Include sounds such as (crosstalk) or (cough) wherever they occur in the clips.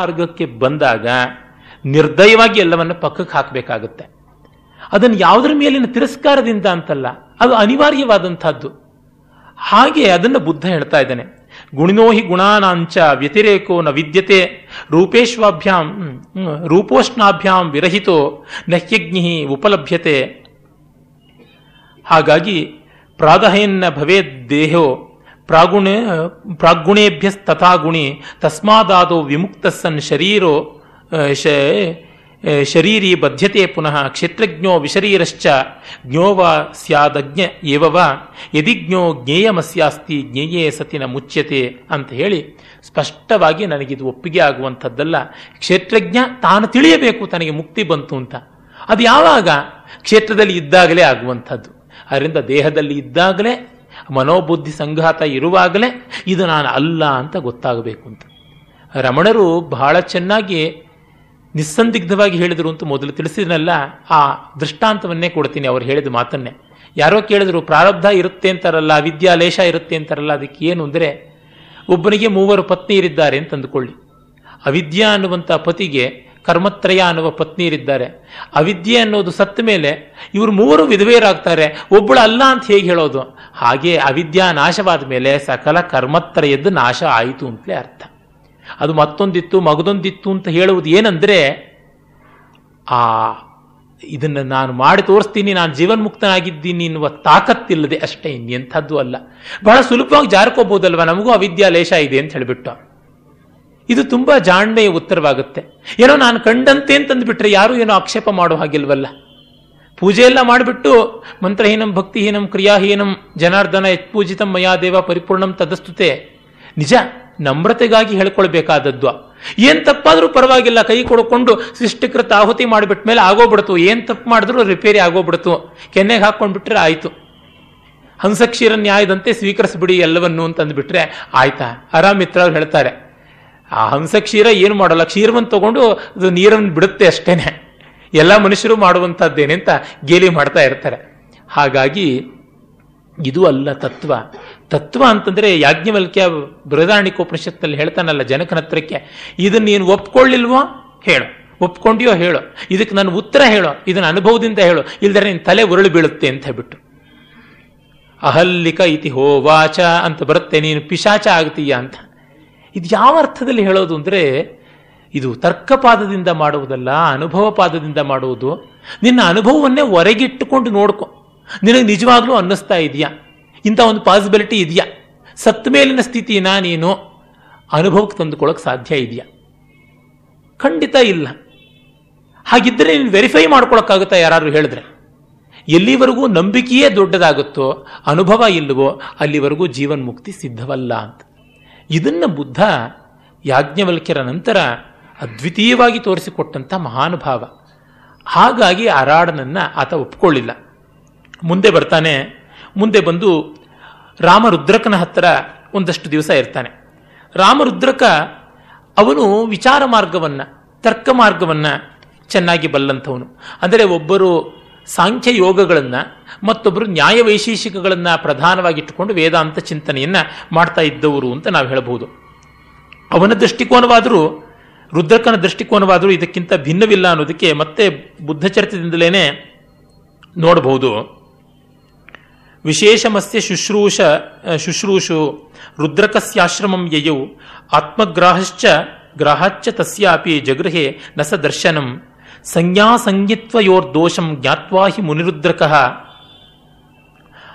ಮಾರ್ಗಕ್ಕೆ ಬಂದಾಗ ನಿರ್ದಯವಾಗಿ ಎಲ್ಲವನ್ನ ಪಕ್ಕಕ್ಕೆ ಹಾಕಬೇಕಾಗುತ್ತೆ. ಅದನ್ನು ಯಾವುದರ ಮೇಲಿನ ತಿರಸ್ಕಾರದಿಂದ ಅಂತಲ್ಲ, ಅದು ಅನಿವಾರ್ಯವಾದಂಥದ್ದು. ಹಾಗೆ ಅದನ್ನು ಬುದ್ಧ ಹೇಳ್ತಾ ಇದ್ದಾನೆ. ಗುಣಿನೋಹಿ ಗುಣಾನಾಂಚ ವ್ಯತಿರೇಕೋ ನ ವಿದ್ಯತೆ ರೂಪೇಶ್ವಾಭ್ಯಾಂ ರೂಪೋಷ್ಣಾಭ್ಯಾಂ ವಿರಹಿತೋ ನಹ್ಯಜ್ಞಿ ಉಪಲಭ್ಯತೆ. ಹಾಗಾಗಿ ಪ್ರಾದಹಯನ್ನ ಭವೇದ್ ದೇಹೋ ಪ್ರಾಗುಣ ಪ್ರಾಗುಣೇಭ್ಯ ತಥಾ ಗುಣಿ ತಸ್ಮಾದಾದೋ ವಿಮುಕ್ತ ಸನ್ ಶರೀರೋ ಶರೀರಿ ಬದ್ಧತೆ ಪುನಃ ಕ್ಷೇತ್ರಜ್ಞೋ ವಿಶರೀರಶ್ಚ ಜ್ಞೋ ವಾ ಸ್ಯಾದಜ್ಞ ಏವವ, ಯದಿ ಜ್ಞೋ ಜ್ಞೇಯಮಸ್ಯಾಸ್ತಿ ಜ್ಞೇಯೇ ಸತಿನ ಮುಚ್ಯತೆ ಅಂತ ಹೇಳಿ ಸ್ಪಷ್ಟವಾಗಿ ನನಗಿದು ಒಪ್ಪಿಗೆ ಆಗುವಂಥದ್ದಲ್ಲ. ಕ್ಷೇತ್ರಜ್ಞ ತಾನು ತಿಳಿಯಬೇಕು ತನಗೆ ಮುಕ್ತಿ ಬಂತು ಅಂತ. ಅದು ಯಾವಾಗ? ಕ್ಷೇತ್ರದಲ್ಲಿ ಇದ್ದಾಗಲೇ ಆಗುವಂಥದ್ದು. ಅದರಿಂದ ದೇಹದಲ್ಲಿ ಇದ್ದಾಗಲೇ ಮನೋಬುದ್ಧಿ ಸಂಘಾತ ಇರುವಾಗಲೇ ಇದು ನಾನು ಅಲ್ಲ ಅಂತ ಗೊತ್ತಾಗಬೇಕು ಅಂತ. ರಮಣರು ಬಹಳ ಚೆನ್ನಾಗಿ ನಿಸ್ಸಂದಿಗ್ಧವಾಗಿ ಹೇಳಿದರು ಅಂತ ಮೊದಲು ತಿಳಿಸಿದ್ನಲ್ಲ, ಆ ದೃಷ್ಟಾಂತವನ್ನೇ ಕೊಡ್ತೀನಿ ಅವ್ರು ಹೇಳಿದ ಮಾತನ್ನೇ. ಯಾರೋ ಕೇಳಿದ್ರು, ಪ್ರಾರಬ್ಧ ಇರುತ್ತೆ ಅಂತಾರಲ್ಲ ವಿದ್ಯಾ ಲೇಷ ಇರುತ್ತೆ ಅಂತಾರಲ್ಲ, ಅದಕ್ಕೆ ಏನು ಅಂದರೆ, ಒಬ್ಬನಿಗೆ ಮೂವರು ಪತ್ನಿಯರಿದ್ದಾರೆ ಅಂತ ಅಂದುಕೊಳ್ಳಿ ಅವಿದ್ಯಾ ಅನ್ನುವಂಥ ಪತಿಗೆ ಕರ್ಮತ್ರಯ ಅನ್ನುವ ಪತ್ನಿಯರಿದ್ದಾರೆ. ಅವಿದ್ಯೆ ಅನ್ನೋದು ಸತ್ತ ಮೇಲೆ ಇವರು ಮೂವರು ವಿಧವೆಯರಾಗ್ತಾರೆ. ಒಬ್ಬಳು ಅಲ್ಲ ಅಂತ ಹೇಗೆ ಹೇಳೋದು? ಹಾಗೆ ಅವಿದ್ಯಾ ನಾಶವಾದ ಮೇಲೆ ಸಕಲ ಕರ್ಮತ್ರಯದ್ದು ನಾಶ ಆಯಿತು ಅಂತಲೇ ಅರ್ಥ. ಅದು ಮತ್ತೊಂದಿತ್ತು, ಮಗದೊಂದಿತ್ತು ಅಂತ ಹೇಳುವುದು ಏನಂದ್ರೆ, ಆ, ಇದನ್ನು ನಾನು ಮಾಡಿ ತೋರಿಸ್ತೀನಿ, ನಾನು ಜೀವನ್ಮುಕ್ತನಾಗಿದ್ದೀನಿ ಎನ್ನುವ ತಾಕತ್ತಿಲ್ಲದೆ ಅಷ್ಟೇ ಇನ್ನೆಂಥದ್ದು ಅಲ್ಲ. ಬಹಳ ಸುಲಭವಾಗಿ ಜಾರ್ಕೋಬಹುದಲ್ವ ನಮಗೂ ಅವಿದ್ಯಾಲೇಶ ಇದೆ ಅಂತ ಹೇಳಿಬಿಟ್ಟು. ಇದು ತುಂಬಾ ಜಾಣ್ಮೆಯ ಉತ್ತರವಾಗುತ್ತೆ. ಏನೋ ನಾನು ಕಂಡಂತೆ ಅಂತಂದ್ಬಿಟ್ರೆ ಯಾರು ಏನೋ ಆಕ್ಷೇಪ ಮಾಡೋ ಹಾಗಿಲ್ವಲ್ಲ. ಪೂಜೆ ಎಲ್ಲ ಮಾಡಿಬಿಟ್ಟು ಮಂತ್ರಹೀನಂ ಭಕ್ತಿಹೀನಂ ಕ್ರಿಯಾಹೀನಂ ಜನಾರ್ದನ ಯತ್ಪೂಜಿತಂ ಮಯಾದೇವ ಪರಿಪೂರ್ಣಂ ತದಸ್ತುತೆ. ನಿಜ, ನಮ್ರತೆಗಾಗಿ ಹೇಳ್ಕೊಳ್ಬೇಕಾದದ್ದು. ಏನ್ ತಪ್ಪಾದ್ರೂ ಪರವಾಗಿಲ್ಲ, ಕೈ ಕೊಡ್ಕೊಂಡು ಸೃಷ್ಟಿಕೃತ ಆಹುತಿ ಮಾಡಿಬಿಟ್ಟ ಮೇಲೆ ಆಗೋಗ್ಬಿಡ್ತು. ಏನ್ ತಪ್ಪು ಮಾಡಿದ್ರು ರಿಪೇರಿ ಆಗೋಗ್ಬಿಡ್ತು. ಕೆನ್ನೆಗೆ ಹಾಕೊಂಡ್ಬಿಟ್ರೆ ಆಯ್ತು. ಹಂಸಕ್ಷೀರ ನ್ಯಾಯದಂತೆ ಸ್ವೀಕರಿಸ್ಬಿಡಿ ಎಲ್ಲವನ್ನು ಅಂತ ಅಂದ್ಬಿಟ್ರೆ ಆಯ್ತಾ? ಆರಾಮಿತ್ರ ಅವ್ರು ಹೇಳ್ತಾರೆ. ಆ ಹಂಸ ಕ್ಷೀರ ಏನು ಮಾಡಲ್ಲ, ಕ್ಷೀರವನ್ನು ತಗೊಂಡು ಅದು ನೀರನ್ನು ಬಿಡುತ್ತೆ ಅಷ್ಟೇನೆ. ಎಲ್ಲ ಮನುಷ್ಯರು ಮಾಡುವಂಥದ್ದೇನೆ ಅಂತ ಗೇಲಿ ಮಾಡ್ತಾ ಇರ್ತಾರೆ. ಹಾಗಾಗಿ ಇದು ಅಲ್ಲ ತತ್ವ. ತತ್ವ ಅಂತಂದ್ರೆ ಯಾಜ್ಞವಲ್ಕ್ಯ ಬೃಹದಾರಣಿಕೋಪನಿಷತ್ನಲ್ಲಿ ಹೇಳ್ತಾನಲ್ಲ ಜನಕನ ಹತ್ರಕ್ಕೆ, ಇದನ್ನ ನೀನು ಒಪ್ಕೊಳ್ಳಿಲ್ವೋ ಹೇಳು. ಒಪ್ಕೊಂಡಿಯೋ ಹೇಳು. ಇದಕ್ಕೆ ನನ್ನ ಉತ್ತರ ಹೇಳೋ. ಇದನ್ನ ಅನುಭವದಿಂದ ಹೇಳು. ಇಲ್ದರೆ ನಿನ್ನ ತಲೆ ಉರುಳು ಬೀಳುತ್ತೆ ಅಂತ ಹೇಳ್ಬಿಟ್ಟು. ಅಹಲ್ಲಿಕ ಇತಿ ಹೋವಾಚ ಅಂತ ಬರುತ್ತೆ, ನೀನು ಪಿಶಾಚ ಆಗ್ತೀಯ ಅಂತ. ಇದು ಯಾವ ಅರ್ಥದಲ್ಲಿ ಹೇಳೋದು ಅಂದರೆ, ಇದು ತರ್ಕಪಾದದಿಂದ ಮಾಡುವುದಲ್ಲ ಅನುಭವ ಪಾದದಿಂದ ಮಾಡುವುದು. ನಿನ್ನ ಅನುಭವವನ್ನೇ ಹೊರಗಿಟ್ಟುಕೊಂಡು ನೋಡ್ಕೊ. ನಿನಗೆ ನಿಜವಾಗ್ಲೂ ಅನ್ನಿಸ್ತಾ ಇದೆಯಾ? ಇಂಥ ಒಂದು ಪಾಸಿಬಿಲಿಟಿ ಇದೆಯಾ? ಸತ್ತ ಮೇಲಿನ ಸ್ಥಿತಿನ ನೀನು? ಅನುಭವಕ್ಕೆ ತಂದುಕೊಳ್ಳೋಕೆ ಸಾಧ್ಯ ಇದೆಯಾ? ಖಂಡಿತ ಇಲ್ಲ. ಹಾಗಿದ್ದರೆ ನೀನು ವೆರಿಫೈ ಮಾಡ್ಕೊಳಕ್ಕಾಗುತ್ತಾ ಯಾರಾದರೂ ಹೇಳಿದ್ರೆ? ಎಲ್ಲಿವರೆಗೂ ನಂಬಿಕೆಯೇ ದೊಡ್ಡದಾಗುತ್ತೋ, ಅನುಭವ ಇಲ್ಲವೋ, ಅಲ್ಲಿವರೆಗೂ ಜೀವನ್ಮುಕ್ತಿ ಸಿದ್ಧವಲ್ಲ ಅಂತ. ಇದನ್ನ ಬುದ್ಧ ಯಾಜ್ಞವಲ್ಕ್ಯರ ನಂತರ ಅದ್ವಿತೀಯವಾಗಿ ತೋರಿಸಿಕೊಟ್ಟಂಥ ಮಹಾನುಭಾವ. ಹಾಗಾಗಿ ಅರಾಡನನ್ನು ಆತ ಒಪ್ಕೊಳ್ಳಿಲ್ಲ. ಮುಂದೆ ಬರ್ತಾನೆ, ಮುಂದೆ ಬಂದು ರಾಮರುದ್ರಕನ ಹತ್ತಿರ ಒಂದಷ್ಟು ದಿವಸ ಇರ್ತಾನೆ. ರಾಮರುದ್ರಕ ಅವನು ವಿಚಾರ ಮಾರ್ಗವನ್ನು, ತರ್ಕ ಮಾರ್ಗವನ್ನು ಚೆನ್ನಾಗಿ ಬಲ್ಲಂಥವನು. ಅಂದರೆ ಒಬ್ಬರು ಸಾಂಖ್ಯ ಯೋಗಗಳನ್ನು ಮತ್ತೊಬ್ಬರು ನ್ಯಾಯ ವೈಶೇಷಿಕಗಳನ್ನ ಪ್ರಧಾನವಾಗಿಟ್ಟುಕೊಂಡು ವೇದಾಂತ ಚಿಂತನೆಯನ್ನು ಮಾಡ್ತಾ ಇದ್ದವರು ಅಂತ ನಾವು ಹೇಳಬಹುದು ಅವನ ದೃಷ್ಟಿಕೋನವಾದರೂ, ರುದ್ರಕನ ದೃಷ್ಟಿಕೋನವಾದರೂ ಇದಕ್ಕಿಂತ ಭಿನ್ನವಿಲ್ಲ ಅನ್ನೋದಕ್ಕೆ ಮತ್ತೆ ಬುದ್ಧಚರಿತದಿಂದಲೇ ನೋಡಬಹುದು ವಿಶೇಷಮಸ್ಯ ಶುಶ್ರೂಷ ಶುಶ್ರೂಷು ರುದ್ರಕಸ್ಯಾಶ್ರಮಂ ಯಯೌ, ಆತ್ಮಗ್ರಾಹಶ್ಚ, ಗ್ರಾಹಚ್ಚ ತಸ್ಯಾಪಿ ಜಗೃಹೆ ನಸ ದರ್ಶನಂ. ಸಂಜ್ಞಾಸಂಗಿತ್ವಯೋರ್ದೋಷಂ ಜ್ಞಾತ್ವಾ ಹಿ ಮುನಿರುದ್ರಕಃ.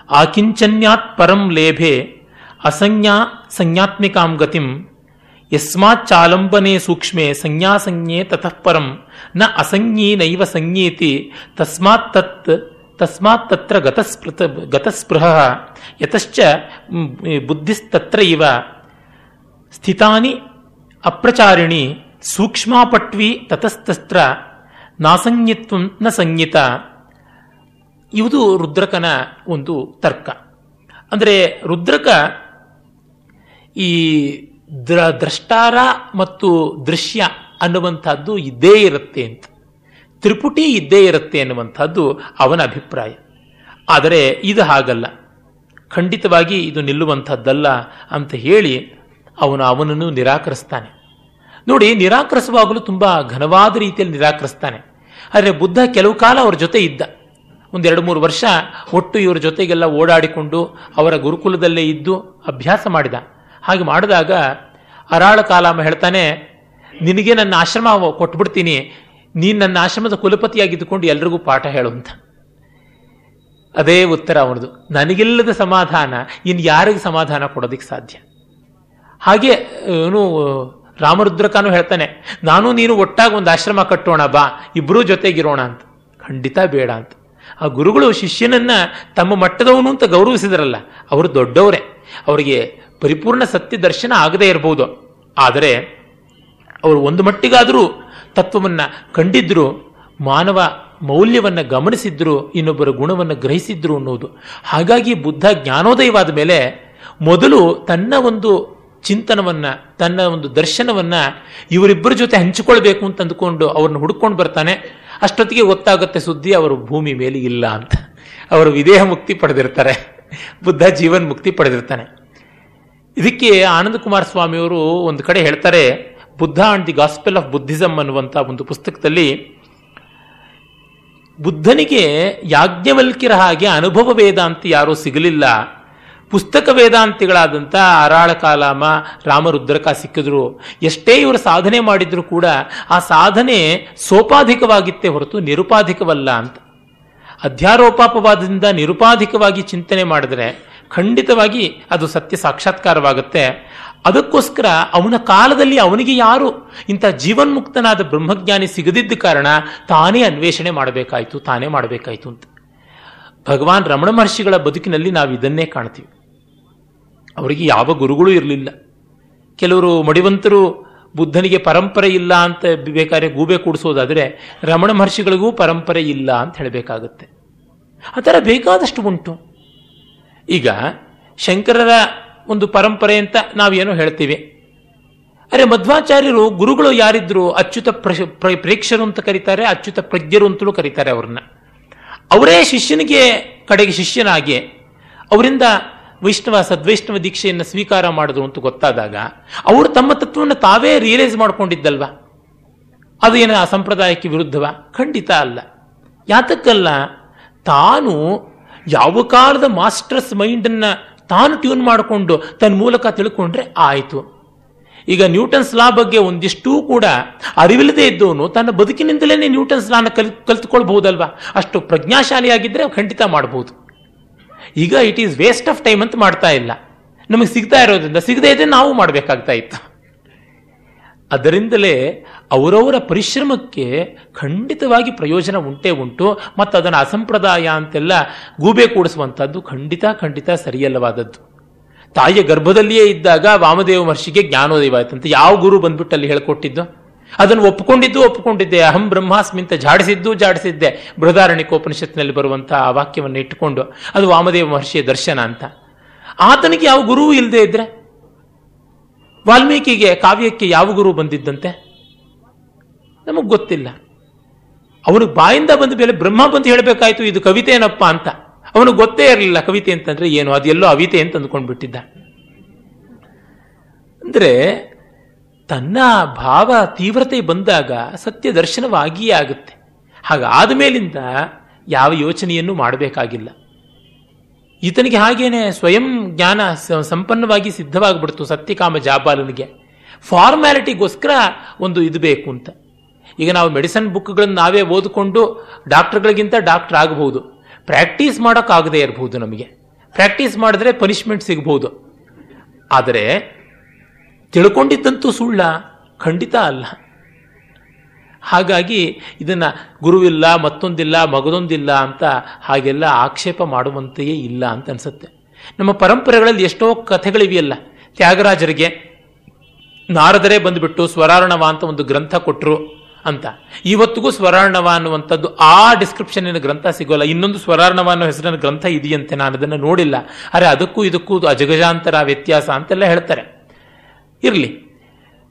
ಆಕಿಂಚನ್ಯಾತ್ ಪರಂ ಲೇಭೆ ಅಸಂಜ್ಞಾ ಸಂಜ್ಞಾತ್ಮಿಕಾಂ ಗತಿಂ. ಯಸ್ಮಾಚ್ಚಾಲಂಬನೆ ಸೂಕ್ಷ್ಮೆ ಸಂಜ್ಞಾಸಂಜ್ಞೆ ತತಃ ಪರಂ. ನ ಅಸಂಜ್ಞೀ ನೈವ ಸಂಜ್ಞೇತಿ ತಸ್ಮಾತ್ ತತ್ ತಸ್ಮಾತ್ ತತ್ರ ಗತಸ್ಪೃತ ಗತಸ್ಪೃಹ. ಯತಶ್ಚ ಬುದ್ಧಿಸ್ತತ್ರ ಇವ. ಸ್ಥಿತಾನಿ ಅಪ್ರಚಾರಿಣಿ ಸೂಕ್ಷ್ಮಾಪಟ್ವಿ ತತಸ್ತಸ್ತ್ರ. ನಾಸಂಜ್ಞತ್ವ ನ ಸಂಜ್ಞಿತ ಇವುದು ರುದ್ರಕನ ಒಂದು ತರ್ಕ. ಅಂದರೆ ರುದ್ರಕ ಈ ದ್ರ ದ್ರಷ್ಟಾರ ಮತ್ತು ದೃಶ್ಯ ಅನ್ನುವಂಥದ್ದು ಇದ್ದೇ ಇರುತ್ತೆ ಅಂತ. ತ್ರಿಪುಟಿ ಇದ್ದೇ ಇರುತ್ತೆ ಅನ್ನುವಂಥದ್ದು ಅವನ ಅಭಿಪ್ರಾಯ. ಆದರೆ ಇದು ಹಾಗಲ್ಲ. ಖಂಡಿತವಾಗಿ ಇದು ನಿಲ್ಲುವಂಥದ್ದಲ್ಲ ಅಂತ ಹೇಳಿ ಅವನು ಅವನನ್ನು ನಿರಾಕರಿಸ್ತಾನೆ. ನೋಡಿ, ನಿರಾಕರಿಸುವಾಗಲೂ ತುಂಬಾ ಘನವಾದ ರೀತಿಯಲ್ಲಿ ನಿರಾಕರಿಸ್ತಾನೆ. ಆದರೆ ಬುದ್ಧ ಕೆಲವು ಕಾಲ ಅವ್ರ ಜೊತೆ ಇದ್ದ. ಒಂದೆರಡು ಮೂರು ವರ್ಷ ಒಟ್ಟು ಇವರ ಜೊತೆಗೆಲ್ಲ ಓಡಾಡಿಕೊಂಡು ಅವರ ಗುರುಕುಲದಲ್ಲೇ ಇದ್ದು ಅಭ್ಯಾಸ ಮಾಡಿದ. ಹಾಗೆ ಮಾಡಿದಾಗ ಅರಾಳ ಕಾಲಾಮ ಹೇಳ್ತಾನೆ, ನಿನಗೆ ನನ್ನ ಆಶ್ರಮ ಕೊಟ್ಬಿಡ್ತೀನಿ, ನೀನು ನನ್ನ ಆಶ್ರಮದ ಕುಲಪತಿಯಾಗಿದ್ದುಕೊಂಡು ಎಲ್ರಿಗೂ ಪಾಠ ಹೇಳು ಅಂತ. ಅದೇ ಉತ್ತರ ಅವನದು ನನಗಿಲ್ಲದ ಸಮಾಧಾನ ಇನ್ನು ಯಾರಿಗೆ ಸಮಾಧಾನ ಕೊಡೋದಕ್ಕೆ ಸಾಧ್ಯ? ಹಾಗೆ ಇವನು ರಾಮರುದ್ರಕಾನು ಹೇಳ್ತಾನೆ, ನಾನು ನೀನು ಒಟ್ಟಾಗಿ ಒಂದು ಆಶ್ರಮ ಕಟ್ಟೋಣ, ಬಾ ಇಬ್ಬರೂ ಜೊತೆಗಿರೋಣ ಅಂತ. ಖಂಡಿತ ಬೇಡ ಅಂತ. ಆ ಗುರುಗಳು ಶಿಷ್ಯನನ್ನ ತಮ್ಮ ಮಟ್ಟದವನು ಅಂತ ಗೌರವಿಸಿದ್ರಲ್ಲ, ಅವರು ದೊಡ್ಡವರೇ. ಅವರಿಗೆ ಪರಿಪೂರ್ಣ ಸತ್ಯ ದರ್ಶನ ಆಗದೇ ಇರಬಹುದು ಆದರೆ, ಅವರು ಒಂದು ಮಟ್ಟಿಗಾದರೂ ತತ್ವವನ್ನ ಕಂಡಿದ್ರು, ಮಾನವ ಮೌಲ್ಯವನ್ನು ಗಮನಿಸಿದ್ರು, ಇನ್ನೊಬ್ಬರ ಗುಣವನ್ನು ಗ್ರಹಿಸಿದ್ರು ಅನ್ನೋದು. ಹಾಗಾಗಿ ಬುದ್ಧ ಜ್ಞಾನೋದಯವಾದ ಮೇಲೆ ಮೊದಲು ತನ್ನ ಒಂದು ಚಿಂತನವನ್ನ, ತನ್ನ ಒಂದು ದರ್ಶನವನ್ನು ಇವರಿಬ್ಬರ ಜೊತೆ ಹಂಚಿಕೊಳ್ಬೇಕು ಅಂತ ಅಂದುಕೊಂಡು ಅವ್ರನ್ನ ಹುಡ್ಕೊಂಡು ಬರ್ತಾನೆ. ಅಷ್ಟೊತ್ತಿಗೆ ಗೊತ್ತಾಗುತ್ತೆ ಸುದ್ದಿ ಅವರು ಭೂಮಿ ಮೇಲೆ ಇಲ್ಲ ಅಂತ. ಅವರು ವಿದೇಹ ಮುಕ್ತಿ ಪಡೆದಿರ್ತಾರೆ. ಬುದ್ಧ ಜೀವನ್ ಮುಕ್ತಿ ಪಡೆದಿರ್ತಾನೆ. ಇದಕ್ಕೆ ಆನಂದ ಕುಮಾರ ಸ್ವಾಮಿಯವರು ಒಂದು ಕಡೆ ಹೇಳ್ತಾರೆ, Buddha and the gospel of Buddhism ಅನ್ನುವಂಥ ಒಂದು ಪುಸ್ತಕದಲ್ಲಿ ಬುದ್ಧನಿಗೆ ಯಾಜ್ಞವಲ್ಕಿರ ಹಾಗೆ ಅನುಭವ ವೇದಾಂತ ಯಾರೂ ಸಿಗಲಿಲ್ಲ. ಪುಸ್ತಕ ವೇದಾಂತಿಗಳಾದಂಥ ಅರಾಳ ಕಾಲಾಮ, ರಾಮರುದ್ರಕ ಸಿಕ್ಕಿದ್ರು. ಎಷ್ಟೇ ಇವರು ಸಾಧನೆ ಮಾಡಿದ್ರು ಕೂಡ ಆ ಸಾಧನೆ ಸೋಪಾಧಿಕವಾಗಿತ್ತೇ ಹೊರತು ನಿರುಪಾಧಿಕವಲ್ಲ ಅಂತ. ಅಧ್ಯಾರೋಪಾಪವಾದದಿಂದ ನಿರುಪಾಧಿಕವಾಗಿ ಚಿಂತನೆ ಮಾಡಿದ್ರೆ ಖಂಡಿತವಾಗಿ ಅದು ಸತ್ಯ ಸಾಕ್ಷಾತ್ಕಾರವಾಗುತ್ತೆ. ಅದಕ್ಕೋಸ್ಕರ ಅವನ ಕಾಲದಲ್ಲಿ ಅವನಿಗೆ ಯಾರು? ಇಂಥ ಜೀವನ್ಮುಕ್ತನಾದ ಬ್ರಹ್ಮಜ್ಞಾನಿ ಸಿಗದಿದ್ದ ಕಾರಣ ತಾನೇ ಅನ್ವೇಷಣೆ ಮಾಡಬೇಕಾಯಿತು, ತಾನೇ ಮಾಡಬೇಕಾಯಿತು ಅಂತ. ಭಗವಾನ್ ರಮಣ ಮಹರ್ಷಿಗಳ ಬದುಕಿನಲ್ಲಿ ನಾವು ಇದನ್ನೇ ಕಾಣ್ತೀವಿ. ಅವರಿಗೆ ಯಾವ ಗುರುಗಳು ಇರಲಿಲ್ಲ. ಕೆಲವರು ಮಡಿವಂತರು ಬುದ್ಧನಿಗೆ ಪರಂಪರೆ ಇಲ್ಲ ಅಂತ ಬೇಕಾದ್ರೆ ಗೂಬೆ ಕೂಡಿಸೋದಾದರೆ ರಮಣ ಮಹರ್ಷಿಗಳಿಗೂ ಪರಂಪರೆ ಇಲ್ಲ ಅಂತ ಹೇಳಬೇಕಾಗುತ್ತೆ. ಆ ಥರ ಬೇಕಾದಷ್ಟು ಉಂಟು. ಈಗ ಶಂಕರರ ಒಂದು ಪರಂಪರೆ ಅಂತ ನಾವೇನೋ ಹೇಳ್ತೀವಿ. ಅರೆ ಮಧ್ವಾಚಾರ್ಯರು ಗುರುಗಳು ಯಾರಿದ್ರು ಅಚ್ಯುತ ಪ್ರೇಕ್ಷರು ಅಂತ ಕರೀತಾರೆ, ಅಚ್ಯುತ ಪ್ರಜ್ಞರು ಅಂತಲೂ ಕರೀತಾರೆ ಅವ್ರನ್ನ. ಅವರೇ ಶಿಷ್ಯನಿಗೆ ಕಡೆಗೆ ಶಿಷ್ಯನಾಗಿ ಅವರಿಂದ ವೈಷ್ಣವ ಸದ್ವೈಷ್ಣವ ದೀಕ್ಷೆಯನ್ನು ಸ್ವೀಕಾರ ಮಾಡಿದ್ರು ಅಂತ ಗೊತ್ತಾದಾಗ ಅವರು ತಮ್ಮ ತತ್ವವನ್ನು ತಾವೇ ರಿಯಲೈಸ್ ಮಾಡಿಕೊಂಡಿದ್ದಲ್ವ? ಅದು ಏನು ಆ ಸಂಪ್ರದಾಯಕ್ಕೆ ವಿರುದ್ಧವ? ಖಂಡಿತ ಅಲ್ಲ. ಯಾತಕ್ಕಲ್ಲ, ತಾನು ಯಾವ ಕಾಲದ ಮಾಸ್ಟರ್ಸ್ ಮೈಂಡನ್ನು ತಾನು ಟ್ಯೂನ್ ಮಾಡಿಕೊಂಡು ತನ್ನ ಮೂಲಕ ತಿಳ್ಕೊಂಡ್ರೆ ಆಯಿತು. ಈಗ ನ್ಯೂಟನ್ಸ್ ಲಾ ಬಗ್ಗೆ ಒಂದಿಷ್ಟೂ ಕೂಡ ಅರಿವಿಲ್ಲದೆ ಇದ್ದವನು ತನ್ನ ಬದುಕಿನಿಂದಲೇ ನ್ಯೂಟನ್ಸ್ ಲಾನ ಕಲ್, ಕಲ್ತ್ಕೊಳ್ಬಹುದಲ್ವಾ? ಅಷ್ಟು ಪ್ರಜ್ಞಾಶಾಲಿಯಾಗಿದ್ದರೆ ಖಂಡಿತ ಮಾಡಬಹುದು ಈಗ it is waste of time ಅಂತ ಮಾಡ್ತಾ ಇಲ್ಲ. ನಮಗೆ ಸಿಗ್ತಾ ಇರೋದ್ರಿಂದ ಸಿಗದೇ ಇದ್ರೆ ನಾವು ಮಾಡಬೇಕಾಗ್ತಾ ಇತ್ತು. ಅದರಿಂದಲೇ ಅವರವರ ಪರಿಶ್ರಮಕ್ಕೆ ಖಂಡಿತವಾಗಿ ಪ್ರಯೋಜನ ಉಂಟೇ ಉಂಟು. ಮತ್ತು ಅದನ್ನು ಅಸಂಪ್ರದಾಯ ಅಂತೆಲ್ಲ ಗೂಬೆ ಕೂಡಿಸುವಂಥದ್ದು ಖಂಡಿತ ಖಂಡಿತ ಸರಿಯಲ್ಲವಾದದ್ದು. ತಾಯಿಯ ಗರ್ಭದಲ್ಲಿಯೇ ಇದ್ದಾಗ ವಾಮದೇವ ಮಹರ್ಷಿಗೆ ಜ್ಞಾನೋದಯವಾಯ್ತಂತೆ ಯಾವ ಗುರು ಬಂದ್ಬಿಟ್ಟು ಅಲ್ಲಿ ಹೇಳ್ಕೊಟ್ಟಿದ್ದು? ಅದನ್ನು ಒಪ್ಪಿಕೊಂಡಿದ್ದು ಒಪ್ಪಿಕೊಂಡಿದ್ದೆ. ಅಹಂ ಬ್ರಹ್ಮಾಸ್ಮಿ ಅಂತ ಜಾಡಿಸಿದ್ದು ಜಾಡಿಸಿದ್ದೆ ಬೃಹದಾರಣ್ಯಕೋಪನಿಷತ್ನಲ್ಲಿ ಬರುವಂತಹ ಆ ವಾಕ್ಯವನ್ನು ಇಟ್ಟುಕೊಂಡು ಅದು ವಾಮದೇವ ಮಹರ್ಷಿಯ ದರ್ಶನ ಅಂತ. ಆತನಿಗೆ ಯಾವ ಗುರುವು ಇಲ್ಲದೆ ಇದ್ರೆ ವಾಲ್ಮೀಕಿಗೆ ಕಾವ್ಯಕ್ಕೆ ಯಾವ ಗುರು ಬಂದಿದ್ದಂತೆ? ನಮಗೆ ಗೊತ್ತಿಲ್ಲ. ಅವನು ಬಾಯಿಂದ ಬಂದ ಮೇಲೆ ಬ್ರಹ್ಮ ಬಂದು ಹೇಳಬೇಕಾಯ್ತು, ಇದು ಕವಿತೆನಪ್ಪ ಅಂತ. ಅವನು ಗೊತ್ತೇ ಇರಲಿಲ್ಲ ಕವಿತೆ ಅಂತಂದ್ರೆ ಏನು ಅದೆಲ್ಲೋ ಅವಿತೆ ಅಂತ ಅಂದ್ಕೊಂಡು ಬಿಟ್ಟಿದ್ದ. ಅಂದ್ರೆ ತನ್ನ ಭಾವ ತೀವ್ರತೆ ಬಂದಾಗ ಸತ್ಯ ದರ್ಶನವಾಗಿಯೇ ಆಗುತ್ತೆ. ಹಾಗಾದ ಮೇಲಿಂದ ಯಾವ ಯೋಚನೆಯನ್ನು ಮಾಡಬೇಕಾಗಿಲ್ಲ. ಈತನಿಗೆ ಹಾಗೇನೆ ಸ್ವಯಂ ಜ್ಞಾನ ಸಂಪನ್ನವಾಗಿ ಸಿದ್ಧವಾಗಿಬಿಡ್ತು ಸತ್ಯಕಾಮ ಜಾಬಾಲನಿಗೆ. ಫಾರ್ಮ್ಯಾಲಿಟಿಗೋಸ್ಕರ ಒಂದು ಇದು ಬೇಕು ಅಂತ ಈಗ ನಾವು ಮೆಡಿಸನ್ ಬುಕ್ಗಳನ್ನು ನಾವೇ ಓದಿಕೊಂಡು ಡಾಕ್ಟರ್ಗಳಿಗಿಂತ ಡಾಕ್ಟರ್ ಆಗಬಹುದು ಪ್ರಾಕ್ಟೀಸ್ ಮಾಡೋಕ್ಕಾಗದೇ ಇರಬಹುದು ನಮಗೆ. ಪ್ರಾಕ್ಟೀಸ್ ಮಾಡಿದ್ರೆ ಪನಿಷ್ಮೆಂಟ್ ಸಿಗಬಹುದು ಆದರೆ ತಿಳ್ಕೊಂಡಿದ್ದಂತೂ ಸುಳ್ಳ, ಖಂಡಿತ ಅಲ್ಲ. ಹಾಗಾಗಿ ಇದನ್ನು ಗುರುವಿಲ್ಲ, ಮತ್ತೊಂದಿಲ್ಲ, ಮಗದೊಂದಿಲ್ಲ ಅಂತ ಹಾಗೆಲ್ಲ ಆಕ್ಷೇಪ ಮಾಡುವಂತೆಯೇ ಇಲ್ಲ ಅಂತ ಅನಿಸುತ್ತೆ. ನಮ್ಮ ಪರಂಪರೆಗಳಲ್ಲಿ ಎಷ್ಟೋ ಕಥೆಗಳಿವೆಯಲ್ಲ. ತ್ಯಾಗರಾಜರಿಗೆ ನಾರದರೇ ಬಂದುಬಿಟ್ಟು ಸ್ವರಾರಣವ ಅಂತ ಒಂದು ಗ್ರಂಥ ಕೊಟ್ಟರು ಅಂತ. ಇವತ್ತಿಗೂ ಸ್ವರಾರ್ಣವ ಅನ್ನುವಂಥದ್ದು ಆ ಡಿಸ್ಕ್ರಿಪ್ಷನ್ನಿನ ಗ್ರಂಥ ಸಿಗೋಲ್ಲ. ಇನ್ನೊಂದು ಸ್ವರಾರ್ಣವ ಅನ್ನೋ ಹೆಸರಿನ ಗ್ರಂಥ ಇದೆಯಂತೆ. ನಾನು ಅದನ್ನು ನೋಡಿಲ್ಲ. ಅರೆ ಅದಕ್ಕೂ ಇದಕ್ಕೂ ಅಜಗಜಾಂತರ ವ್ಯತ್ಯಾಸ ಅಂತೆಲ್ಲ ಹೇಳ್ತಾರೆ. ಇರಲಿ.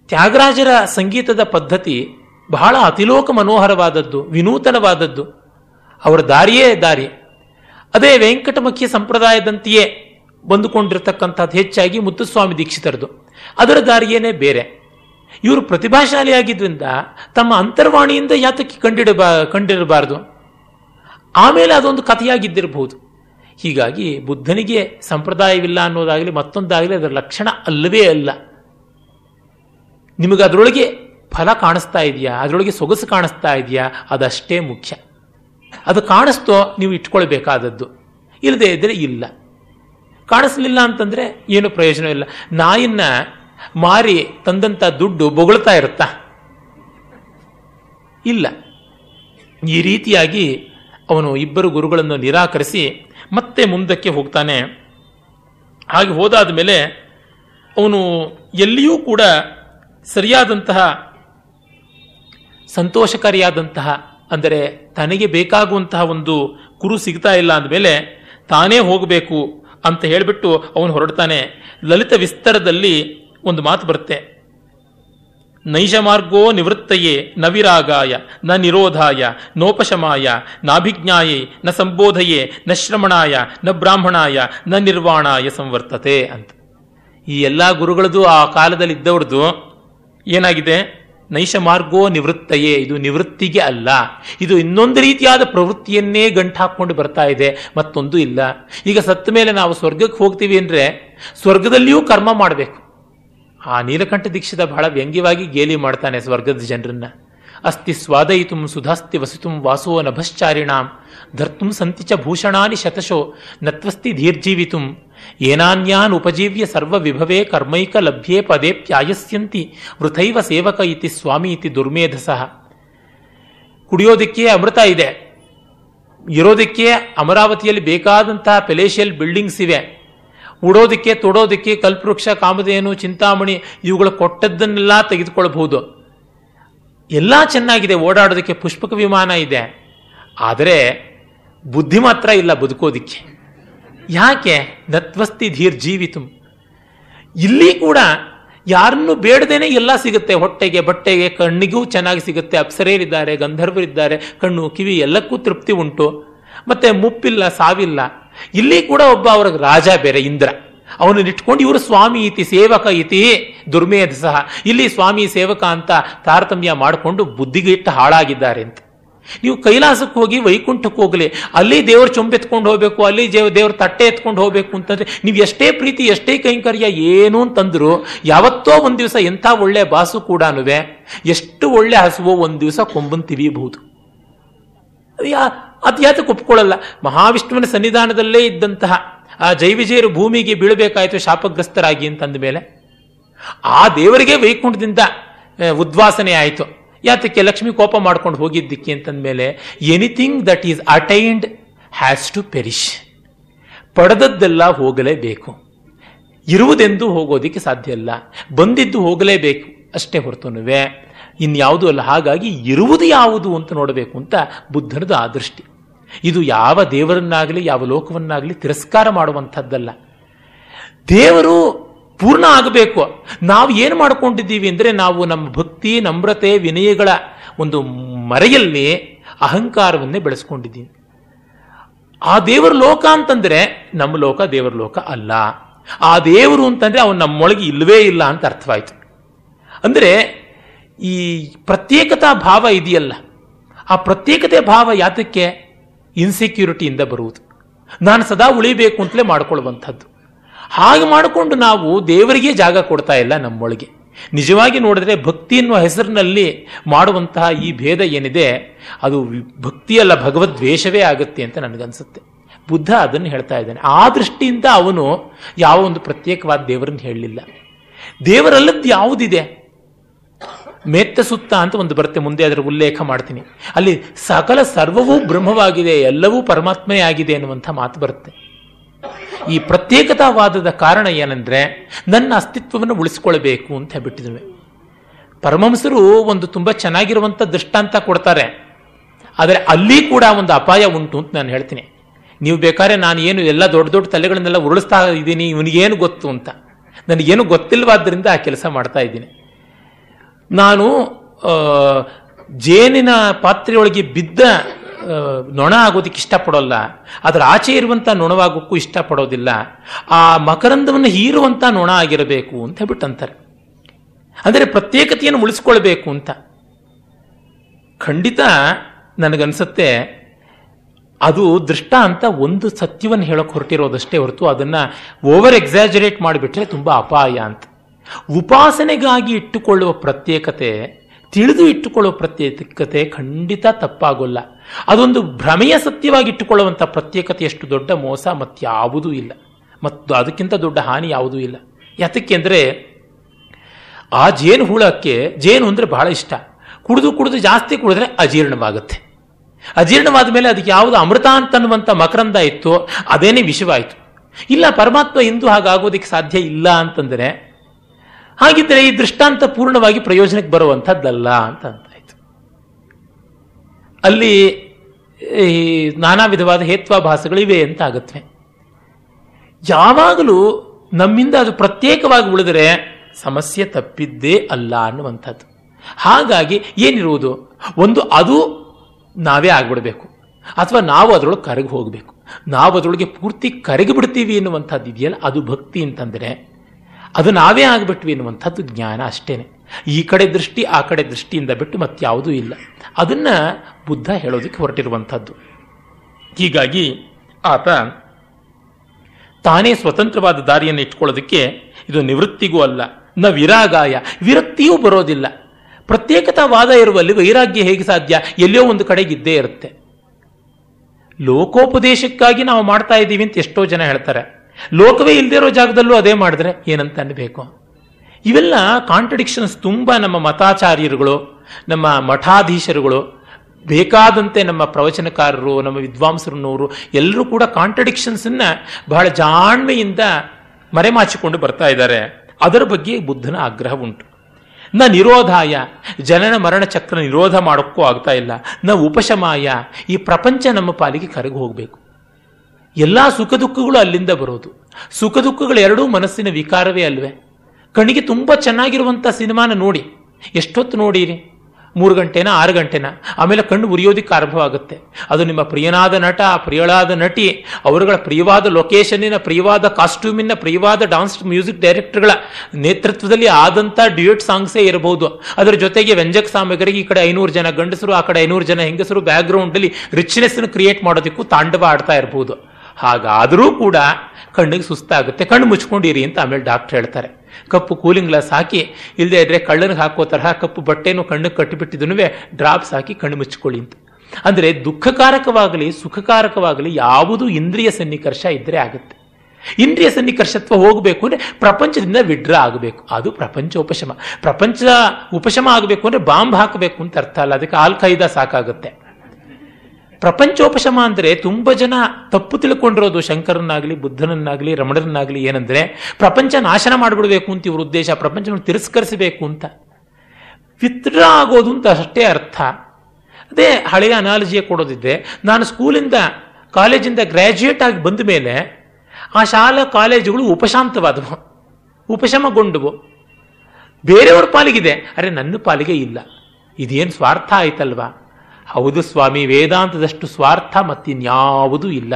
ತ್ಯಾಗರಾಜರ ಸಂಗೀತದ ಪದ್ಧತಿ ಬಹಳ ಅತಿಲೋಕ ಮನೋಹರವಾದದ್ದು, ವಿನೂತನವಾದದ್ದು. ಅವರ ದಾರಿಯೇ ದಾರಿ. ಅದೇ ವೆಂಕಟಮುಖಿ ಸಂಪ್ರದಾಯದಂತೆಯೇ ಬಂದುಕೊಂಡಿರತಕ್ಕಂಥದ್ದು ಹೆಚ್ಚಾಗಿ ಮುತ್ತುಸ್ವಾಮಿ ದೀಕ್ಷಿತರದು. ಅದರ ದಾರಿಯೇನೇ ಬೇರೆ. ಇವರು ಪ್ರತಿಭಾಶಾಲಿಯಾಗಿದ್ದರಿಂದ ತಮ್ಮ ಅಂತರ್ವಾಣಿಯಿಂದ ಯಾತಕ್ಕೆ ಕಂಡಿಡಬಾ ಕಂಡಿರಬಾರದು. ಆಮೇಲೆ ಅದೊಂದು ಕಥೆಯಾಗಿದ್ದಿರಬಹುದು. ಹೀಗಾಗಿ ಬುದ್ಧನಿಗೆ ಸಂಪ್ರದಾಯವಿಲ್ಲ ಅನ್ನೋದಾಗಲಿ ಮತ್ತೊಂದಾಗಲಿ ಅದರ ಲಕ್ಷಣ ಅಲ್ಲವೇ ಅಲ್ಲ. ನಿಮಗೆ ಅದರೊಳಗೆ ಫಲ ಕಾಣಿಸ್ತಾ ಇದೆಯಾ? ಅದರೊಳಗೆ ಸೊಗಸು ಕಾಣಿಸ್ತಾ ಇದೆಯಾ? ಅದಷ್ಟೇ ಮುಖ್ಯ. ಅದು ಕಾಣಿಸ್ತೋ ನೀವು ಇಟ್ಕೊಳ್ಬೇಕಾದದ್ದು. ಇಲ್ಲದೇ ಇದ್ದರೆ ಇಲ್ಲ. ಕಾಣಿಸ್ಲಿಲ್ಲ ಅಂತಂದ್ರೆ ಏನು ಪ್ರಯೋಜನ ಇಲ್ಲ ನಾಯಿನ ಮಾರಿ ತಂದಂತ ದುಡ್ಡು ಬೊಗಳ್ತಾ ಇರುತ್ತಾ? ಇಲ್ಲ. ಈ ರೀತಿಯಾಗಿ ಅವನು ಇಬ್ಬರು ಗುರುಗಳನ್ನು ನಿರಾಕರಿಸಿ ಮತ್ತೆ ಮುಂದಕ್ಕೆ ಹೋಗ್ತಾನೆ. ಹಾಗೆ ಹೋದಾದ ಮೇಲೆ ಅವನು ಎಲ್ಲಿಯೂ ಕೂಡ ಸರಿಯಾದಂತಹ ಸಂತೋಷಕಾರಿಯಾದಂತಹ, ಅಂದರೆ ತನಗೆ ಬೇಕಾಗುವಂತಹ ಒಂದು ಕುರು ಸಿಗ್ತಾ ಇಲ್ಲ ಅಂದಮೇಲೆ ತಾನೇ ಹೋಗಬೇಕು ಅಂತ ಹೇಳಿಬಿಟ್ಟು ಅವನು ಹೊರಡ್ತಾನೆ. ಲಲಿತ ವಿಸ್ತರದಲ್ಲಿ ಒಂದು ಮಾತು ಬರುತ್ತೆ. ನೈಷ ಮಾರ್ಗೋ ನಿವೃತ್ತಯೇ, ನ ವಿರಾಗಾಯ, ನ ನಿರೋಧಾಯ, ನೋಪಶಮಾಯ, ನಾಭಿಜ್ಞಾಯೇ, ನ ಸಂಬೋಧಯೇ, ನ ಶ್ರಮಣಾಯ, ನ ಬ್ರಾಹ್ಮಣಾಯ, ನ ನಿರ್ವಾಣಾಯ ಸಂವರ್ತತೆ ಅಂತ. ಈ ಎಲ್ಲ ಗುರುಗಳದು ಆ ಕಾಲದಲ್ಲಿ ಇದ್ದವ್ರದ್ದು ಏನಾಗಿದೆ? ನೈಷ ಮಾರ್ಗೋ ನಿವೃತ್ತಯೇ, ಇದು ನಿವೃತ್ತಿಗೆ ಅಲ್ಲ. ಇದು ಇನ್ನೊಂದು ರೀತಿಯಾದ ಪ್ರವೃತ್ತಿಯನ್ನೇ ಗಂಟು ಹಾಕ್ಕೊಂಡು ಬರ್ತಾ ಇದೆ, ಮತ್ತೊಂದು ಇಲ್ಲ. ಈಗ ಸತ್ತ ಮೇಲೆ ನಾವು ಸ್ವರ್ಗಕ್ಕೆ ಹೋಗ್ತೀವಿ ಅಂದರೆ ಸ್ವರ್ಗದಲ್ಲಿಯೂ ಕರ್ಮ ಮಾಡಬೇಕು. ಆ ನೀಲಕಂಠ ದೀಕ್ಷಿತ ಬಹಳ ವ್ಯಂಗ್ಯವಾಗಿ ಗೇಲಿ ಮಾಡ್ತಾನೆ ಸ್ವರ್ಗದ ಜನರನ್ನ. ಅಸ್ತಿ ಸ್ವಾದಯಿತು ಸುಧಾಸ್ತಿ ವಸಿತು ವಾಸೋ ನಭಶ್ಚಾರಿಣಾಂ. ಧರ್ತು ಸಂತಿ ಚ ಭೂಷಣಾನಿ ಶತಶೋ ನತ್ವಸ್ತಿ ಧೀರ್ಜೀವಿತು. ಏನಾನ್ಯಾನ್ ಉಪಜೀವ್ಯ ಸರ್ವ ವಿಭವೇ ಕರ್ಮೈಕ ಲಭ್ಯೇ ಪದೇಪ್ಯಾಯಸ್ಯಂತಿ ವೃಥೈವ ಸೇವಕ ಇತಿ ಸ್ವಾಮಿ ಇತಿ ದುರ್ಮೇಧಸಃ. ಕುಡಿಯೋದಕ್ಕೆ ಅಮೃತ ಇದೆ. ಇರೋದಕ್ಕೆ ಅಮರಾವತಿಯಲ್ಲಿ ಬೇಕಾದಂತಹ ಪೆಲೇಶಿಯಲ್ ಬಿಲ್ಡಿಂಗ್ಸ್ ಇವೆ. ಉಡೋದಕ್ಕೆ, ತೊಡೋದಕ್ಕೆ, ಕಲ್ಪವೃಕ್ಷ, ಕಾಮಧೇನು, ಚಿಂತಾಮಣಿ ಇವುಗಳು ಕೊಟ್ಟದ್ದನ್ನೆಲ್ಲ ತೆಗೆದುಕೊಳ್ಬಹುದು ಎಲ್ಲ ಚೆನ್ನಾಗಿದೆ, ಓಡಾಡೋದಕ್ಕೆ ಪುಷ್ಪಕ ವಿಮಾನ ಇದೆ. ಆದರೆ ಬುದ್ಧಿ ಮಾತ್ರ ಇಲ್ಲ ಬದುಕೋದಿಕ್ಕೆ. ಯಾಕೆ? ನತ್ವಸ್ತಿ ಧೀರ್ ಜೀವಿತು. ಇಲ್ಲಿ ಕೂಡ ಯಾರನ್ನು ಬೇಡದೇನೆ ಎಲ್ಲ ಸಿಗುತ್ತೆ. ಹೊಟ್ಟೆಗೆ, ಬಟ್ಟೆಗೆ, ಕಣ್ಣಿಗೂ ಚೆನ್ನಾಗಿ ಸಿಗುತ್ತೆ. ಅಪ್ಸರೇರಿದ್ದಾರೆ ಗಂಧರ್ವರಿದ್ದಾರೆ, ಕಣ್ಣು, ಕಿವಿ ಎಲ್ಲಕ್ಕೂ ತೃಪ್ತಿ ಉಂಟು. ಮತ್ತೆ ಮುಪ್ಪಿಲ್ಲ, ಸಾವಿಲ್ಲ. ಇಲ್ಲಿ ಕೂಡ ಒಬ್ಬ ಅವರ ರಾಜ ಬೇರೆ, ಇಂದ್ರ. ಅವನನ್ನು ಇಟ್ಕೊಂಡು ಇವರು ಸ್ವಾಮಿ ಇತಿ, ಸೇವಕ ಇತಿ, ದುರ್ಮೇಧ ಸಹ. ಇಲ್ಲಿ ಸ್ವಾಮಿ, ಸೇವಕ ಅಂತ ತಾರತಮ್ಯ ಮಾಡಿಕೊಂಡು ಬುದ್ಧಿಗಿಟ್ಟು ಹಾಳಾಗಿದ್ದಾರೆ ಅಂತ. ನೀವು ಕೈಲಾಸಕ್ಕೆ ಹೋಗಿ ವೈಕುಂಠಕ್ಕೆ ಹೋಗಲಿ. ಅಲ್ಲಿ ದೇವ್ರ ಚೊಂಬೆತ್ಕೊಂಡು ಹೋಗಬೇಕು, ಅಲ್ಲಿ ದೇವ್ರ ತಟ್ಟೆ ಎತ್ಕೊಂಡು ಹೋಗಬೇಕು ಅಂತಂದ್ರೆ ನೀವು ಎಷ್ಟೇ ಪ್ರೀತಿ, ಎಷ್ಟೇ ಕೈಂಕರ್ಯ ಏನು ಅಂತಂದ್ರು ಯಾವತ್ತೋ ಒಂದು ದಿವಸ ಎಂಥ ಒಳ್ಳೆ ಬಾಸು ಕೂಡ ಎಷ್ಟು ಒಳ್ಳೆ ಹಸುವೋ ಒಂದು ದಿವಸ ಕೊಂಬನ್ ತಿವಿಯಬಹುದು ಅದು ಯಾತಕ್ಕೆ ಒಪ್ಕೊಳ್ಳಲ್ಲ? ಮಹಾವಿಷ್ಣುವಿನ ಸನ್ನಿಧಾನದಲ್ಲೇ ಇದ್ದಂತಹ ಆ ಜೈವಿಜಯರು ಭೂಮಿಗೆ ಬೀಳಬೇಕಾಯಿತು ಶಾಪಗ್ರಸ್ತರಾಗಿ ಅಂತಂದ ಮೇಲೆ. ಆ ದೇವರಿಗೆ ವೈಕುಂಠದಿಂದ ಉದ್ವಾಸನೆ ಆಯಿತು. ಯಾತಕ್ಕೆ ಲಕ್ಷ್ಮಿ ಕೋಪ ಮಾಡ್ಕೊಂಡು ಹೋಗಿದ್ದಕ್ಕೆ ಅಂತಂದ್ಮೇಲೆ anything that is attained has to perish ಪಡೆದದ್ದೆಲ್ಲ ಹೋಗಲೇಬೇಕು. ಇರುವುದೆಂದು ಹೋಗೋದಿಕ್ಕೆ ಸಾಧ್ಯ ಇಲ್ಲ. ಬಂದಿದ್ದು ಹೋಗಲೇಬೇಕು. ಅಷ್ಟೇ ಹೊರತುನುವೆ. ಇನ್ಯಾವುದೂ ಅಲ್ಲ, ಹಾಗಾಗಿ ಇರುವುದು ಯಾವುದು ಅಂತ ನೋಡಬೇಕು ಅಂತ ಬುದ್ಧನದು ಆ ದೃಷ್ಟಿ. ಇದು ಯಾವ ದೇವರನ್ನಾಗಲಿ, ಯಾವ ಲೋಕವನ್ನಾಗಲಿ ತಿರಸ್ಕಾರ ಮಾಡುವಂಥದ್ದಲ್ಲ. ದೇವರು ಪೂರ್ಣ ಆಗಬೇಕು. ನಾವು ಏನು ಮಾಡ್ಕೊಂಡಿದ್ದೀವಿ ಅಂದರೆ ನಾವು ನಮ್ಮ ಭಕ್ತಿ, ನಮ್ರತೆ, ವಿನಯಗಳ ಒಂದು ಮರೆಯಲ್ಲಿ ಅಹಂಕಾರವನ್ನೇ ಬೆಳೆಸ್ಕೊಂಡಿದ್ದೀವಿ. ಆ ದೇವರ ಲೋಕ ಅಂತಂದರೆ ನಮ್ಮ ಲೋಕ ದೇವರ ಲೋಕ ಅಲ್ಲ. ಆ ದೇವರು ಅಂತಂದರೆ ಅವನು ನಮ್ಮೊಳಗೆ ಇಲ್ಲವೇ ಇಲ್ಲ ಅಂತ ಅರ್ಥವಾಯಿತು. ಅಂದರೆ ಈ ಪ್ರತ್ಯೇಕತಾ ಭಾವ ಇದೆಯಲ್ಲ, ಆ ಪ್ರತ್ಯೇಕತೆ ಭಾವ ಯಾತಕ್ಕೆ? ಇನ್ಸೆಕ್ಯೂರಿಟಿಯಿಂದ ಬರುವುದು. ನಾನು ಸದಾ ಉಳಿಬೇಕು ಅಂತಲೇ ಮಾಡ್ಕೊಳ್ಳುವಂಥದ್ದು. ಹಾಗೆ ಮಾಡಿಕೊಂಡು ನಾವು ದೇವರಿಗೆ ಜಾಗ ಕೊಡ್ತಾ ಇಲ್ಲ ನಮ್ಮೊಳಗೆ. ನಿಜವಾಗಿ ನೋಡಿದ್ರೆ ಭಕ್ತಿ ಎನ್ನುವ ಹೆಸರಿನಲ್ಲಿ ಮಾಡುವಂತಹ ಈ ಭೇದ ಏನಿದೆ, ಅದು ಭಕ್ತಿಯಲ್ಲ ಭಗವದ್ವೇಷವೇ ಆಗುತ್ತೆ ಅಂತ ನನಗನ್ಸುತ್ತೆ. ಬುದ್ಧ ಅದನ್ನು ಹೇಳ್ತಾ ಇದ್ದಾನೆ. ಆ ದೃಷ್ಟಿಯಿಂದ ಅವನು ಯಾವ ಒಂದು ಪ್ರತ್ಯೇಕವಾದ ದೇವರನ್ನು ಹೇಳಲಿಲ್ಲ. ದೇವರಲ್ಲದ್ದು ಯಾವುದಿದೆ? ಮೇತ್ತ ಸುತ್ತ ಅಂತ ಒಂದು ಬರುತ್ತೆ, ಮುಂದೆ ಅದರ ಉಲ್ಲೇಖ ಮಾಡ್ತೀನಿ. ಅಲ್ಲಿ ಸಕಲ ಸರ್ವವೂ ಬ್ರಹ್ಮವಾಗಿದೆ, ಎಲ್ಲವೂ ಪರಮಾತ್ಮೇ ಆಗಿದೆ ಅನ್ನುವಂಥ ಮಾತು ಬರುತ್ತೆ. ಈ ಪ್ರತ್ಯೇಕತಾವಾದದ ಕಾರಣ ಏನಂದ್ರೆ, ನನ್ನ ಅಸ್ತಿತ್ವವನ್ನು ಉಳಿಸ್ಕೊಳ್ಬೇಕು ಅಂತ ಹೇಳ್ಬಿಟ್ಟಿದ್ವಿ ಪರಮಹಂಸರು ಒಂದು ತುಂಬಾ ಚೆನ್ನಾಗಿರುವಂಥ ದೃಷ್ಟಾಂತ ಕೊಡ್ತಾರೆ. ಆದರೆ ಅಲ್ಲಿ ಕೂಡ ಒಂದು ಅಪಾಯ ಉಂಟು ಅಂತ ನಾನು ಹೇಳ್ತೀನಿ. ನೀವು ಬೇಕಾದ್ರೆ ನಾನು ಏನು ಎಲ್ಲ ದೊಡ್ಡ ದೊಡ್ಡ ತಲೆಗಳನ್ನೆಲ್ಲ ಉರುಳಿಸ್ತಾ ಇದ್ದೀನಿ, ಇವನಿಗೇನು ಗೊತ್ತು ಅಂತ. ನನಗೇನು ಗೊತ್ತಿಲ್ವಾದ್ದರಿಂದ ಆ ಕೆಲಸ ಮಾಡ್ತಾ ಇದ್ದೀನಿ. ನಾನು ಜೇನಿನ ಪಾತ್ರೆಯೊಳಗೆ ಬಿದ್ದ ನೊಣ ಆಗೋದಕ್ಕೆ ಇಷ್ಟಪಡೋಲ್ಲ. ಅದರ ಆಚೆ ಇರುವಂಥ ನೊಣವಾಗೋಕ್ಕೂ ಇಷ್ಟಪಡೋದಿಲ್ಲ. ಆ ಮಕರಂದವನ್ನು ಹೀರುವಂಥ ನೊಣ ಆಗಿರಬೇಕು ಅಂತ ಹೇಳ್ಬಿಟ್ಟು ಅಂತಾರೆ ಅಂದರೆ ಪ್ರತ್ಯೇಕತೆಯನ್ನು ಉಳಿಸ್ಕೊಳ್ಬೇಕು ಅಂತ. ಖಂಡಿತ ನನಗನ್ಸುತ್ತೆ, ಅದು ದೃಷ್ಟ ಅಂತ ಒಂದು ಸತ್ಯವನ್ನು ಹೇಳೋಕೆ ಹೊರಟಿರೋದಷ್ಟೇ ಹೊರತು ಅದನ್ನ ಓವರ್ ಎಕ್ಸಾಜರೇಟ್ ಮಾಡಿಬಿಟ್ರೆ ತುಂಬಾ ಅಪಾಯ ಅಂತ. ಉಪಾಸನೆಗಾಗಿ ಇಟ್ಟುಕೊಳ್ಳುವ ಪ್ರತ್ಯೇಕತೆ, ತಿಳಿದು ಇಟ್ಟುಕೊಳ್ಳುವ ಪ್ರತ್ಯೇಕತೆ ಖಂಡಿತ ತಪ್ಪಾಗೋಲ್ಲ. ಅದೊಂದು ಭ್ರಮೆಯ ಸತ್ಯವಾಗಿ ಇಟ್ಟುಕೊಳ್ಳುವಂಥ ಪ್ರತ್ಯೇಕತೆ ದೊಡ್ಡ ಮೋಸ ಮತ್ತಾವುದೂ ಇಲ್ಲ. ಮತ್ತು ಅದಕ್ಕಿಂತ ದೊಡ್ಡ ಹಾನಿ ಯಾವುದೂ ಇಲ್ಲ. ಯಾತಕ್ಕೆಂದರೆ ಆ ಜೇನು ಹುಳಕ್ಕೆ, ಜೇನು ಅಂದರೆ ಬಹಳ ಇಷ್ಟ. ಕುಡಿದು ಕುಡಿದು ಜಾಸ್ತಿ ಕುಡಿದ್ರೆ ಅಜೀರ್ಣವಾಗುತ್ತೆ. ಅಜೀರ್ಣವಾದ ಮೇಲೆ ಅದಕ್ಕೆ ಯಾವುದು ಅಮೃತ ಅಂತನ್ನುವಂಥ ಮಕರಂದ ಇತ್ತು, ಅದೇನೇ ವಿಷವಾಯಿತು. ಇಲ್ಲ, ಪರಮಾತ್ಮ ಎಂದು ಹಾಗಾಗೋದಕ್ಕೆ ಸಾಧ್ಯ ಇಲ್ಲ ಅಂತಂದರೆ ಹಾಗಿದ್ರೆ ಈ ದೃಷ್ಟಾಂತ ಪೂರ್ಣವಾಗಿ ಪ್ರಯೋಜನಕ್ಕೆ ಬರುವಂಥದ್ದಲ್ಲ ಅಂತ ಅಂತಾಯ್ತು. ಅಲ್ಲಿ ಈ ನಾನಾ ವಿಧವಾದ ಹೇತ್ವಾಭಾಸಗಳಿವೆ ಅಂತ ಆಗತ್ವೆ. ಯಾವಾಗಲೂ ನಮ್ಮಿಂದ ಅದು ಪ್ರತ್ಯೇಕವಾಗಿ ಉಳಿದರೆ ಸಮಸ್ಯೆ ತಪ್ಪಿದ್ದೇ ಅಲ್ಲ ಅನ್ನುವಂಥದ್ದು. ಹಾಗಾಗಿ ಏನಿರುವುದು? ಒಂದು ಅದು ನಾವೇ ಆಗ್ಬಿಡಬೇಕು. ಅಥವಾ ನಾವು ಅದರೊಳಗೆ ಕರಗಿ ಹೋಗಬೇಕು. ನಾವು ಅದರೊಳಗೆ ಪೂರ್ತಿ ಕರಗಿಬಿಡ್ತೀವಿ ಎನ್ನುವಂಥದ್ದು ಇದೆಯಲ್ಲ ಅದು ಭಕ್ತಿ ಅಂತಂದರೆ. ಅದು ನಾವೇ ಆಗಿಬಿಟ್ವಿ ಎನ್ನುವಂಥದ್ದು ಜ್ಞಾನ ಅಷ್ಟೇನೆ. ಈ ಕಡೆ ದೃಷ್ಟಿ, ಆ ಕಡೆ ದೃಷ್ಟಿಯಿಂದ ಬಿಟ್ಟು ಮತ್ತಾವುದೂ ಇಲ್ಲ. ಅದನ್ನ ಬುದ್ಧ ಹೇಳೋದಕ್ಕೆ ಹೊರಟಿರುವಂಥದ್ದು. ಹೀಗಾಗಿ ಆತ ತಾನೇ ಸ್ವತಂತ್ರವಾದ ದಾರಿಯನ್ನು ಇಟ್ಕೊಳ್ಳೋದಕ್ಕೆ ಇದು ನಿವೃತ್ತಿಗೂ ಅಲ್ಲ, ನ ವಿರಾಗಾಯ. ವಿರಕ್ತಿಯೂ ಬರೋದಿಲ್ಲ. ಪ್ರತ್ಯೇಕತಾವಾದ ಇರುವಲ್ಲಿ ವೈರಾಗ್ಯ ಹೇಗೆ ಸಾಧ್ಯ? ಎಲ್ಲಿಯೋ ಒಂದು ಕಡೆಗೆ ಇದ್ದೇ ಇರುತ್ತೆ. ಲೋಕೋಪದೇಶಕ್ಕಾಗಿ ನಾವು ಮಾಡ್ತಾ ಇದ್ದೀವಿ ಅಂತ ಎಷ್ಟೋ ಜನ ಹೇಳ್ತಾರೆ. ಲೋಕವೇ ಇಲ್ಲದೇ ಇರೋ ಜಾಗದಲ್ಲೂ ಅದೇ ಮಾಡಿದ್ರೆ ಏನಂತ ಅನ್ಬೇಕು? ಇವೆಲ್ಲ ಕಾಂಟ್ರಡಿಕ್ಷನ್ಸ್ ತುಂಬ ನಮ್ಮ ಮತಾಚಾರ್ಯರುಗಳು, ನಮ್ಮ ಮಠಾಧೀಶರುಗಳು, ಬೇಕಾದಂತೆ ನಮ್ಮ ಪ್ರವಚನಕಾರರು, ನಮ್ಮ ವಿದ್ವಾಂಸರನ್ನೋರು, ಎಲ್ಲರೂ ಕೂಡ ಕಾಂಟ್ರಡಿಕ್ಷನ್ಸ್ ಬಹಳ ಜಾಣ್ಮೆಯಿಂದ ಮರೆಮಾಚಿಕೊಂಡು ಬರ್ತಾ ಇದ್ದಾರೆ. ಅದರ ಬಗ್ಗೆ ಬುದ್ಧನ ಆಗ್ರಹ ಉಂಟು. ನ ನಿರೋಧಾಯ, ಜನನ ಮರಣ ಚಕ್ರ ನಿರೋಧ ಮಾಡೋಕ್ಕೂ ಆಗ್ತಾ ಇಲ್ಲ. ನ ಉಪಶಮಾಯ, ಈ ಪ್ರಪಂಚ ನಮ್ಮ ಪಾಲಿಗೆ ಕರಗಿ ಹೋಗಬೇಕು. ಎಲ್ಲ ಸುಖ ದುಃಖಗಳು ಅಲ್ಲಿಂದ ಬರೋದು. ಸುಖ ದುಃಖಗಳು ಎರಡೂ ಮನಸ್ಸಿನ ವಿಕಾರವೇ ಅಲ್ವೇ? ಕಣ್ಣಿಗೆ ತುಂಬ ಚೆನ್ನಾಗಿರುವಂಥ ಸಿನಿಮಾನ ನೋಡಿ. ಎಷ್ಟೊತ್ತು ನೋಡಿರಿ? ಮೂರು ಗಂಟೆನ, ಆರು ಗಂಟೆನ? ಆಮೇಲೆ ಕಣ್ಣು ಉರಿಯೋದಕ್ಕೆ ಆರಂಭವಾಗುತ್ತೆ ಅದು ನಿಮ್ಮ ಪ್ರಿಯನಾದ ನಟ, ಪ್ರಿಯಳಾದ ನಟಿ, ಅವರುಗಳ ಪ್ರಿಯವಾದ ಲೊಕೇಶನ್ನಿನ ಪ್ರಿಯವಾದ ಕಾಸ್ಟ್ಯೂಮಿನ ಪ್ರಿಯವಾದ ಡಾನ್ಸ್ ಮ್ಯೂಸಿಕ್ ಡೈರೆಕ್ಟರ್ಗಳ ನೇತೃತ್ವದಲ್ಲಿ ಆದಂಥ ಡ್ಯೂಯೆಟ್ ಸಾಂಗ್ಸೇ ಇರಬಹುದು. ಅದರ ಜೊತೆಗೆ ವ್ಯಂಜಕ ಸಾಮಗ್ರಿಗೆ ಈ ಕಡೆ ಐನೂರು ಜನ ಗಂಡಸರು, ಆ ಕಡೆ ಐನೂರು ಜನ ಹೆಂಗಸರು ಬ್ಯಾಕ್ಗ್ರೌಂಡಲ್ಲಿ ರಿಚ್ನೆಸ್ ಕ್ರಿಯೇಟ್ ಮಾಡೋದಕ್ಕೂ ತಾಂಡವ ಆಡ್ತಾ ಇರಬಹುದು. ಹಾಗಾದರೂ ಕೂಡ ಕಣ್ಣಿಗೆ ಸುಸ್ತಾಗುತ್ತೆ, ಕಣ್ಣು ಮುಚ್ಕೊಂಡಿರಿ ಅಂತ ಆಮೇಲೆ ಡಾಕ್ಟರ್ ಹೇಳ್ತಾರೆ. ಕಪ್ಪು ಕೂಲಿಂಗ್ ಗ್ಲಾಸ್ ಹಾಕಿ ಇಲ್ಲದೆ ಇದ್ರೆ ಕಳ್ಳನಿಗೆ ಹಾಕೋ ತರಹ ಕಪ್ಪು ಬಟ್ಟೆನೂ ಕಣ್ಣಿಗೆ ಕಟ್ಟಿಬಿಟ್ಟಿದ್ದನು ಡ್ರಾಪ್ಸ್ ಹಾಕಿ ಕಣ್ಣು ಮುಚ್ಕೊಳ್ಳಿ ಅಂತ. ಅಂದರೆ ದುಃಖಕಾರಕವಾಗಲಿ, ಸುಖಕಾರಕವಾಗಲಿ ಯಾವುದು ಇಂದ್ರಿಯ ಸನ್ನಿಕರ್ಷ ಇದ್ದರೆ ಆಗುತ್ತೆ. ಇಂದ್ರಿಯ ಸನ್ನಿಕರ್ಷತ್ವ ಹೋಗಬೇಕು ಅಂದರೆ ಪ್ರಪಂಚದಿಂದ ವಿಡ್ರಾ ಆಗಬೇಕು. ಅದು ಪ್ರಪಂಚ ಉಪಶಮ. ಪ್ರಪಂಚ ಉಪಶಮ ಆಗಬೇಕು ಅಂದರೆ ಬಾಂಬ್ ಹಾಕಬೇಕು ಅಂತ ಅರ್ಥ ಅಲ್ಲ. ಅದಕ್ಕೆ ಆಲ್ಖೈದ ಸಾಕಾಗುತ್ತೆ. ಪ್ರಪಂಚೋಪಶಮ ಅಂದರೆ ತುಂಬ ಜನ ತಪ್ಪು ತಿಳ್ಕೊಂಡಿರೋದು ಶಂಕರನ್ನಾಗಲಿ, ಬುದ್ಧನನ್ನಾಗಲಿ, ರಮಣರನ್ನಾಗಲಿ ಏನಂದ್ರೆ ಪ್ರಪಂಚ ನಾಶನ ಮಾಡಿಬಿಡಬೇಕು ಅಂತ ಇವ್ರ ಉದ್ದೇಶ ಪ್ರಪಂಚವನ್ನು ತಿರಸ್ಕರಿಸಬೇಕು ಅಂತ. ವಿತ್ರ ಆಗೋದು ಅಂತ ಅಷ್ಟೇ ಅರ್ಥ. ಅದೇ ಹಳೆಯ ಅನಾಲಜಿಯ ಕೊಡೋದಿದ್ದೆ ನಾನು ಸ್ಕೂಲಿಂದ ಕಾಲೇಜಿಂದ ಗ್ರ್ಯಾಜುಯೇಟ್ ಆಗಿ ಬಂದ ಮೇಲೆ ಆ ಶಾಲಾ ಕಾಲೇಜುಗಳು ಉಪಶಾಂತವಾದವು, ಉಪಶಮಗೊಂಡವು. ಬೇರೆಯವ್ರ ಪಾಲಿಗಿದೆ, ಅರೆ ನನ್ನ ಪಾಲಿಗೆ ಇಲ್ಲ. ಇದೇನು ಸ್ವಾರ್ಥ ಆಯ್ತಲ್ವಾ? ಹೌದು ಸ್ವಾಮಿ, ವೇದಾಂತದಷ್ಟು ಸ್ವಾರ್ಥ ಮತ್ತಿನ್ಯಾವುದೂ ಇಲ್ಲ.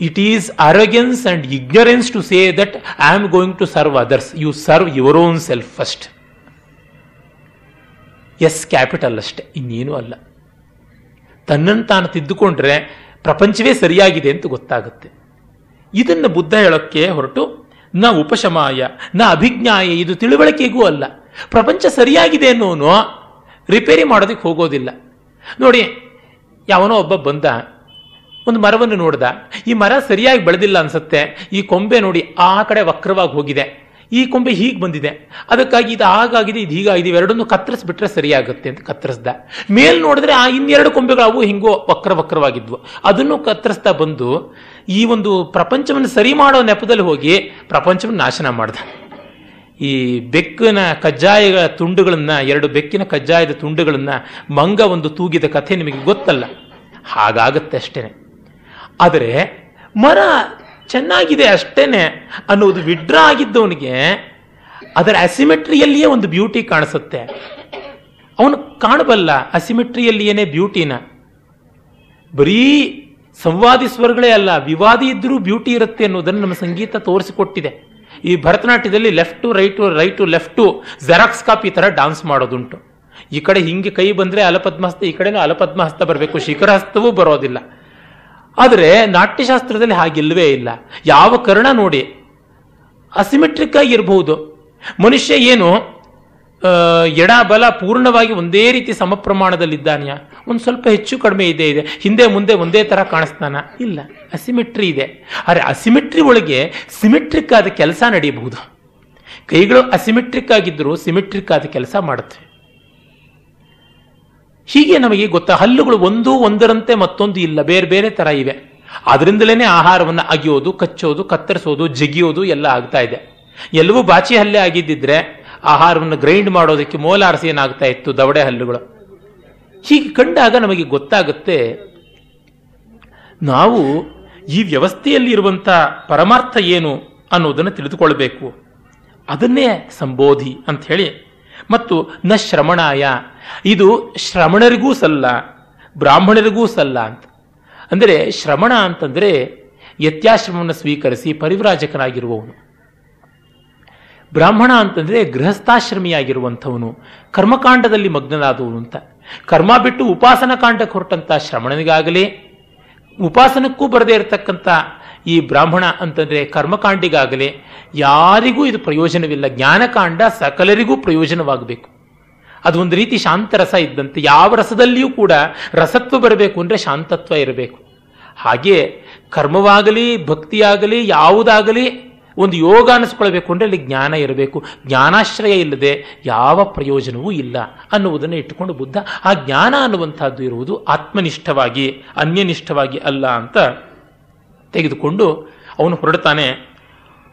It is arrogance and ignorance to say that I am going to serve others you serve your own self first S capital ಅಷ್ಟೆ, ಇನ್ನೇನು ಅಲ್ಲ. ತನ್ನನ್ನು ತಾನು ತಿದ್ದುಕೊಂಡ್ರೆ ಪ್ರಪಂಚವೇ ಸರಿಯಾಗಿದೆ ಅಂತ ಗೊತ್ತಾಗುತ್ತೆ. ಇದನ್ನು ಬುದ್ಧ ಹೇಳೋಕ್ಕೆ ಹೊರಟು, ನ ಉಪಶಮಾಯ, ನ ಅಭಿಜ್ಞಾಯ, ಇದು ತಿಳುವಳಿಕೆಗೂ ಅಲ್ಲ. ಪ್ರಪಂಚ ಸರಿಯಾಗಿದೆ ಅನ್ನೋನು ರಿಪೇರಿ ಮಾಡೋದಕ್ಕೆ ಹೋಗೋದಿಲ್ಲ. ನೋಡಿ, ಯಾವನೋ ಒಬ್ಬ ಬಂದ, ಒಂದು ಮರವನ್ನು ನೋಡ್ದ. ಈ ಮರ ಸರಿಯಾಗಿ ಬೆಳೆದಿಲ್ಲ ಅನ್ಸುತ್ತೆ. ಈ ಕೊಂಬೆ ನೋಡಿ ಆ ಕಡೆ ವಕ್ರವಾಗಿ ಹೋಗಿದೆ. ಈ ಕೊಂಬೆ ಹೀಗೆ ಬಂದಿದೆ. ಅದಕ್ಕಾಗಿ ಇದು ಹಾಗಾಗಿದೆ, ಇದು ಹೀಗಾಗಿದೆ, ಇವೆರಡನ್ನು ಕತ್ತರಿಸ್ಬಿಟ್ರೆ ಸರಿಯಾಗುತ್ತೆ ಅಂತ ಕತ್ತರಿಸ್ದ. ಮೇಲ್ ನೋಡಿದ್ರೆ ಆ ಇನ್ನೆರಡು ಕೊಂಬೆಗಳು ಅವು ಹಿಂಗೋ ವಕ್ರ ವಕ್ರವಾಗಿದ್ವು. ಅದನ್ನು ಕತ್ತರಿಸ್ತಾ ಬಂದು ಈ ಒಂದು ಪ್ರಪಂಚವನ್ನು ಸರಿ ಮಾಡೋ ನೆಪದಲ್ಲಿ ಹೋಗಿ ಪ್ರಪಂಚವನ್ನು ನಾಶನ ಮಾಡ್ದ. ಈ ಬೆಕ್ಕಿನ ಕಜ್ಜಾಯಗಳ ತುಂಡುಗಳನ್ನ, ಎರಡು ಬೆಕ್ಕಿನ ಕಜ್ಜಾಯದ ತುಂಡುಗಳನ್ನ ಮಂಗ ಒಂದು ತೂಗಿದ ಕಥೆ ನಿಮಗೆ ಗೊತ್ತಲ್ಲ? ಹಾಗಾಗತ್ತೆ ಅಷ್ಟೇನೆ. ಆದರೆ ಮರ ಚೆನ್ನಾಗಿದೆ ಅಷ್ಟೇನೆ ಅನ್ನೋದು ವಿಡ್ರಾ ಆಗಿದ್ದವನಿಗೆ ಅದರ ಅಸಿಮೆಟ್ರಿಯಲ್ಲಿಯೇ ಒಂದು ಬ್ಯೂಟಿ ಕಾಣಿಸುತ್ತೆ. ಅವನು ಕಾಣಬಲ್ಲ ಅಸಿಮೆಟ್ರಿಯಲ್ಲಿಯೇನೆ ಬ್ಯೂಟಿನ. ಬರೀ ಸಂವಾದಿ ಸ್ವರಗಳೇ ಅಲ್ಲ, ವಿವಾದಿ ಇದ್ರೂ ಬ್ಯೂಟಿ ಇರುತ್ತೆ ಅನ್ನೋದನ್ನು ನಮ್ಮ ಸಂಗೀತ ತೋರಿಸಿಕೊಟ್ಟಿದೆ. ಈ ಭರತನಾಟ್ಯದಲ್ಲಿ left right right to xerox copy ಥರ ಡಾನ್ಸ್ ಮಾಡೋದುಂಟು. ಈ ಕಡೆ ಹಿಂಗೆ ಕೈ ಬಂದರೆ ಅಲಪದ್ಮಹಸ್ತ ಈ ಕಡೆನೂ ಅಲಪದ್ಮಹಸ್ತ ಬರಬೇಕು, ಶಿಖರಹಸ್ತವೂ ಬರೋದಿಲ್ಲ. ಆದರೆ ನಾಟ್ಯಶಾಸ್ತ್ರದಲ್ಲಿ ಹಾಗಿಲ್ಲವೇ ಇಲ್ಲ. ಯಾವ ಕರ್ಣ ನೋಡಿ ಅಸಿಮೆಟ್ರಿಕ್ ಆಗಿ ಇರಬಹುದು ಮನುಷ್ಯ ಏನು ಎಡ ಬಲ ಪೂರ್ಣವಾಗಿ ಒಂದೇ ರೀತಿ ಸಮ ಪ್ರಮಾಣದಲ್ಲಿದ್ದಾನೆಯ ಒಂದು ಸ್ವಲ್ಪ ಹೆಚ್ಚು ಕಡಿಮೆ ಇದೆ ಇದೆ. ಹಿಂದೆ, ಮುಂದೆ ಒಂದೇ ತರ ಕಾಣಿಸ್ತಾನ. ಇಲ್ಲ, ಅಸಿಮೆಟ್ರಿ ಇದೆ. ಆದರೆ ಅಸಿಮೆಟ್ರಿ ಒಳಗೆ ಸಿಮೆಟ್ರಿಕ್ ಆದ ಕೆಲಸ ನಡೆಯಬಹುದು ಕೈಗಳು ಅಸಿಮೆಟ್ರಿಕ್ ಆಗಿದ್ದರೂ ಸಿಮೆಟ್ರಿಕ್ ಆದ ಕೆಲಸ ಮಾಡುತ್ತೆ. ಹೀಗೆ ನಮಗೆ ಗೊತ್ತಾ, ಹಲ್ಲುಗಳು ಒಂದು ಒಂದರಂತೆ ಮತ್ತೊಂದು ಇಲ್ಲ, ಬೇರೆ ಬೇರೆ ತರ ಇವೆ. ಅದರಿಂದಲೇ ಆಹಾರವನ್ನು ಅಗಿಯೋದು, ಕಚ್ಚೋದು, ಕತ್ತರಿಸೋದು, ಜಗಿಯೋದು ಎಲ್ಲ ಆಗ್ತಾ ಇದೆ. ಎಲ್ಲವೂ ಬಾಚಿ ಹಲ್ಲೆ ಆಗಿದ್ದಿದ್ರೆ ಆಹಾರವನ್ನು ಗ್ರೈಂಡ್ ಮಾಡೋದಕ್ಕೆ ಮೋಲಾರಸಿ ಏನಾಗ್ತಾ ಇತ್ತು? ದವಡೆ ಹಲ್ಲುಗಳು. ಹೀಗೆ ಕಂಡಾಗ ನಮಗೆ ಗೊತ್ತಾಗುತ್ತೆ, ನಾವು ಈ ವ್ಯವಸ್ಥೆಯಲ್ಲಿ ಇರುವಂಥ ಪರಮಾರ್ಥ ಏನು ಅನ್ನೋದನ್ನು ತಿಳಿದುಕೊಳ್ಬೇಕು. ಅದನ್ನೇ ಸಂಬೋಧಿ ಅಂತ ಹೇಳಿ ಮತ್ತು ನ ಶ್ರಮಣಾಯ. ಇದು ಶ್ರಮಣರಿಗೂ ಸಲ್ಲ, ಬ್ರಾಹ್ಮಣರಿಗೂ ಸಲ್ಲ ಅಂತ. ಅಂದರೆ ಶ್ರಮಣ ಅಂತಂದರೆ ಯತ್ಯಾಶ್ರಮವನ್ನು ಸ್ವೀಕರಿಸಿ ಪರಿವ್ರಾಜಕನಾಗಿರುವವನು. ಬ್ರಾಹ್ಮಣ ಅಂತಂದ್ರೆ ಗೃಹಸ್ಥಾಶ್ರಮಿಯಾಗಿರುವಂಥವನು, ಕರ್ಮಕಾಂಡದಲ್ಲಿ ಮಗ್ನನಾದವನು ಅಂತ. ಕರ್ಮ ಬಿಟ್ಟು ಉಪಾಸನ ಕಾಂಡಕ್ಕೆ ಹೊರಟಂಥ ಶ್ರಮಣನಿಗಾಗಲಿ ಉಪಾಸನಕ್ಕೂ ಬರದೇ ಇರತಕ್ಕಂಥ ಈ ಬ್ರಾಹ್ಮಣ ಅಂತಂದ್ರೆ ಕರ್ಮಕಾಂಡಿಗಾಗಲಿ ಯಾರಿಗೂ ಇದು ಪ್ರಯೋಜನವಿಲ್ಲ. ಜ್ಞಾನಕಾಂಡ ಸಕಲರಿಗೂ ಪ್ರಯೋಜನವಾಗಬೇಕು. ಅದು ಒಂದು ರೀತಿ ಶಾಂತ ರಸ ಇದ್ದಂತೆ, ಯಾವ ರಸದಲ್ಲಿಯೂ ಕೂಡ ರಸತ್ವ ಬರಬೇಕು ಅಂದರೆ ಶಾಂತತ್ವ ಇರಬೇಕು. ಹಾಗೆ ಕರ್ಮವಾಗಲಿ, ಭಕ್ತಿಯಾಗಲಿ, ಯಾವುದಾಗಲಿ ಒಂದು ಯೋಗ ಅನ್ನಿಸ್ಕೊಳ್ಬೇಕು ಅಂದರೆ ಅಲ್ಲಿ ಜ್ಞಾನ ಇರಬೇಕು. ಜ್ಞಾನಾಶ್ರಯ ಇಲ್ಲದೆ ಯಾವ ಪ್ರಯೋಜನವೂ ಇಲ್ಲ ಅನ್ನುವುದನ್ನು ಇಟ್ಟುಕೊಂಡು ಬುದ್ಧ ಆ ಜ್ಞಾನ ಅನ್ನುವಂಥದ್ದು ಇರುವುದು ಆತ್ಮನಿಷ್ಠವಾಗಿ, ಅನ್ಯನಿಷ್ಠವಾಗಿ ಅಲ್ಲ ಅಂತ ತೆಗೆದುಕೊಂಡು ಅವನು ಹೊರಡ್ತಾನೆ.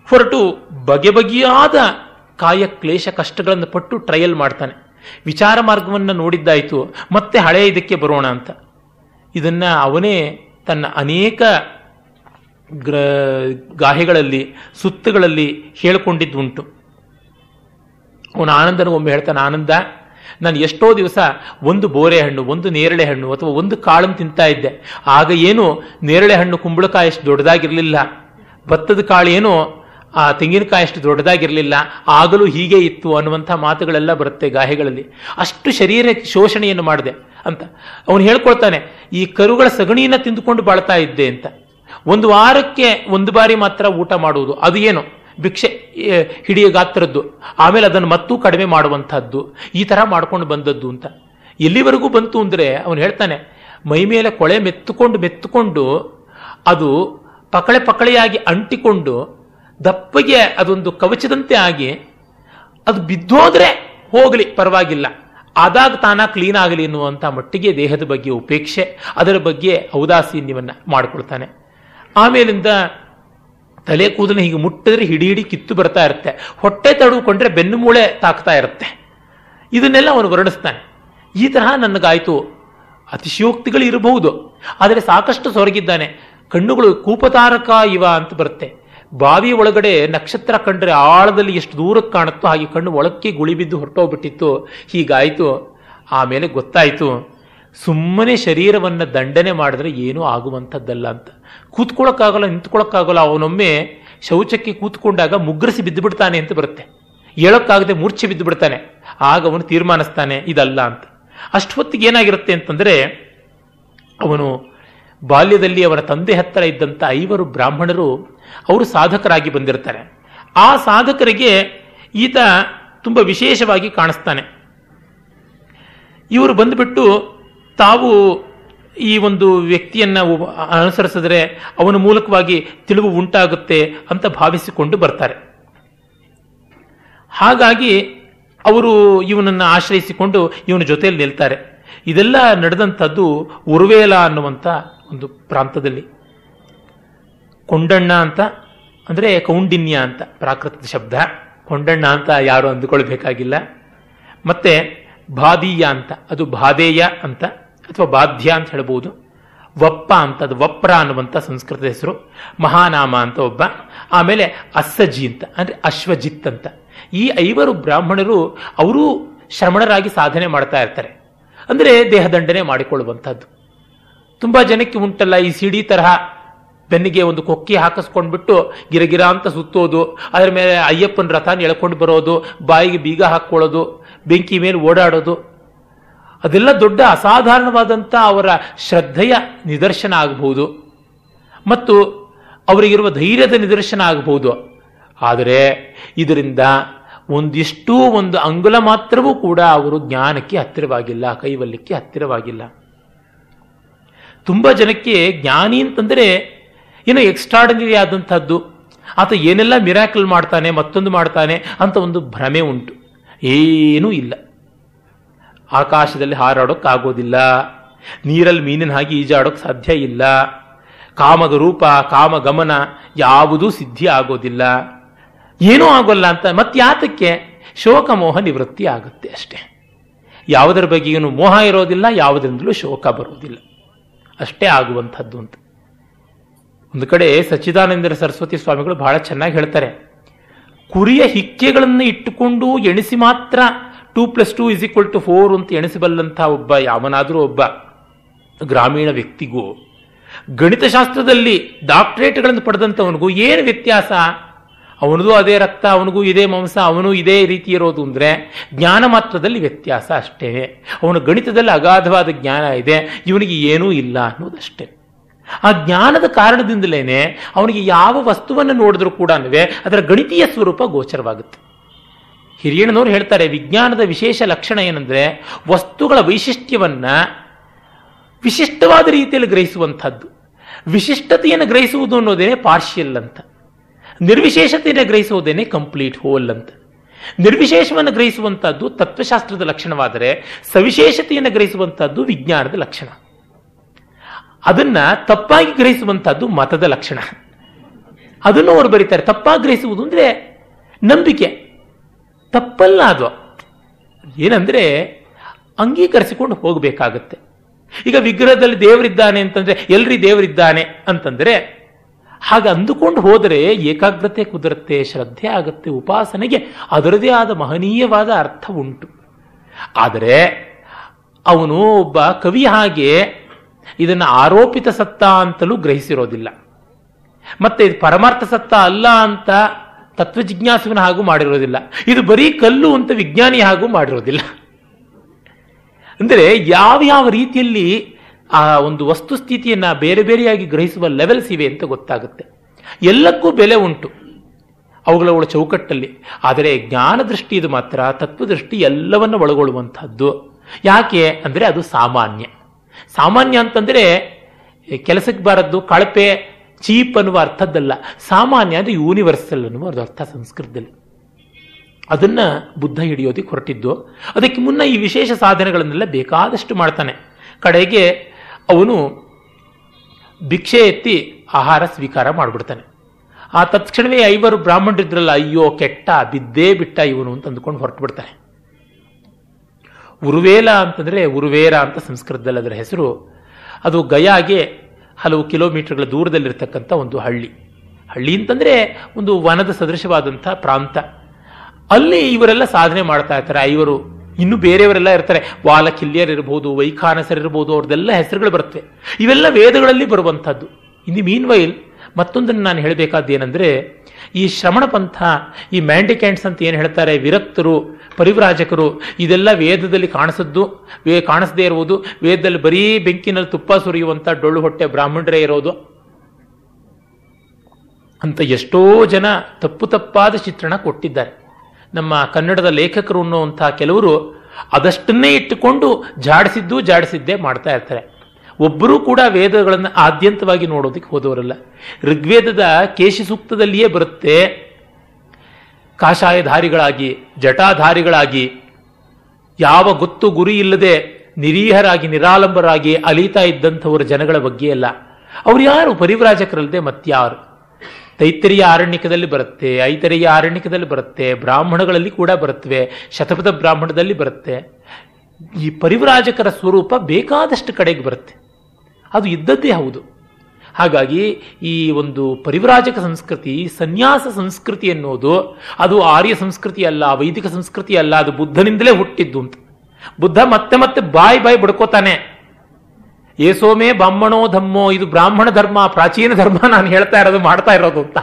ಹೊರಟು ಬಗೆ ಬಗೆಯಾದ ಕಾಯ ಕ್ಲೇಶ ಕಷ್ಟಗಳನ್ನು ಪಟ್ಟು ಟ್ರಯಲ್ ಮಾಡ್ತಾನೆ. ವಿಚಾರ ಮಾರ್ಗವನ್ನು ನೋಡಿದ್ದಾಯಿತು. ಮತ್ತೆ ಹಳೆಯ ಇದಕ್ಕೆ ಬರೋಣ ಅಂತ. ಇದನ್ನು ಅವನೇ ತನ್ನ ಅನೇಕ ಗ್ರ, ಗಾಹೆಗಳಲ್ಲಿ, ಸುತ್ತುಗಳಲ್ಲಿ ಹೇಳಿಕೊಂಡಿದ್ದುಂಟು. ಅವನು ಆನಂದನು ಒಮ್ಮೆ ಹೇಳ್ತಾನೆ, ಆನಂದ, ನಾನು ಎಷ್ಟೋ ದಿವಸ ಒಂದು ಬೋರೆ ಹಣ್ಣು ಒಂದು ನೇರಳೆ ಹಣ್ಣು ಅಥವಾ ಒಂದು ಕಾಳನ್ನು ತಿಂತಾ ಇದ್ದೆ. ಆಗ ಏನು ನೇರಳೆ ಹಣ್ಣು ಕುಂಬಳಕಾಯಿ ಅಷ್ಟು ದೊಡ್ಡದಾಗಿರಲಿಲ್ಲ. ಭತ್ತದ ಕಾಳು ಏನು, ಆ ತೆಂಗಿನಕಾಯಿ ಅಷ್ಟು ದೊಡ್ಡದಾಗಿರಲಿಲ್ಲ. ಆಗಲೂ ಹೀಗೆ ಇತ್ತು ಅನ್ನುವಂಥ ಮಾತುಗಳೆಲ್ಲ ಬರುತ್ತೆ ಗಾಹೆಗಳಲ್ಲಿ. ಅಷ್ಟು ಶರೀರ ಶೋಷಣೆಯನ್ನು ಮಾಡಿದೆ ಅಂತ. ಅವನು ಹೇಳ್ಕೊಳ್ತಾನೆ, ಈ ಕರುಗಳ ಸಗಣಿಯನ್ನು ತಿಂದುಕೊಂಡು ಬಾಳ್ತಾ ಇದ್ದೆ ಅಂತ. ಒಂದು ವಾರಕ್ಕೆ ಒಂದು ಬಾರಿ ಮಾತ್ರ ಊಟ ಮಾಡುವುದು. ಅದು ಏನು? ಭಿಕ್ಷೆ ಹಿಡಿಯ ಗಾತ್ರದ್ದು. ಆಮೇಲೆ ಅದನ್ನು ಮತ್ತೂ ಕಡಿಮೆ ಮಾಡುವಂತಹದ್ದು ಈ ತರ ಮಾಡ್ಕೊಂಡು ಬಂದದ್ದು ಅಂತ. ಎಲ್ಲಿವರೆಗೂ ಬಂತು ಅಂದ್ರೆ ಅವನು ಹೇಳ್ತಾನೆ, ಮೈ ಮೇಲೆ ಕೊಳೆ ಮೆತ್ತುಕೊಂಡು ಮೆತ್ತುಕೊಂಡು ಅದು ಪಕಳೆ ಪಕಳೆಯಾಗಿ ಅಂಟಿಕೊಂಡು ದಪ್ಪಗೆ ಅದೊಂದು ಕವಚದಂತೆ ಆಗಿ ಅದು ಬಿದ್ದೋದ್ರೆ ಹೋಗಲಿ, ಪರವಾಗಿಲ್ಲ. ಆದಾಗ ತಾನ ಕ್ಲೀನ್ ಆಗಲಿ ಎನ್ನುವಂಥ ಮಟ್ಟಿಗೆ ದೇಹದ ಬಗ್ಗೆ ಉಪೇಕ್ಷೆ, ಅದರ ಬಗ್ಗೆ ಔದಾಸೀನ್ಯವನ್ನು ಮಾಡಿಕೊಳ್ತಾನೆ. ಆಮೇಲಿಂದ ತಲೆ ಕೂದಲು ಹೀಗೆ ಮುಟ್ಟಿದ್ರೆ ಹಿಡಿ ಹಿಡಿ ಕಿತ್ತು ಬರ್ತಾ ಇರುತ್ತೆ. ಹೊಟ್ಟೆ ತಡುಕೊಂಡ್ರೆ ಬೆನ್ನು ಮೂಳೆ ತಾಕ್ತಾ ಇರುತ್ತೆ. ಇದನ್ನೆಲ್ಲ ಅವನು ವರ್ಣಿಸ್ತಾನೆ. ಈ ತರಹ ನನಗಾಯ್ತು. ಅತಿಶಯೋಕ್ತಿಗಳು ಇರಬಹುದು. ಆದರೆ ಸಾಕಷ್ಟು ಸೊರಗಿದ್ದಾನೆ. ಕಣ್ಣುಗಳು ಕೂಪತಾರಕ ಇವ ಅಂತ ಬರುತ್ತೆ. ಬಾವಿ ಒಳಗಡೆ ನಕ್ಷತ್ರ ಕಂಡ್ರೆ ಆಳದಲ್ಲಿ ಎಷ್ಟು ದೂರಕ್ಕೆ ಕಾಣುತ್ತೋ ಹಾಗೆ ಕಣ್ಣು ಒಳಕ್ಕೆ ಗುಳಿ ಬಿದ್ದು ಹೊರಟೋಗ್ಬಿಟ್ಟಿತ್ತು. ಹೀಗಾಯಿತು. ಆಮೇಲೆ ಗೊತ್ತಾಯ್ತು. ಸುಮ್ಮನೆ ಶರೀರವನ್ನು ದಂಡನೆ ಮಾಡಿದ್ರೆ ಏನೂ ಆಗುವಂಥದ್ದಲ್ಲ ಅಂತ. ಕೂತ್ಕೊಳ್ಳೋಕ್ಕಾಗಲ್ಲ ನಿಂತ್ಕೊಳ್ಳೋಕ್ಕಾಗಲ್ಲ ಅವನೊಮ್ಮೆ ಶೌಚಕ್ಕೆ ಕೂತ್ಕೊಂಡಾಗ ಮುಗ್ಗರಿಸಿ ಬಿದ್ದುಬಿಡ್ತಾನೆ ಅಂತ ಬರುತ್ತೆ. ಹೇಳೋಕ್ಕಾಗದೆ ಮೂರ್ಛೆ ಬಿದ್ದು ಬಿಡ್ತಾನೆ ಆಗ ಅವನು ತೀರ್ಮಾನಿಸ್ತಾನೆ, ಇದಲ್ಲ ಅಂತ. ಅಷ್ಟು ಹೊತ್ತಿಗೆ ಏನಾಗಿರುತ್ತೆ ಅಂತಂದರೆ, ಅವನು ಬಾಲ್ಯದಲ್ಲಿ ಅವರ ತಂದೆ ಹತ್ತಿರ ಇದ್ದಂಥ ಐವರು ಬ್ರಾಹ್ಮಣರು ಅವರು ಸಾಧಕರಾಗಿ ಬಂದಿರ್ತಾರೆ. ಆ ಸಾಧಕರಿಗೆ ಈತ ತುಂಬ ವಿಶೇಷವಾಗಿ ಕಾಣಿಸ್ತಾನೆ. ಇವರು ಬಂದುಬಿಟ್ಟು ತಾವು ಈ ಒಂದು ವ್ಯಕ್ತಿಯನ್ನ ಅನುಸರಿಸಿದ್ರೆ ಅವನ ಮೂಲಕವಾಗಿ ತಿಳಿವು ಉಂಟಾಗುತ್ತೆ ಅಂತ ಭಾವಿಸಿಕೊಂಡು ಬರ್ತಾರೆ. ಹಾಗಾಗಿ ಅವರು ಇವನನ್ನು ಆಶ್ರಯಿಸಿಕೊಂಡು ಇವನ ಜೊತೆಯಲ್ಲಿ ನಿಲ್ತಾರೆ. ಇದೆಲ್ಲ ನಡೆದಂಥದ್ದು ಉರುವೇಲ ಅನ್ನುವಂಥ ಒಂದು ಪ್ರಾಂತದಲ್ಲಿ. ಕೊಂಡಣ್ಣ ಅಂತ, ಅಂದರೆ ಕೌಂಡಿನ್ಯ ಅಂತ ಪ್ರಾಕೃತ ಶಬ್ದ. ಕೊಂಡಣ್ಣ ಅಂತ ಯಾರು ಅಂದುಕೊಳ್ಬೇಕಾಗಿಲ್ಲ. ಮತ್ತೆ ಬಾದೀಯ ಅಂತ, ಅದು ಭಾದೇಯ ಅಂತ. ಅಥವಾ ಬಾಧ್ಯ ಅಂತ ಹೇಳ್ಬೋದು. ವಪ್ಪ ಅಂತದ್ದು ವಪ್ರ ಅನ್ನುವಂಥ ಸಂಸ್ಕೃತ ಹೆಸರು. ಮಹಾನಾಮ ಅಂತ ಒಬ್ಬ. ಆಮೇಲೆ ಅಸ್ಸಜಿ ಅಂತ, ಅಂದರೆ ಅಶ್ವಜಿತ್ ಅಂತ. ಈ ಐವರು ಬ್ರಾಹ್ಮಣರು ಅವರೂ ಶ್ರಮಣರಾಗಿ ಸಾಧನೆ ಮಾಡ್ತಾ ಇರ್ತಾರೆ. ಅಂದರೆ ದೇಹದಂಡನೆ ಮಾಡಿಕೊಳ್ಳುವಂಥದ್ದು ತುಂಬ ಜನಕ್ಕೆ ಉಂಟಲ್ಲ ಈ ಸಿಡಿ ತರಹ ಬೆನ್ನಿಗೆ ಒಂದು ಕೊಕ್ಕಿ ಹಾಕಿಸ್ಕೊಂಡ್ಬಿಟ್ಟು ಗಿರಗಿರ ಅಂತ ಸುತ್ತೋದು, ಅದರ ಮೇಲೆ ಅಯ್ಯಪ್ಪನ ರಥನ ಎಳ್ಕೊಂಡು ಬರೋದು, ಬಾಯಿಗೆ ಬೀಗ ಹಾಕ್ಕೊಳ್ಳೋದು, ಬೆಂಕಿ ಮೇಲೆ ಓಡಾಡೋದು ಅದೆಲ್ಲ ದೊಡ್ಡ ಅಸಾಧಾರಣವಾದಂಥ ಅವರ ಶ್ರದ್ಧೆಯ ನಿದರ್ಶನ ಆಗಬಹುದು. ಮತ್ತು ಅವರಿಗಿರುವ ಧೈರ್ಯದ ನಿದರ್ಶನ ಆಗಬಹುದು. ಆದರೆ ಇದರಿಂದ ಒಂದಿಷ್ಟೂ ಒಂದು ಅಂಗುಲ ಮಾತ್ರವೂ ಕೂಡ ಅವರು ಜ್ಞಾನಕ್ಕೆ ಹತ್ತಿರವಾಗಿಲ್ಲ ಕೈವಲ್ಲಿಕ್ಕೆ ಹತ್ತಿರವಾಗಿಲ್ಲ. ತುಂಬ ಜನಕ್ಕೆ ಜ್ಞಾನಿ ಅಂತಂದರೆ ಏನೋ ಎಕ್ಸ್ಟ್ರಾರ್ಡಿನರಿ ಆದಂಥದ್ದು. ಆತ ಏನೆಲ್ಲ ಮಿರಾಕಲ್ ಮಾಡ್ತಾನೆ, ಮತ್ತೊಂದು ಮಾಡ್ತಾನೆ ಅಂತ ಒಂದು ಭ್ರಮೆ ಉಂಟು. ಏನೂ ಇಲ್ಲ. ಆಕಾಶದಲ್ಲಿ ಹಾರಾಡೋಕ್ಕಾಗೋದಿಲ್ಲ. ನೀರಲ್ಲಿ ಮೀನಿನ ಹಾಗೆ ಈಜಾಡೋಕೆ ಸಾಧ್ಯ ಇಲ್ಲ. ಕಾಮದ ರೂಪ ಕಾಮಗಮನ ಯಾವುದೂ ಸಿದ್ಧಿ ಆಗೋದಿಲ್ಲ. ಏನೂ ಆಗೋಲ್ಲ ಅಂತ ಮತ್ಯಾತಕ್ಕೆ ಶೋಕ ಮೋಹ ನಿವೃತ್ತಿ ಆಗುತ್ತೆ ಅಷ್ಟೇ. ಯಾವುದರ ಬಗ್ಗೆಯೂ ಮೋಹ ಇರೋದಿಲ್ಲ, ಯಾವುದರಿಂದಲೂ ಶೋಕ ಬರೋದಿಲ್ಲ. ಅಷ್ಟೇ ಆಗುವಂಥದ್ದು ಅಂತ. ಒಂದು ಕಡೆ ಸಚ್ಚಿದಾನಂದರ ಸರಸ್ವತಿ ಸ್ವಾಮಿಗಳು ಬಹಳ ಚೆನ್ನಾಗಿ ಹೇಳ್ತಾರೆ. ಕುರಿಯ ಹಿಕ್ಕೆಗಳನ್ನು ಇಟ್ಟುಕೊಂಡು ಎಣಿಸಿ ಮಾತ್ರ two plus two is equal to four ಅಂತ ಎಣಿಸಬಲ್ಲಂಥ ಒಬ್ಬ, ಯಾವನಾದರೂ ಒಬ್ಬ ಗ್ರಾಮೀಣ ವ್ಯಕ್ತಿಗೂ, ಗಣಿತಶಾಸ್ತ್ರದಲ್ಲಿ ಡಾಕ್ಟರೇಟ್ಗಳನ್ನು ಪಡೆದಂಥವನಿಗೂ ಏನು ವ್ಯತ್ಯಾಸ? ಅವನದು ಅದೇ ರಕ್ತ, ಅವನಿಗೂ ಇದೇ ಮಾಂಸ, ಅವನು ಇದೇ ರೀತಿ ಇರೋದು ಅಂದರೆ ಜ್ಞಾನ ಮಾತ್ರದಲ್ಲಿ ವ್ಯತ್ಯಾಸ ಅಷ್ಟೇ. ಅವನು ಗಣಿತದಲ್ಲಿ ಅಗಾಧವಾದ ಜ್ಞಾನ ಇದೆ, ಇವನಿಗೆ ಏನೂ ಇಲ್ಲ ಅನ್ನೋದಷ್ಟೇ. ಆ ಜ್ಞಾನದ ಕಾರಣದಿಂದಲೇ ಅವನಿಗೆ ಯಾವ ವಸ್ತುವನ್ನು ನೋಡಿದ್ರೂ ಕೂಡ ಅದರ ಗಣಿತೀಯ ಸ್ವರೂಪ ಗೋಚರವಾಗುತ್ತೆ. ಹಿರಿಯಣ್ಣನವರು ಹೇಳ್ತಾರೆ, ವಿಜ್ಞಾನದ ವಿಶೇಷ ಲಕ್ಷಣ ಏನಂದ್ರೆ, ವಸ್ತುಗಳ ವೈಶಿಷ್ಟ್ಯವನ್ನ ವಿಶಿಷ್ಟವಾದ ರೀತಿಯಲ್ಲಿ ಗ್ರಹಿಸುವಂಥದ್ದು. ವಿಶಿಷ್ಟತೆಯನ್ನು ಗ್ರಹಿಸುವುದು ಅನ್ನೋದೇನೆ ಪಾರ್ಷಿಯಲ್ ಅಂತ. ನಿರ್ವಿಶೇಷತೆಯನ್ನು ಗ್ರಹಿಸುವುದೇನೆ ಕಂಪ್ಲೀಟ್ ಹೋಲ್ ಅಂತ. ನಿರ್ವಿಶೇಷವನ್ನು ಗ್ರಹಿಸುವಂಥದ್ದು ತತ್ವಶಾಸ್ತ್ರದ ಲಕ್ಷಣವಾದರೆ, ಸವಿಶೇಷತೆಯನ್ನು ಗ್ರಹಿಸುವಂತಹದ್ದು ವಿಜ್ಞಾನದ ಲಕ್ಷಣ. ಅದನ್ನ ತಪ್ಪಾಗಿ ಗ್ರಹಿಸುವಂಥದ್ದು ಮತದ ಲಕ್ಷಣ. ಅದನ್ನು ಅವರು ಬರೀತಾರೆ. ತಪ್ಪಾಗಿ ಗ್ರಹಿಸುವುದು ಅಂದ್ರೆ ನಂಬಿಕೆ. ತಪ್ಪಲ್ಲ ಅದು ಏನಂದ್ರೆ ಅಂಗೀಕರಿಸಿಕೊಂಡು ಹೋಗಬೇಕಾಗತ್ತೆ. ಈಗ ವಿಗ್ರಹದಲ್ಲಿ ದೇವರಿದ್ದಾನೆ ಅಂತಂದ್ರೆ ಎಲ್ರಿ ದೇವರಿದ್ದಾನೆ ಅಂತಂದ್ರೆ ಹಾಗೆ ಅಂದುಕೊಂಡು ಹೋದರೆ ಏಕಾಗ್ರತೆ ಕುದುರುತ್ತೆ, ಶ್ರದ್ಧೆ ಆಗುತ್ತೆ, ಉಪಾಸನೆಗೆ ಅದರದೇ ಆದ ಮಹನೀಯವಾದ ಅರ್ಥ ಉಂಟು. ಆದರೆ ಅವನು ಒಬ್ಬ ಕವಿ ಹಾಗೆ ಇದನ್ನು ಆರೋಪಿತ ಸತ್ತ ಅಂತಲೂ ಗ್ರಹಿಸಿರೋದಿಲ್ಲ. ಮತ್ತೆ ಇದು ಪರಮಾರ್ಥ ಸತ್ತ ಅಲ್ಲ ಅಂತ ತತ್ವ ಜಿಜ್ಞಾಸುವಿನ ಹಾಗೂ ಮಾಡಿರೋದಿಲ್ಲ. ಇದು ಬರೀ ಕಲ್ಲು ಅಂತ ವಿಜ್ಞಾನಿ ಹಾಗೂ ಮಾಡಿರೋದಿಲ್ಲ. ಅಂದರೆ ಯಾವ ಯಾವ ರೀತಿಯಲ್ಲಿ ಆ ಒಂದು ವಸ್ತುಸ್ಥಿತಿಯನ್ನು ಬೇರೆ ಬೇರೆಯಾಗಿ ಗ್ರಹಿಸುವ ಲೆವೆಲ್ಸ್ ಇವೆ ಅಂತ ಗೊತ್ತಾಗುತ್ತೆ. ಎಲ್ಲಕ್ಕೂ ಬೆಲೆ ಉಂಟು ಅವುಗಳ ಚೌಕಟ್ಟಲ್ಲಿ. ಆದರೆ ಜ್ಞಾನ ದೃಷ್ಟಿ ಇದು ಮಾತ್ರ, ತತ್ವದೃಷ್ಟಿ ಎಲ್ಲವನ್ನು ಒಳಗೊಳ್ಳುವಂಥದ್ದು. ಯಾಕೆ ಅಂದರೆ ಅದು ಸಾಮಾನ್ಯ. ಸಾಮಾನ್ಯ ಅಂತಂದರೆ ಕೆಲಸಕ್ಕೆ ಬಾರದ್ದು, ಕಳಪೆ ಚೀಪ್ ಅನ್ನುವ ಅರ್ಥದ್ದಲ್ಲ. ಸಾಮಾನ್ಯ ಅಂದರೆ ಯೂನಿವರ್ಸಲ್ ಅನ್ನುವ ಅರ್ಥ ಸಂಸ್ಕೃತದಲ್ಲಿ. ಅದನ್ನ ಬುದ್ಧ ಹಿಡಿಯೋದಕ್ಕೆ ಹೊರಟಿದ್ದು. ಅದಕ್ಕೆ ಮುನ್ನ ಈ ವಿಶೇಷ ಸಾಧನೆಗಳನ್ನೆಲ್ಲ ಬೇಕಾದಷ್ಟು ಮಾಡ್ತಾನೆ. ಕಡೆಗೆ ಅವನು ಭಿಕ್ಷೆ ಎತ್ತಿ ಆಹಾರ ಸ್ವೀಕಾರ ಮಾಡಿಬಿಡ್ತಾನೆ. ಆ ತತ್ಕ್ಷಣವೇ ಐವರು ಬ್ರಾಹ್ಮಣರಿದ್ರಲ್ಲ, ಅಯ್ಯೋ, ಕೆಟ್ಟ, ಬಿದ್ದೇ ಬಿಟ್ಟ ಇವನು ಅಂತ ಅಂದ್ಕೊಂಡು ಹೊರಟು ಬಿಡ್ತಾನೆ ಉರುವೇಲ ಅಂತಂದ್ರೆ ಉರುವೇರ ಅಂತ ಸಂಸ್ಕೃತದಲ್ಲಿ ಅದರ ಹೆಸರು. ಅದು ಗಯಾಗೆ ಹಲವು ಕಿಲೋಮೀಟರ್ಗಳ ದೂರದಲ್ಲಿರ್ತಕ್ಕಂಥ ಒಂದು ಹಳ್ಳಿ. ಹಳ್ಳಿ ಅಂತಂದ್ರೆ ಒಂದು ವನದ ಸದೃಶವಾದಂಥ ಪ್ರಾಂತ. ಅಲ್ಲಿ ಇವರೆಲ್ಲ ಸಾಧನೆ ಮಾಡ್ತಾ ಇರ್ತಾರೆ. ಐವರು, ಇನ್ನು ಬೇರೆಯವರೆಲ್ಲ ಇರ್ತಾರೆ. ವಾಲಕಿಲ್ಯರ್ ಇರಬಹುದು ವೈಖಾನಸರ್ ಇರಬಹುದು ಅವ್ರದ್ದೆಲ್ಲ ಹೆಸರುಗಳು ಬರುತ್ತೆ. ಇವೆಲ್ಲ ವೇದಗಳಲ್ಲಿ ಬರುವಂಥದ್ದು. ಇನ್ನು ಮೀನ್ ವೈಲ್ ಮತ್ತೊಂದನ್ನು ನಾನು ಹೇಳಬೇಕಾದ್ದೇನೆಂದ್ರೆ ಈ ಶ್ರಮಣ ಪಂಥ ಈ ಮ್ಯಾಂಡಿಕ್ಯಾಂಟ್ಸ್ ಅಂತ ಏನು ಹೇಳ್ತಾರೆ, ವಿರಕ್ತರು, ಪರಿವ್ರಾಜಕರು, ಇದೆಲ್ಲ ವೇದದಲ್ಲಿ ಕಾಣಿಸದ್ದು, ವೇ, ಕಾಣಿಸದೇ ಇರುವುದು. ವೇದದಲ್ಲಿ ಬರೀ ಬೆಂಕಿನಲ್ಲಿ ತುಪ್ಪ ಸುರಿಯುವಂಥ ಡೊಳ್ಳು ಹೊಟ್ಟೆ ಬ್ರಾಹ್ಮಣರೇ ಇರೋದು. ಅಂತ ಎಷ್ಟೋ ಜನ ತಪ್ಪು ತಪ್ಪಾದ ಚಿತ್ರಣ ಕೊಟ್ಟಿದ್ದಾರೆ. ನಮ್ಮ ಕನ್ನಡದ ಲೇಖಕರು ಅನ್ನುವಂಥ ಕೆಲವರು ಅದಷ್ಟನ್ನೇ ಇಟ್ಟುಕೊಂಡು ಜಾಡಿಸಿದ್ದು ಜಾಡಿಸಿದ್ದೇ ಮಾಡ್ತಾ ಇರ್ತಾರೆ. ಒಬ್ಬರೂ ಕೂಡ ವೇದಗಳನ್ನು ಆದ್ಯಂತವಾಗಿ ನೋಡೋದಕ್ಕೆ ಹೋದವರಲ್ಲ. ಋಗ್ವೇದದ ಕೇಶಿ ಸೂಕ್ತದಲ್ಲಿಯೇ ಬರುತ್ತೆ. ಕಾಷಾಯಧಾರಿಗಳಾಗಿ, ಜಟಾಧಾರಿಗಳಾಗಿ, ಯಾವ ಗೊತ್ತು ಗುರಿ ಇಲ್ಲದೆ ನಿರೀಹರಾಗಿ, ನಿರಾಲಂಬರಾಗಿ ಅಲೀತಾ ಇದ್ದಂಥವರ ಜನಗಳ ಬಗ್ಗೆ ಅಲ್ಲ. ಅವ್ರು ಯಾರು? ಪರಿವ್ರಾಜಕರಲ್ಲದೆ ಮತ್ಯಾರು. ತೈತರಿಯ ಆರಣ್ಯಕದಲ್ಲಿ ಬರುತ್ತೆ, ಐತರಿಯ ಆರಣ್ಯಕದಲ್ಲಿ ಬರುತ್ತೆ, ಬ್ರಾಹ್ಮಣಗಳಲ್ಲಿ ಕೂಡ ಬರುತ್ತವೆ ಶತಪಥ ಬ್ರಾಹ್ಮಣದಲ್ಲಿ ಬರುತ್ತೆ. ಈ ಪರಿವ್ರಾಜಕರ ಸ್ವರೂಪ ಬೇಕಾದಷ್ಟು ಕಡೆಗೆ ಬರುತ್ತೆ. ಅದು ಇದ್ದದ್ದೇ ಹೌದು. ಹಾಗಾಗಿ ಈ ಒಂದು ಪರಿವ್ರಾಜಕ ಸಂಸ್ಕೃತಿ, ಸನ್ಯಾಸ ಸಂಸ್ಕೃತಿ ಅನ್ನೋದು ಅದು ಆರ್ಯ ಸಂಸ್ಕೃತಿ ಅಲ್ಲ, ವೈದಿಕ ಸಂಸ್ಕೃತಿ ಅಲ್ಲ, ಅದು ಬುದ್ಧನಿಂದಲೇ ಹುಟ್ಟಿದ್ದು ಅಂತ. ಬುದ್ಧ ಮತ್ತೆ ಮತ್ತೆ ಬಾಯಿ ಬಾಯಿ ಬಡ್ಕೋತಾನೆ. ಏಸೋಮೇ ಬ್ರಾಹ್ಮಣೋ ಧಮ್ಮೋ, ಇದು ಬ್ರಾಹ್ಮಣ ಧರ್ಮ, ಪ್ರಾಚೀನ ಧರ್ಮ ನಾನು ಹೇಳ್ತಾ ಇರೋದು, ಮಾಡ್ತಾ ಇರೋದು ಅಂತ.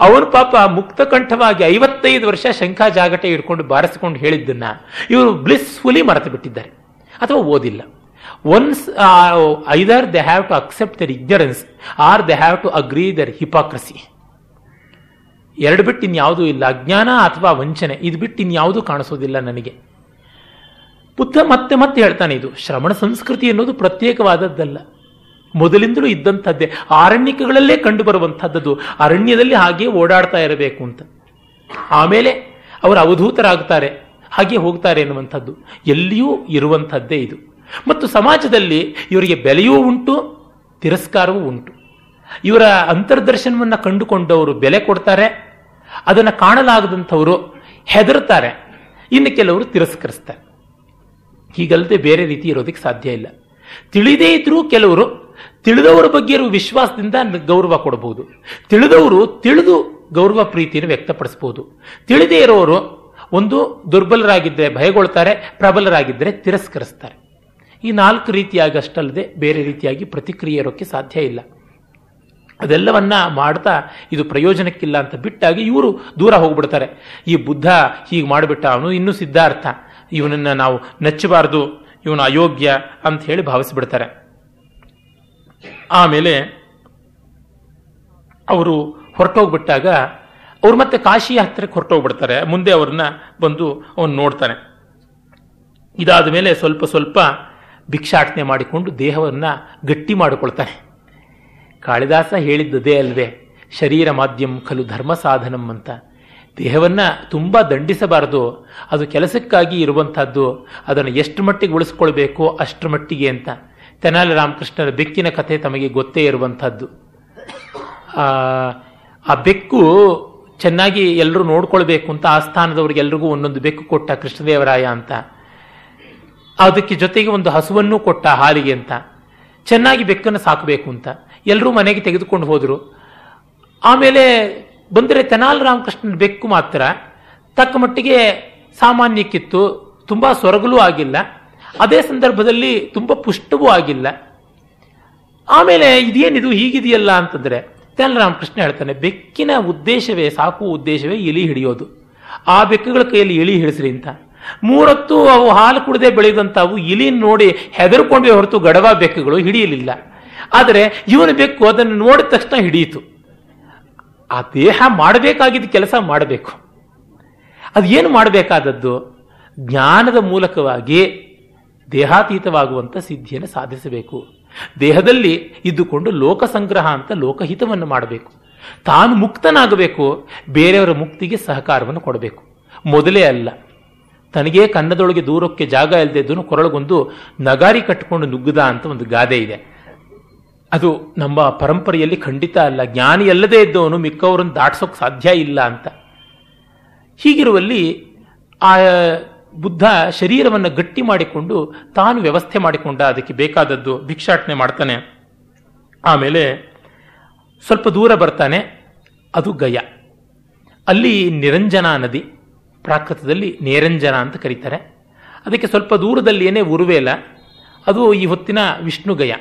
ಅವನು ಪಾಪ ಮುಕ್ತಕಂಠವಾಗಿ ಐವತ್ತೈದು ವರ್ಷ ಶಂಖ ಜಾಗಟೆ ಇಟ್ಕೊಂಡು ಬಾರಿಸಿಕೊಂಡು ಹೇಳಿದ್ದನ್ನ ಇವರು ಬ್ಲಿಸ್ಫುಲಿ ಮರೆತು ಬಿಟ್ಟಿದ್ದಾರೆ. ಅಥವಾ ಓದಿಲ್ಲ. Once either they have to accept their ignorance or they have to agree their hypocrisy ಎರಡು ಬಿಟ್ಟು ಇನ್ಯಾವುದೂ ಇಲ್ಲ. ಅಜ್ಞಾನ ಅಥವಾ ವಂಚನೆ, ಇದು ಬಿಟ್ಟು ಇನ್ಯಾವುದೂ ಕಾಣಿಸೋದಿಲ್ಲ ನನಗೆ. ಬುದ್ಧ ಮತ್ತೆ ಮತ್ತೆ ಹೇಳ್ತಾನೆ ಇದು. ಶ್ರವಣ ಸಂಸ್ಕೃತಿ ಅನ್ನೋದು ಪ್ರತ್ಯೇಕವಾದದ್ದಲ್ಲ. ಮೊದಲಿಂದಲೂ ಇದ್ದಂಥದ್ದೇ. ಆರಣ್ಯಕಗಳಲ್ಲೇ ಕಂಡುಬರುವಂಥದ್ದು ಅರಣ್ಯದಲ್ಲಿ ಹಾಗೆ ಓಡಾಡ್ತಾ ಇರಬೇಕು ಅಂತ. ಆಮೇಲೆ ಅವರು ಅವಧೂತರಾಗ್ತಾರೆ. ಹಾಗೆ ಹೋಗ್ತಾರೆ ಎನ್ನುವಂಥದ್ದು. ಎಲ್ಲಿಯೂ ಇರುವಂಥದ್ದೇ ಇದು. ಮತ್ತು ಸಮಾಜದಲ್ಲಿ ಇವರಿಗೆ ಬೆಲೆಯೂ ಉಂಟು, ತಿರಸ್ಕಾರವೂ ಉಂಟು. ಇವರ ಅಂತರ್ದರ್ಶನವನ್ನು ಕಂಡುಕೊಂಡವರು ಬೆಲೆ ಕೊಡ್ತಾರೆ, ಅದನ್ನು ಕಾಣಲಾಗದಂಥವರು ಹೆದರ್ತಾರೆ ಇನ್ನು ಕೆಲವರು ತಿರಸ್ಕರಿಸ್ತಾರೆ. ಹೀಗಲ್ಲದೆ ಬೇರೆ ರೀತಿ ಇರೋದಕ್ಕೆ ಸಾಧ್ಯ ಇಲ್ಲ. ತಿಳಿದೇ ಇದ್ರೂ ಕೆಲವರು ತಿಳಿದವರ ಬಗ್ಗೆ ಇರುವ ವಿಶ್ವಾಸದಿಂದ ಗೌರವ ಕೊಡಬಹುದು. ತಿಳಿದವರು ತಿಳಿದು ಗೌರವ ಪ್ರೀತಿಯನ್ನು ವ್ಯಕ್ತಪಡಿಸಬಹುದು. ತಿಳಿದೇ ಇರೋರು ಒಂದು ದುರ್ಬಲರಾಗಿದ್ದರೆ ಭಯಗೊಳ್ತಾರೆ ಪ್ರಬಲರಾಗಿದ್ದರೆ ತಿರಸ್ಕರಿಸ್ತಾರೆ. ಈ ನಾಲ್ಕು ರೀತಿಯಾಗಿ ಅಷ್ಟಲ್ಲದೆ ಬೇರೆ ರೀತಿಯಾಗಿ ಪ್ರತಿಕ್ರಿಯೆ ಇರೋಕ್ಕೆ ಸಾಧ್ಯ ಇಲ್ಲ. ಅದೆಲ್ಲವನ್ನ ಮಾಡ್ತಾ ಇದು ಪ್ರಯೋಜನಕ್ಕಿಲ್ಲ ಅಂತ ಬಿಟ್ಟಾಗಿ ಇವರು ದೂರ ಹೋಗ್ಬಿಡ್ತಾರೆ. ಈ ಬುದ್ಧ ಹೀಗೆ ಮಾಡಿಬಿಟ್ಟ ಅವನು ಇನ್ನೂ ಸಿದ್ಧಾರ್ಥ. ಇವನನ್ನ ನಾವು ನೆಚ್ಚಬಾರದು, ಇವನು ಅಯೋಗ್ಯ ಅಂತ ಹೇಳಿ ಭಾವಿಸಿಬಿಡ್ತಾರೆ. ಆಮೇಲೆ ಅವರು ಹೊರಟೋಗ್ಬಿಟ್ಟಾಗ ಅವ್ರು ಮತ್ತೆ ಕಾಶಿ ಹತ್ತಿರಕ್ಕೆ ಹೊರಟೋಗ್ಬಿಡ್ತಾರೆ. ಮುಂದೆ ಅವ್ರನ್ನ ಬಂದು ಅವನು ನೋಡ್ತಾನೆ. ಇದಾದ ಮೇಲೆ ಸ್ವಲ್ಪ ಸ್ವಲ್ಪ ಭಿಕ್ಷಾಟನೆ ಮಾಡಿಕೊಂಡು ದೇಹವನ್ನು ಗಟ್ಟಿ ಮಾಡಿಕೊಳ್ತಾನೆ. ಕಾಳಿದಾಸ ಹೇಳಿದ್ದದೇ ಅಲ್ವೇ, ಶರೀರ ಮಾಧ್ಯಮ ಖಲು ಧರ್ಮ ಸಾಧನಂ ಅಂತ. ದೇಹವನ್ನು ತುಂಬ ದಂಡಿಸಬಾರದು, ಅದು ಕೆಲಸಕ್ಕಾಗಿ ಇರುವಂಥದ್ದು ಅದನ್ನು ಎಷ್ಟು ಮಟ್ಟಿಗೆ ಉಳಿಸ್ಕೊಳ್ಬೇಕು ಅಷ್ಟರ ಮಟ್ಟಿಗೆ ಅಂತ. ತೆನಾಲಿ ರಾಮಕೃಷ್ಣರ ಬೆಕ್ಕಿನ ಕಥೆ ತಮಗೆ ಗೊತ್ತೇ ಇರುವಂಥದ್ದು ಆ ಬೆಕ್ಕು ಚೆನ್ನಾಗಿ ಎಲ್ಲರೂ ನೋಡ್ಕೊಳ್ಬೇಕು ಅಂತ, ಆ ಸ್ಥಾನದವ್ರಿಗೆ ಎಲ್ರಿಗೂ ಒಂದೊಂದು ಬೆಕ್ಕು ಕೊಟ್ಟ ಕೃಷ್ಣದೇವರಾಯ ಅಂತ. ಅದಕ್ಕೆ ಜೊತೆಗೆ ಒಂದು ಹಸುವನ್ನು ಕೊಟ್ಟ ಹಾಲಿಗೆ ಅಂತ. ಚೆನ್ನಾಗಿ ಬೆಕ್ಕನ್ನು ಸಾಕಬೇಕು ಅಂತ. ಎಲ್ಲರೂ ಮನೆಗೆ ತೆಗೆದುಕೊಂಡು ಹೋದರು. ಆಮೇಲೆ ಬಂದರೆ ತೆನಾಲ್ ರಾಮಕೃಷ್ಣನ ಬೆಕ್ಕು ಮಾತ್ರ ತಕ್ಕ ಮಟ್ಟಿಗೆ ಸಾಮಾನ್ಯಕ್ಕಿತ್ತು ತುಂಬ ಸೊರಗಲೂ ಆಗಿಲ್ಲ. ಅದೇ ಸಂದರ್ಭದಲ್ಲಿ ತುಂಬ ಪುಷ್ಟವೂ ಆಗಿಲ್ಲ. ಆಮೇಲೆ ಇದೇನಿದು ಹೀಗಿದೆಯಲ್ಲ ಅಂತಂದರೆ ತೆನಾಲ್ ರಾಮಕೃಷ್ಣ ಹೇಳ್ತಾನೆ, ಬೆಕ್ಕಿನ ಉದ್ದೇಶವೇ, ಸಾಕುವ ಉದ್ದೇಶವೇ ಇಲಿ ಹಿಡಿಯೋದು. ಆ ಬೆಕ್ಕುಗಳ ಕೈಯಲ್ಲಿ ಇಲಿ ಹಿಡಿಸ್ರಿ ಅಂತ. ಮೂರತ್ತು ಅವು ಹಾಲು ಕುಡದೆ ಬೆಳೆದಂತಾವು ಇಲಿ ನೋಡಿ ಹೆದರ್ಕೊಂಡ್ವೆ ಹೊರತು ಗಡವ ಬೆಕ್ಕುಗಳು ಹಿಡಿಯಲಿಲ್ಲ. ಆದರೆ ಇವನು ಬೆಕ್ಕು ಅದನ್ನು ನೋಡಿದ ತಕ್ಷಣ ಹಿಡಿಯಿತು. ಆ ದೇಹ ಮಾಡಬೇಕಾಗಿದ್ದ ಕೆಲಸ ಮಾಡಬೇಕು. ಅದು ಏನು ಮಾಡಬೇಕಾದದ್ದು? ಜ್ಞಾನದ ಮೂಲಕವಾಗಿ ದೇಹಾತೀತವಾಗುವಂಥ ಸಿದ್ಧಿಯನ್ನು ಸಾಧಿಸಬೇಕು. ದೇಹದಲ್ಲಿ ಇದ್ದುಕೊಂಡು ಲೋಕ ಸಂಗ್ರಹ ಅಂತ ಲೋಕಹಿತವನ್ನು ಮಾಡಬೇಕು. ತಾನು ಮುಕ್ತನಾಗಬೇಕು, ಬೇರೆಯವರ ಮುಕ್ತಿಗೆ ಸಹಕಾರವನ್ನು ಕೊಡಬೇಕು. ಮೊದಲೇ ಅಲ್ಲ. ತನಗೇ ಕನ್ನದೊಳಗೆ ದೂರಕ್ಕೆ ಜಾಗ ಇಲ್ಲದೆ ಕೊರಳಗೊಂದು ನಗಾರಿ ಕಟ್ಟಿಕೊಂಡು ನುಗ್ಗದ ಅಂತ ಒಂದು ಗಾದೆ ಇದೆ. ಅದು ನಮ್ಮ ಪರಂಪರೆಯಲ್ಲಿ ಖಂಡಿತ ಅಲ್ಲ. ಜ್ಞಾನಿ ಅಲ್ಲದೇ ಇದ್ದವನು ಮಿಕ್ಕವರನ್ನು ದಾಟಿಸೋಕೆ ಸಾಧ್ಯ ಇಲ್ಲ ಅಂತ. ಹೀಗಿರುವಲ್ಲಿ ಆ, ಬುದ್ಧ ಶರೀರವನ್ನು ಗಟ್ಟಿ ಮಾಡಿಕೊಂಡು ತಾನು ವ್ಯವಸ್ಥೆ ಮಾಡಿಕೊಂಡ ಅದಕ್ಕೆ ಬೇಕಾದದ್ದು ಭಿಕ್ಷಾಟನೆ ಮಾಡ್ತಾನೆ. ಆಮೇಲೆ ಸ್ವಲ್ಪ ದೂರ ಬರ್ತಾನೆ, ಅದು ಗಯ. ಅಲ್ಲಿ ನಿರಂಜನಾ ನದಿ. ಪ್ರಾಕೃತದಲ್ಲಿ ನೇರಂಜನ ಅಂತ ಕರೀತಾರೆ. ಅದಕ್ಕೆ ಸ್ವಲ್ಪ ದೂರದಲ್ಲಿಯೇ ಉರುವೇಲ ಅದು ಈ ಹೊತ್ತಿನ ವಿಷ್ಣುಗಯ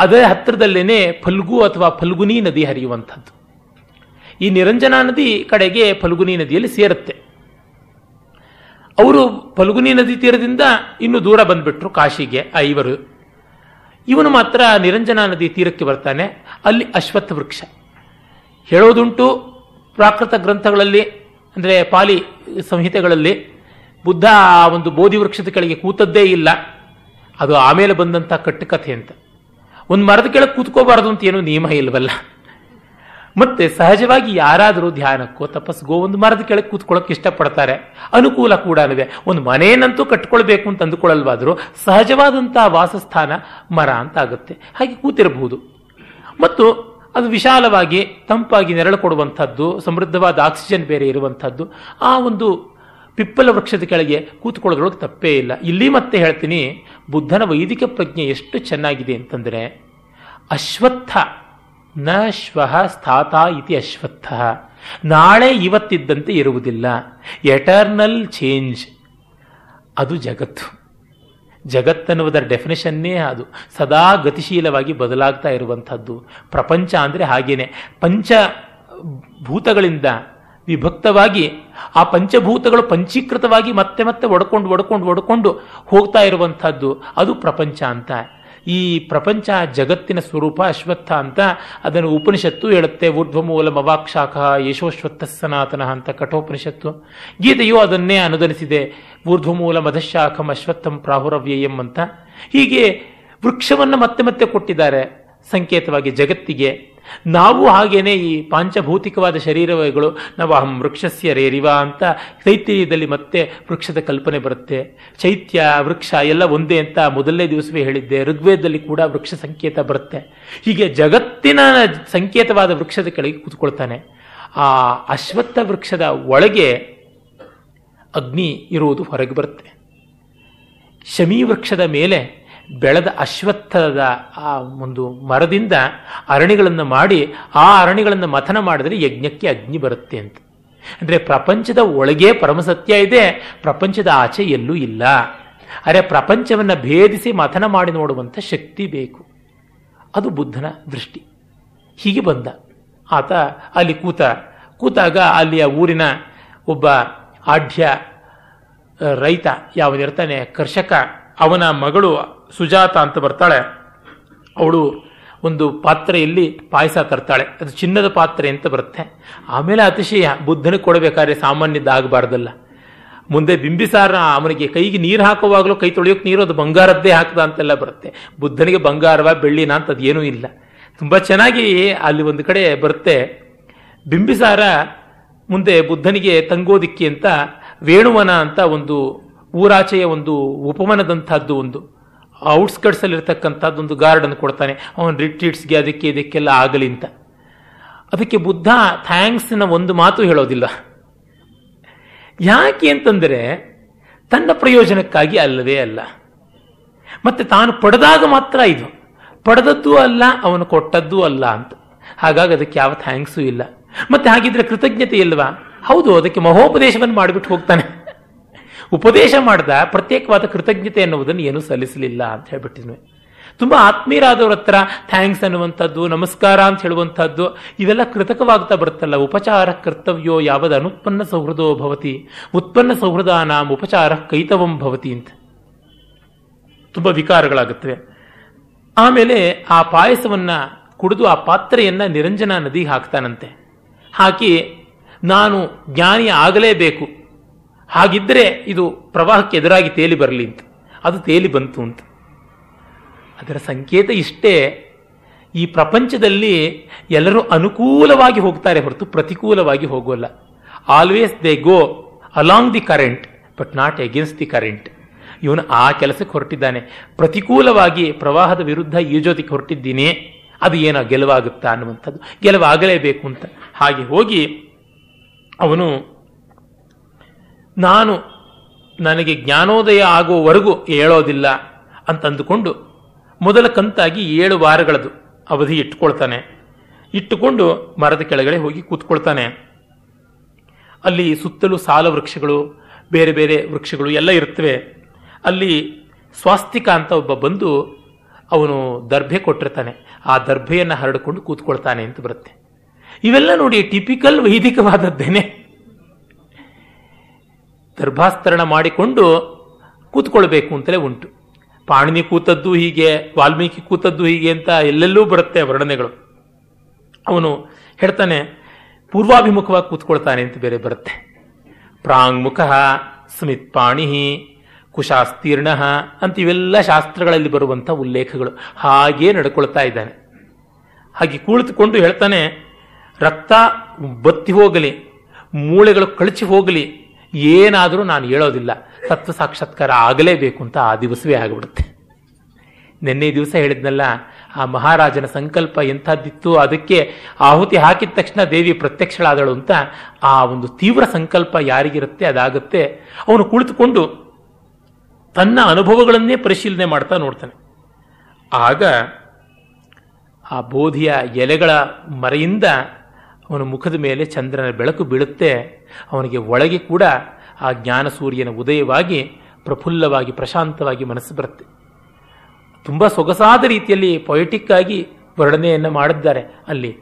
ಅದೇ ಹತ್ತಿರದಲ್ಲೇ ಫಲ್ಗು ಅಥವಾ ಫಲ್ಗುನಿ ನದಿ ಹರಿಯುವಂಥದ್ದು. ಈ ನಿರಂಜನಾ ನದಿ ಕಡೆಗೆ ಫಲ್ಗುನಿ ನದಿಯಲ್ಲಿ ಸೇರುತ್ತೆ. ಅವರು ಫಲ್ಗುನಿ ನದಿ ತೀರದಿಂದ ಇನ್ನು ದೂರ ಬಂದ್ಬಿಟ್ರು ಕಾಶಿಗೆ ಐವರು ಇವನು ಮಾತ್ರ ನಿರಂಜನಾ ನದಿ ತೀರಕ್ಕೆ ಬರ್ತಾನೆ. ಅಲ್ಲಿ ಅಶ್ವತ್ಥ ವೃಕ್ಷ ಹೇಳೋದುಂಟು, ಪ್ರಾಕೃತ ಗ್ರಂಥಗಳಲ್ಲಿ ಅಂದರೆ ಪಾಲಿ ಸಂಹಿತೆಗಳಲ್ಲಿ ಬುದ್ಧ ಆ ಒಂದು ಬೋಧಿ ವೃಕ್ಷದ ಕೆಳಗೆ ಕೂತದ್ದೇ ಇಲ್ಲ. ಅದು ಆಮೇಲೆ ಬಂದಂಥ ಕಟ್ಟುಕಥೆ ಅಂತ. ಒಂದು ಮರದ ಕೆಳಗೆ ಕೂತ್ಕೋಬಾರದು ಅಂತ ಏನೂ ನಿಯಮ ಇಲ್ಲವಲ್ಲ ಮತ್ತೆ ಸಹಜವಾಗಿ ಯಾರಾದರೂ ಧ್ಯಾನಕ್ಕೋ ತಪಸ್ಗೋ ಒಂದು ಮರದ ಕೆಳಗೆ ಕೂತ್ಕೊಳ್ಳೋಕೆ ಇಷ್ಟಪಡ್ತಾರೆ. ಅನುಕೂಲ ಕೂಡ ಒಂದು ಮನೆಯನ್ನಂತೂ ಕಟ್ಕೊಳ್ಬೇಕು ಅಂತ ಅಂದುಕೊಳ್ಳಲ್ವಾದರೂ ಸಹಜವಾದಂಥ ವಾಸಸ್ಥಾನ ಮರ ಅಂತ ಆಗುತ್ತೆ. ಹಾಗೆ ಕೂತಿರಬಹುದು. ಮತ್ತು ಅದು ವಿಶಾಲವಾಗಿ ತಂಪಾಗಿ ನೆರಳು ಕೊಡುವಂಥದ್ದು, ಸಮೃದ್ಧವಾದ ಆಕ್ಸಿಜನ್ ಬೇರೆ ಇರುವಂಥದ್ದು, ಆ ಒಂದು ಪಿಪ್ಪಲ ವೃಕ್ಷದ ಕೆಳಗೆ ಕೂತ್ಕೊಳ್ಳೋದ್ರೊಳಗೆ ತಪ್ಪೇ ಇಲ್ಲ. ಇಲ್ಲಿ ಮತ್ತೆ ಹೇಳ್ತೀನಿ, ಬುದ್ಧನ ವೈದಿಕ ಪ್ರಜ್ಞೆ ಎಷ್ಟು ಚೆನ್ನಾಗಿದೆ ಅಂತಂದರೆ, ಅಶ್ವತ್ಥ, ನ ಶ್ವಃ ಸ್ಥಾತ ಇತಿ ಅಶ್ವತ್ಥ. ನಾಳೆ ಇವತ್ತಿದ್ದಂತೆ ಇರುವುದಿಲ್ಲ. Eternal change. ಅದು ಜಗತ್ತು. ಜಗತ್ತನ್ನುವುದರ ಡೆಫಿನೇಷನ್ನೇ ಅದು. ಸದಾ ಗತಿಶೀಲವಾಗಿ ಬದಲಾಗ್ತಾ ಇರುವಂಥದ್ದು. ಪ್ರಪಂಚ ಅಂದರೆ ಹಾಗೇನೆ. ಪಂಚ ಭೂತಗಳಿಂದ ವಿಭಕ್ತವಾಗಿ ಆ ಪಂಚಭೂತಗಳು ಪಂಚೀಕೃತವಾಗಿ ಮತ್ತೆ ಮತ್ತೆ ಒಡ್ಕೊಂಡು ಒಡ್ಕೊಂಡು ಒಡ್ಕೊಂಡು ಹೋಗ್ತಾ ಇರುವಂಥದ್ದು. ಅದು ಪ್ರಪಂಚ ಅಂತ. ಈ ಪ್ರಪಂಚ ಜಗತ್ತಿನ ಸ್ವರೂಪ ಅಶ್ವತ್ಥ ಅಂತ ಅದನ್ನು ಉಪನಿಷತ್ತು ಹೇಳುತ್ತೆ. ಊರ್ಧ್ವಮೂಲ ಮವಾಕ್ಷಾಖ ಯಶೋಶ್ವತ್ಥ ಸನಾತನ ಅಂತ ಕಠೋಪನಿಷತ್ತು. ಗೀತೆಯು ಅದನ್ನೇ ಅನುದನಿಸಿದೆ. ಊರ್ಧ್ವಮೂಲ ಮಧಶಾಖಂ ಅಶ್ವತ್ಥಂ ಪ್ರಾಹುರವ್ಯಯಂ ಅಂತ. ಹೀಗೆ ವೃಕ್ಷವನ್ನು ಮತ್ತೆ ಮತ್ತೆ ಕೊಟ್ಟಿದ್ದಾರೆ. ಸಂಕೇತವಾಗಿ ಜಗತ್ತಿಗೆ. ನಾವು ಹಾಗೇನೆ ಈ ಪಾಂಚಭೌತಿಕವಾದ ಶರೀರಗಳು, ನಾವು ಅಹಂ ವೃಕ್ಷಸ್ಯ ರೇರಿವ ಅಂತ ಚೈತ್ಯದಲ್ಲಿ ಮತ್ತೆ ವೃಕ್ಷದ ಕಲ್ಪನೆ ಬರುತ್ತೆ. ಚೈತ್ಯ, ವೃಕ್ಷ ಎಲ್ಲ ಒಂದೇ ಅಂತ ಮೊದಲನೇ ದಿವಸವೇ ಹೇಳಿದ್ದೆ. ಋಗ್ವೇದದಲ್ಲಿ ಕೂಡ ವೃಕ್ಷ ಸಂಕೇತ ಬರುತ್ತೆ. ಹೀಗೆ ಜಗತ್ತಿನ ಸಂಕೇತವಾದ ವೃಕ್ಷದ ಕೆಳಗೆ ಕೂತ್ಕೊಳ್ತಾನೆ. ಆ ಅಶ್ವತ್ಥ ವೃಕ್ಷದ ಒಳಗೆ ಅಗ್ನಿ ಇರುವುದು ಹೊರಗೆ ಬರುತ್ತೆ. ಶಮೀ ವೃಕ್ಷದ ಮೇಲೆ ಬೆಳೆದ ಅಶ್ವತ್ಥದ ಆ ಒಂದು ಮರದಿಂದ ಅರಣಿಗಳನ್ನು ಮಾಡಿ, ಆ ಅರಣಿಗಳನ್ನು ಮಥನ ಮಾಡಿದರೆ ಯಜ್ಞಕ್ಕೆ ಅಗ್ನಿ ಬರುತ್ತೆ ಅಂತ. ಅಂದರೆ ಪ್ರಪಂಚದ ಒಳಗೆ ಪರಮಸತ್ಯ ಇದೆ, ಪ್ರಪಂಚದ ಆಚೆ ಎಲ್ಲೂ ಇಲ್ಲ. ಅರೆ ಪ್ರಪಂಚವನ್ನು ಭೇದಿಸಿ ಮಥನ ಮಾಡಿ ನೋಡುವಂಥ ಶಕ್ತಿ ಬೇಕು. ಅದು ಬುದ್ಧನ ದೃಷ್ಟಿ. ಹೀಗೆ ಬಂದ. ಆತ ಅಲ್ಲಿ ಕೂತ, ಕೂತಾಗ ಅಲ್ಲಿಯ ಊರಿನ ಒಬ್ಬ ಆಢ್ಯ, ರೈತ, ಯಾವನಿರ್ತಾನೆ, ಕರ್ಷಕ, ಅವನ ಮಗಳು ಸುಜಾತ ಅಂತ ಬರ್ತಾಳೆ. ಅವಳು ಒಂದು ಪಾತ್ರೆಯಲ್ಲಿ ಪಾಯಸ ತರ್ತಾಳೆ. ಅದು ಚಿನ್ನದ ಪಾತ್ರೆ ಅಂತ ಬರುತ್ತೆ. ಆಮೇಲೆ ಅತಿಶಯ ಬುದ್ಧನಿಗೆ ಕೊಡಬೇಕಾದ್ರೆ ಸಾಮಾನ್ಯದ್ದಾಗಬಾರ್ದಲ್ಲ. ಮುಂದೆ ಬಿಂಬಿಸಾರ ಅವನಿಗೆ ಕೈಗೆ ನೀರು ಹಾಕುವಾಗಲೂ ಕೈ ತೊಳೆಯೋಕೆ ನೀರು, ಅದು ಬಂಗಾರದ್ದೇ ಹಾಕ್ದ ಅಂತೆಲ್ಲ ಬರುತ್ತೆ. ಬುದ್ಧನಿಗೆ ಬಂಗಾರವ ಬೆಳ್ಳಿನ ಅಂತ ಅದೇನೂ ಇಲ್ಲ. ತುಂಬ ಚೆನ್ನಾಗಿ ಅಲ್ಲಿ ಒಂದು ಕಡೆ ಬರುತ್ತೆ. ಬಿಂಬಿಸಾರ ಮುಂದೆ ಬುದ್ಧನಿಗೆ ತಂಗೋದಿಕ್ಕಿ ಅಂತ, ವೇಣುವನ ಅಂತ ಒಂದು ಊರಾಚೆಯ ಒಂದು ಉಪವನದಂಥದ್ದು ಒಂದು. ಔಟ್ಸ್ಕಟ್ಸ್ ಅಲ್ಲಿ ಇರ್ತಕ್ಕಂಥದ್ದು ಒಂದು ಗಾರ್ಡನ್ ಕೊಡ್ತಾನೆ. ಅವನು ರಿಟ್ರೀಟ್ಸ್ಗೆ ಅದಕ್ಕೆ ಇದಕ್ಕೆಲ್ಲ ಆಗಲಿ ಅಂತ. ಅದಕ್ಕೆ ಬುದ್ಧ ಥ್ಯಾಂಕ್ಸ್ನ ಒಂದು ಮಾತು ಹೇಳೋದಿಲ್ಲ. ಯಾಕೆ ಅಂತಂದರೆ ತನ್ನ ಪ್ರಯೋಜನಕ್ಕಾಗಿ ಅಲ್ಲವೇ ಅಲ್ಲ. ಮತ್ತೆ ತಾನು ಪಡೆದಾಗ ಮಾತ್ರ ಇದು. ಪಡೆದದ್ದೂ ಅಲ್ಲ, ಅವನು ಕೊಟ್ಟದ್ದೂ ಅಲ್ಲ ಅಂತ. ಹಾಗಾಗಿ ಅದಕ್ಕೆ ಯಾವ ಥ್ಯಾಂಕ್ಸೂ ಇಲ್ಲ. ಮತ್ತೆ ಹಾಗಿದ್ರೆ ಕೃತಜ್ಞತೆ ಇಲ್ವಾ? ಹೌದು, ಅದಕ್ಕೆ ಮಹೋಪದೇಶವನ್ನು ಮಾಡಿಬಿಟ್ಟು ಹೋಗ್ತಾನೆ. ಉಪದೇಶ ಮಾಡಿದ ಪ್ರತ್ಯೇಕವಾದ ಕೃತಜ್ಞತೆ ಅನ್ನುವುದನ್ನು ಏನೂ ಸಲ್ಲಿಸಲಿಲ್ಲ ಅಂತ ಹೇಳ್ಬಿಟ್ಟಿದ್ವಿ. ತುಂಬ ಆತ್ಮೀಯರಾದವ್ರ ಹತ್ರ ಥ್ಯಾಂಕ್ಸ್ ಅನ್ನುವಂಥದ್ದು, ನಮಸ್ಕಾರ ಅಂತ ಹೇಳುವಂಥದ್ದು, ಇವೆಲ್ಲ ಕೃತಕವಾಗ್ತಾ ಬರುತ್ತಲ್ಲ. ಉಪಚಾರ ಕರ್ತವ್ಯೋ ಯಾವದ ಅನುತ್ಪನ್ನ ಸೌಹೃದೋ ಭವತಿ, ಉತ್ಪನ್ನ ಸೌಹೃದಾನಾಂ ಉಪಚಾರ ಕೈತವಂ ಭವತಿ ಅಂತ. ತುಂಬ ವಿಕಾರಗಳಾಗುತ್ತವೆ. ಆಮೇಲೆ ಆ ಪಾಯಸವನ್ನ ಕುಡಿದು ಆ ಪಾತ್ರೆಯನ್ನ ನಿರಂಜನ ನದಿಗೆ ಹಾಕ್ತಾನಂತೆ. ಹಾಕಿ ನಾನು ಜ್ಞಾನಿ ಆಗಲೇಬೇಕು. ಹಾಗಿದ್ರೆ ಇದು ಪ್ರವಾಹಕ್ಕೆ ಎದುರಾಗಿ ತೇಲಿ ಬರಲಿ ಅಂತ. ಅದು ತೇಲಿ ಬಂತು ಅಂತ. ಅದರ ಸಂಕೇತ ಇಷ್ಟೇ, ಈ ಪ್ರಪಂಚದಲ್ಲಿ ಎಲ್ಲರೂ ಅನುಕೂಲವಾಗಿ ಹೋಗ್ತಾರೆ ಹೊರತು ಪ್ರತಿಕೂಲವಾಗಿ ಹೋಗೋಲ್ಲ. Always they go along the current but not against the current ಇವನು ಆ ಕೆಲಸಕ್ಕೆ ಹೊರಟಿದ್ದಾನೆ. ಪ್ರತಿಕೂಲವಾಗಿ ಪ್ರವಾಹದ ವಿರುದ್ಧ ಈಜೋತಿಗೆ ಹೊರಟಿದ್ದೀನಿ, ಅದು ಏನೋ ಗೆಲುವಾಗುತ್ತಾ ಅನ್ನುವಂಥದ್ದು. ಗೆಲುವಾಗಲೇಬೇಕು ಅಂತ. ಹಾಗೆ ಹೋಗಿ ಅವನು ನಾನು ನನಗೆ ಜ್ಞಾನೋದಯ ಆಗುವವರೆಗೂ ಹೇಳೋದಿಲ್ಲ ಅಂತಂದುಕೊಂಡು ಮೊದಲ ಕಂತಾಗಿ ಏಳು ವಾರಗಳದು ಅವಧಿ ಇಟ್ಟುಕೊಳ್ತಾನೆ. ಇಟ್ಟುಕೊಂಡು ಮರದ ಕೆಳಗಡೆ ಹೋಗಿ ಕೂತ್ಕೊಳ್ತಾನೆ. ಅಲ್ಲಿ ಸುತ್ತಲೂ ಸಾಲ ವೃಕ್ಷಗಳು, ಬೇರೆ ಬೇರೆ ವೃಕ್ಷಗಳು ಎಲ್ಲ ಇರ್ತವೆ ಅಲ್ಲಿ ಸ್ವಾಸ್ತಿಕ ಅಂತ ಒಬ್ಬ ಬಂದು ಅವನು ದರ್ಭೆ ಕೊಟ್ಟಿರ್ತಾನೆ. ಆ ದರ್ಭೆಯನ್ನು ಹರಡಿಕೊಂಡು ಕೂತ್ಕೊಳ್ತಾನೆ ಅಂತ ಬರುತ್ತೆ. ಇವೆಲ್ಲ ನೋಡಿ ಟಿಪಿಕಲ್ ವೈದಿಕವಾದದ್ದೇನೆ. ದರ್ಭಾಸ್ತರಣ ಮಾಡಿಕೊಂಡು ಕೂತ್ಕೊಳ್ಬೇಕು ಅಂತಲೇ ಉಂಟು. ಪಾಣಿನಿ ಕೂತದ್ದು ಹೀಗೆ, ವಾಲ್ಮೀಕಿ ಕೂತದ್ದು ಹೀಗೆ ಅಂತ ಎಲ್ಲೆಲ್ಲೂ ಬರುತ್ತೆ ವರ್ಣನೆಗಳು. ಅವನು ಹೇಳ್ತಾನೆ, ಪೂರ್ವಾಭಿಮುಖವಾಗಿ ಕೂತ್ಕೊಳ್ತಾನೆ ಅಂತ ಬೇರೆ ಬರುತ್ತೆ. ಪ್ರಾಂಗ್ಮುಖ ಸ್ಮಿತ್ ಪಾಣಿ ಕುಶಾಸ್ತೀರ್ಣ ಅಂತ ಇವೆಲ್ಲ ಶಾಸ್ತ್ರಗಳಲ್ಲಿ ಬರುವಂಥ ಉಲ್ಲೇಖಗಳು. ಹಾಗೇ ನಡ್ಕೊಳ್ತಾ ಇದ್ದಾನೆ. ಹಾಗೆ ಕುಳಿತುಕೊಂಡು ಹೇಳ್ತಾನೆ, ರಕ್ತ ಬತ್ತಿ ಹೋಗಲಿ, ಮೂಳೆಗಳು ಕಳಚಿ ಹೋಗಲಿ ಏನಾದರೂ ನಾನು ಹೇಳೋದಿಲ್ಲ. ತತ್ವ ಸಾಕ್ಷಾತ್ಕಾರ ಆಗಲೇಬೇಕು ಅಂತ ಆ ದಿವಸವೇ ಆಗಿಬಿಡುತ್ತೆ. ನಿನ್ನೆ ದಿವಸ ಹೇಳಿದ್ನಲ್ಲ, ಆ ಮಹಾರಾಜನ ಸಂಕಲ್ಪ ಎಂಥದ್ದಿತ್ತು, ಅದಕ್ಕೆ ಆಹುತಿ ಹಾಕಿದ ತಕ್ಷಣ ದೇವಿ ಪ್ರತ್ಯಕ್ಷಳಾದಳು ಅಂತ ಆ ಒಂದು ತೀವ್ರ ಸಂಕಲ್ಪ ಯಾರಿಗಿರುತ್ತೆ, ಅದಾಗುತ್ತೆ. ಅವನು ಕುಳಿತುಕೊಂಡು ತನ್ನ ಅನುಭವಗಳನ್ನೇ ಪರಿಶೀಲನೆ ಮಾಡ್ತಾ ನೋಡ್ತಾನೆ. ಆಗ ಆ ಬೋಧಿಯ ಎಲೆಗಳ ಮರೆಯಿಂದ ಅವನ ಮುಖದ ಮೇಲೆ ಚಂದ್ರನ ಬೆಳಕು ಬೀಳುತ್ತೆ. ಅವನಿಗೆ ಒಳಗೆ ಕೂಡ ಆ ಜ್ಞಾನ ಸೂರ್ಯನ ಉದಯವಾಗಿ ಪ್ರಫುಲ್ಲವಾಗಿ, ಪ್ರಶಾಂತವಾಗಿ ಮನಸ್ಸು ಬರುತ್ತೆ. ತುಂಬ ಸೊಗಸಾದ ರೀತಿಯಲ್ಲಿ ಪೊಯೆಟಿಕ್ ಆಗಿ ವರ್ಣನೆಯನ್ನು ಮಾಡಿದ್ದಾರೆ. ಅಲ್ಲಿ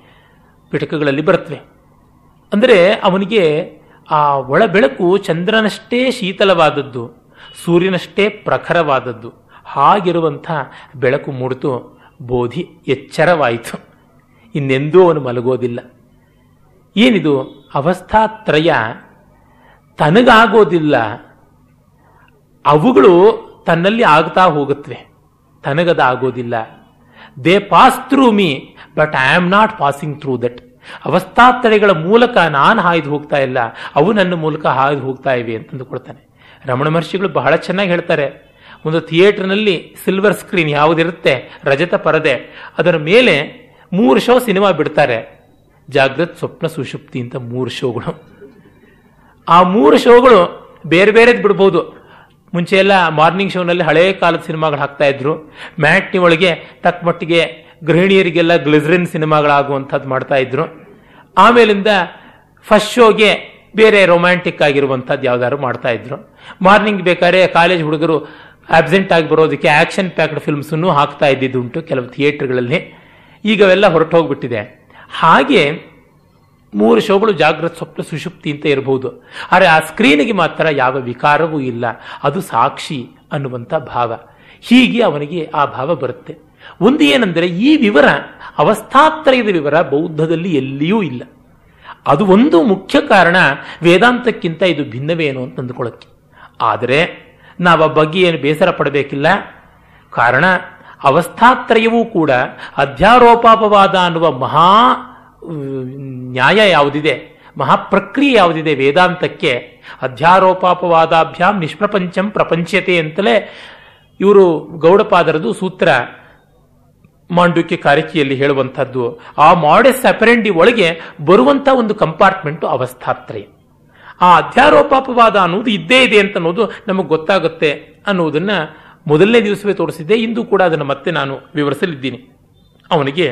ಪಿಟಕಗಳಲ್ಲಿ ಬರುತ್ತವೆ. ಅಂದರೆ ಅವನಿಗೆ ಆ ಒಳ ಬೆಳಕು ಚಂದ್ರನಷ್ಟೇ ಶೀತಲವಾದದ್ದು, ಸೂರ್ಯನಷ್ಟೇ ಪ್ರಖರವಾದದ್ದು. ಹಾಗಿರುವಂಥ ಬೆಳಕು ಮೂಡಿತು ಬೋಧಿ ಎಚ್ಚರವಾಯಿತು. ಇನ್ನೆಂದೂ ಅವನು ಮಲಗೋದಿಲ್ಲ. ಏನಿದು? ಅವಸ್ಥಾತ್ರಯ. ತನಗಾಗೋದಿಲ್ಲ. ಅವುಗಳು ತನ್ನಲ್ಲಿ ಆಗ್ತಾ ಹೋಗುತ್ತವೆ ತನಗದ ಆಗೋದಿಲ್ಲ. They pass through me, but I am not passing through that. ಅವಸ್ಥಾತ್ರಯಗಳ ಮೂಲಕ ನಾನು ಹಾಯ್ದು ಹೋಗ್ತಾ ಇಲ್ಲ. ಅವು ನನ್ನ ಮೂಲಕ ಹಾಯ್ದು ಹೋಗ್ತಾ ಇವೆ ಅಂತಂದು ಕೊಡ್ತಾನೆ. ರಮಣ ಮಹರ್ಷಿಗಳು ಬಹಳ ಚೆನ್ನಾಗಿ ಹೇಳ್ತಾರೆ. ಒಂದು ಥಿಯೇಟರ್ನಲ್ಲಿ ಸಿಲ್ವರ್ ಸ್ಕ್ರೀನ್ ಯಾವುದಿರುತ್ತೆ? ರಜತ ಪರದೆ. ಅದರ ಮೇಲೆ ಮೂರು ಶೋ ಸಿನಿಮಾ ಬಿಡ್ತಾರೆ. ಜಾಗೃತ್ ಸ್ವಪ್ನ ಸುಷುಪ್ತಿ ಅಂತ ಮೂರು ಶೋಗಳು. ಆ ಮೂರು ಶೋಗಳು ಬೇರೆ ಬೇರೆದು ಬಿಡ್ಬೋದು. ಮುಂಚೆ ಎಲ್ಲ ಮಾರ್ನಿಂಗ್ ಶೋನಲ್ಲಿ ಹಳೇ ಕಾಲದ ಸಿನಿಮಾಗಳು ಹಾಕ್ತಾ ಇದ್ರು. ಮ್ಯಾಟ್ನಿ ಒಳಗೆ ತಕ್ಕ ಮಟ್ಟಿಗೆ ಗೃಹಿಣಿಯರಿಗೆಲ್ಲ ಗ್ಲಿಸ್ರಿನ್ ಸಿನಿಮಾಗಳಾಗುವಂಥದ್ದು ಮಾಡ್ತಾ ಇದ್ರು. ಆಮೇಲಿಂದ ಫಸ್ಟ್ ಶೋಗೆ ಬೇರೆ ರೊಮ್ಯಾಂಟಿಕ್ ಆಗಿರುವಂಥದ್ದು ಯಾವ್ದಾದ್ರು ಮಾಡ್ತಾ ಇದ್ರು. ಮಾರ್ನಿಂಗ್ ಬೇಕಾದ್ರೆ ಕಾಲೇಜ್ ಹುಡುಗರು ಆಬ್ಸೆಂಟ್ ಆಗಿ ಬರೋದಕ್ಕೆ ಆಕ್ಷನ್ ಪ್ಯಾಕ್ಡ್ ಫಿಲ್ಮ್ಸನ್ನು ಹಾಕ್ತಾ ಇದ್ದಿದ್ದುಂಟು ಕೆಲವು ಥಿಯೇಟರ್ಗಳಲ್ಲಿ. ಈಗ ಅವೆಲ್ಲ ಹೊರಟು ಹಾಗೆ ಮೂರು ಶೋಗಳು ಜಾಗೃತ ಸ್ವಪ್ನ ಸುಷುಪ್ತಿ ಅಂತ ಇರಬಹುದು ಆದರೆ ಆ ಸ್ಕ್ರೀನಿಗೆ ಮಾತ್ರ ಯಾವ ವಿಕಾರವೂ ಇಲ್ಲ. ಅದು ಸಾಕ್ಷಿ ಅನ್ನುವಂಥ ಭಾವ. ಹೀಗೆ ಅವನಿಗೆ ಆ ಭಾವ ಬರುತ್ತೆ. ಒಂದು ಏನೆಂದರೆ ಈ ವಿವರ, ಅವಸ್ಥಾತ್ರಯದ ವಿವರ ಬೌದ್ಧದಲ್ಲಿ ಎಲ್ಲಿಯೂ ಇಲ್ಲ. ಅದು ಒಂದು ಮುಖ್ಯ ಕಾರಣ ವೇದಾಂತಕ್ಕಿಂತ ಇದು ಭಿನ್ನವೇನು ಅಂತ ಅಂದುಕೊಳ್ಳಕ್ಕೆ ಆದರೆ ನಾವು ಆ ಬಗ್ಗೆ ಏನು ಬೇಸರ ಪಡಬೇಕಿಲ್ಲ. ಕಾರಣ ಅವಸ್ಥಾತ್ರಯವೂ ಕೂಡ ಅಧ್ಯಾರೋಪಾಪವಾದ ಅನ್ನುವ ಮಹಾ ನ್ಯಾಯ ಯಾವುದಿದೆ ಮಹಾಪ್ರಕ್ರಿಯೆ ಯಾವುದಿದೆ ವೇದಾಂತಕ್ಕೆ, ಅಧ್ಯಾರೋಪಾಪವಾದಾಭ್ಯಾಂ ನಿಷ್ಪ್ರಪಂಚಂ ಪ್ರಪಂಚತೆ ಅಂತಲೇ ಇವರು ಗೌಡಪಾದರದು ಸೂತ್ರ ಮಾಂಡುಕ್ಯ ಕಾರಿಕೆಯಲ್ಲಿ ಹೇಳುವಂಥದ್ದು. ಆ ಮಾಡೆಸ್ ಅಪರೆಂಡಿ ಒಳಗೆ ಬರುವಂಥ ಒಂದು ಕಂಪಾರ್ಟ್ಮೆಂಟು ಅವಸ್ಥಾತ್ರಯ. ಆ ಅಧ್ಯಾರೋಪಾಪವಾದ ಅನ್ನೋದು ಇದ್ದೇ ಇದೆ ಅಂತ ಅನ್ನೋದು ನಮಗೆ ಗೊತ್ತಾಗುತ್ತೆ ಅನ್ನೋದನ್ನ ಮೊದಲನೇ ದಿವಸವೇ ತೋರಿಸಿದ್ದೆ, ಇಂದು ಕೂಡ ಅದನ್ನು ಮತ್ತೆ ನಾನು ವಿವರಿಸಲಿದ್ದೀನಿ. ಅವನಿಗೆ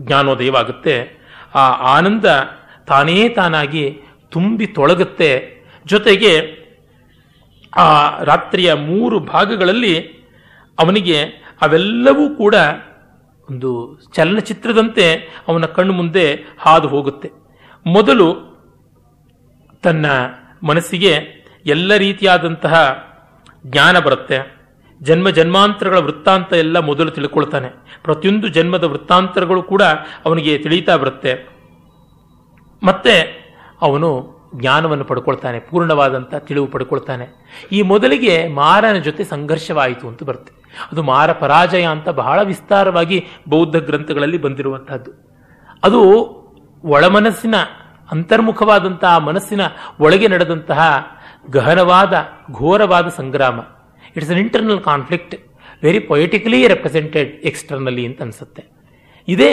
ಜ್ಞಾನೋದಯವಾಗುತ್ತೆ. ಆ ಆನಂದ ತಾನೇ ತಾನಾಗಿ ತುಂಬಿ ತೊಳಗುತ್ತೆ. ಜೊತೆಗೆ ಆ ರಾತ್ರಿಯ ಮೂರು ಭಾಗಗಳಲ್ಲಿ ಅವನಿಗೆ ಅವೆಲ್ಲವೂ ಕೂಡ ಒಂದು ಚಲನಚಿತ್ರದಂತೆ ಅವನ ಕಣ್ಣು ಮುಂದೆ ಹಾದು ಹೋಗುತ್ತೆ. ಮೊದಲು ತನ್ನ ಮನಸ್ಸಿಗೆ ಎಲ್ಲ ರೀತಿಯಾದಂತಹ ಜ್ಞಾನ ಬರುತ್ತೆ. ಜನ್ಮ ಜನ್ಮಾಂತರಗಳ ವೃತ್ತಾಂತ ಎಲ್ಲ ಮೊದಲು ತಿಳ್ಕೊಳ್ತಾನೆ. ಪ್ರತಿಯೊಂದು ಜನ್ಮದ ವೃತ್ತಾಂತರಗಳು ಕೂಡ ಅವನಿಗೆ ತಿಳಿತಾ ಬರುತ್ತೆ. ಮತ್ತೆ ಅವನು ಜ್ಞಾನವನ್ನು ಪಡ್ಕೊಳ್ತಾನೆ ಪೂರ್ಣವಾದಂಥ ತಿಳಿವು ಪಡ್ಕೊಳ್ತಾನೆ. ಈ ಮೊದಲಿಗೆ ಮಾರನ ಜೊತೆ ಸಂಘರ್ಷವಾಯಿತು ಅಂತ ಬರುತ್ತೆ. ಅದು ಮಾರ ಪರಾಜಯ ಅಂತ ಬಹಳ ವಿಸ್ತಾರವಾಗಿ ಬೌದ್ಧ ಗ್ರಂಥಗಳಲ್ಲಿ ಬಂದಿರುವಂತಹದ್ದು. ಅದು ಒಳಮನಸ್ಸಿನ, ಅಂತರ್ಮುಖವಾದಂತಹ ಮನಸ್ಸಿನ ಒಳಗೆ ನಡೆದಂತಹ ಗಹನವಾದ, ಘೋರವಾದ ಸಂಗ್ರಾಮ. It's an internal conflict very poetically represented externally ಅಂತ ಅನಿಸುತ್ತೆ. ಇದೇ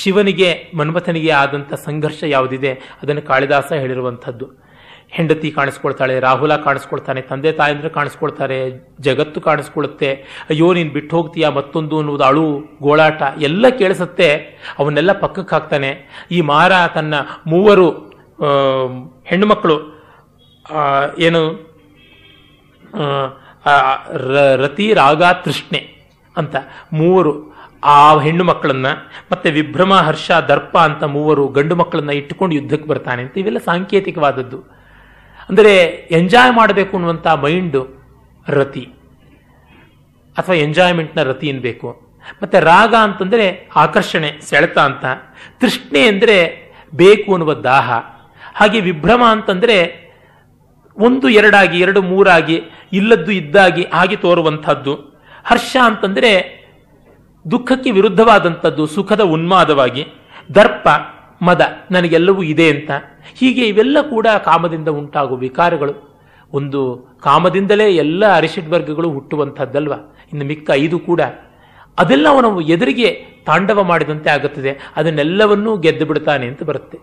ಶಿವನಿಗೆ, ಮನ್ಮಥನಿಗೆ ಆದಂಥ ಸಂಘರ್ಷ ಯಾವುದಿದೆ? ಅದನ್ನು ಕಾಳಿದಾಸ ಹೇಳಿರುವಂಥದ್ದು. ಹೆಂಡತಿ ಕಾಣಿಸ್ಕೊಳ್ತಾಳೆ, ರಾಹುಲ ಕಾಣಿಸ್ಕೊಳ್ತಾನೆ, ತಂದೆ ತಾಯಂದ್ರೆ ಕಾಣಿಸ್ಕೊಳ್ತಾರೆ, ಜಗತ್ತು ಕಾಣಿಸ್ಕೊಳ್ಳುತ್ತೆ ಅಯ್ಯೋ ನೀನು ಬಿಟ್ಟು ಹೋಗ್ತೀಯಾ ಮತ್ತೊಂದು ಅನ್ನೋದು ಅಳು, ಗೋಳಾಟ ಎಲ್ಲ ಕೇಳಿಸುತ್ತೆ, ಅವನ್ನೆಲ್ಲ ಪಕ್ಕಕ್ಕೆ ಹಾಕ್ತಾನೆ. ಈ ಮಾರ ತನ್ನ ಮೂವರು ಹೆಣ್ಣುಮಕ್ಕಳು ಏನು ರತಿ ರಾಗ ತೃಷ್ಣೆ ಅಂತ ಮೂವರು ಆ ಹೆಣ್ಣು ಮಕ್ಕಳನ್ನ ಮತ್ತೆ ವಿಭ್ರಮ, ಹರ್ಷ, ದರ್ಪ ಅಂತ ಮೂವರು ಗಂಡು ಮಕ್ಕಳನ್ನ ಇಟ್ಟುಕೊಂಡು ಯುದ್ಧಕ್ಕೆ ಬರ್ತಾನೆ ಅಂತ ಇವೆಲ್ಲ ಸಾಂಕೇತಿಕವಾದದ್ದು. ಅಂದರೆ ಎಂಜಾಯ್ ಮಾಡಬೇಕು ಅನ್ನುವಂಥ ಮೈಂಡು ರತಿ. ಅಥವಾ ಎಂಜಾಯ್ಮೆಂಟ್ನ ರತಿ ಅನ್ಬೇಕು. ಮತ್ತೆ ರಾಗ ಅಂತಂದ್ರೆ ಆಕರ್ಷಣೆ, ಸೆಳೆತ ಅಂತ. ತೃಷ್ಣೆ ಅಂದರೆ ಬೇಕು ಅನ್ನುವ ದಾಹ. ಹಾಗೆ ವಿಭ್ರಮ ಅಂತಂದ್ರೆ ಒಂದು ಎರಡಾಗಿ, ಎರಡು ಮೂರಾಗಿ ಇಲ್ಲದ್ದು ಇದ್ದಾಗಿ ಹಾಗೆ ತೋರುವಂಥದ್ದು. ಹರ್ಷ ಅಂತಂದ್ರೆ ದುಃಖಕ್ಕೆ ವಿರುದ್ಧವಾದಂಥದ್ದು, ಸುಖದ ಉನ್ಮಾದವಾಗಿ. ದರ್ಪ, ಮದ, ನನಗೆಲ್ಲವೂ ಇದೆ ಅಂತ. ಹೀಗೆ ಇವೆಲ್ಲ ಕೂಡ ಕಾಮದಿಂದ ಉಂಟಾಗುವ ವಿಕಾರಗಳು. ಒಂದು ಕಾಮದಿಂದಲೇ ಎಲ್ಲ ಅರಿಷಡ್ ವರ್ಗಗಳು ಹುಟ್ಟುವಂಥದ್ದಲ್ವ? ಇನ್ನು ಮಿಕ್ಕ ಐದು ಕೂಡ. ಅದೆಲ್ಲ ಅವನು ಎದುರಿಗೆ ತಾಂಡವ ಮಾಡಿದಂತೆ ಆಗುತ್ತದೆ. ಅದನ್ನೆಲ್ಲವನ್ನೂ ಗೆದ್ದು ಬಿಡ್ತಾನೆ ಅಂತ ಬರುತ್ತೆ.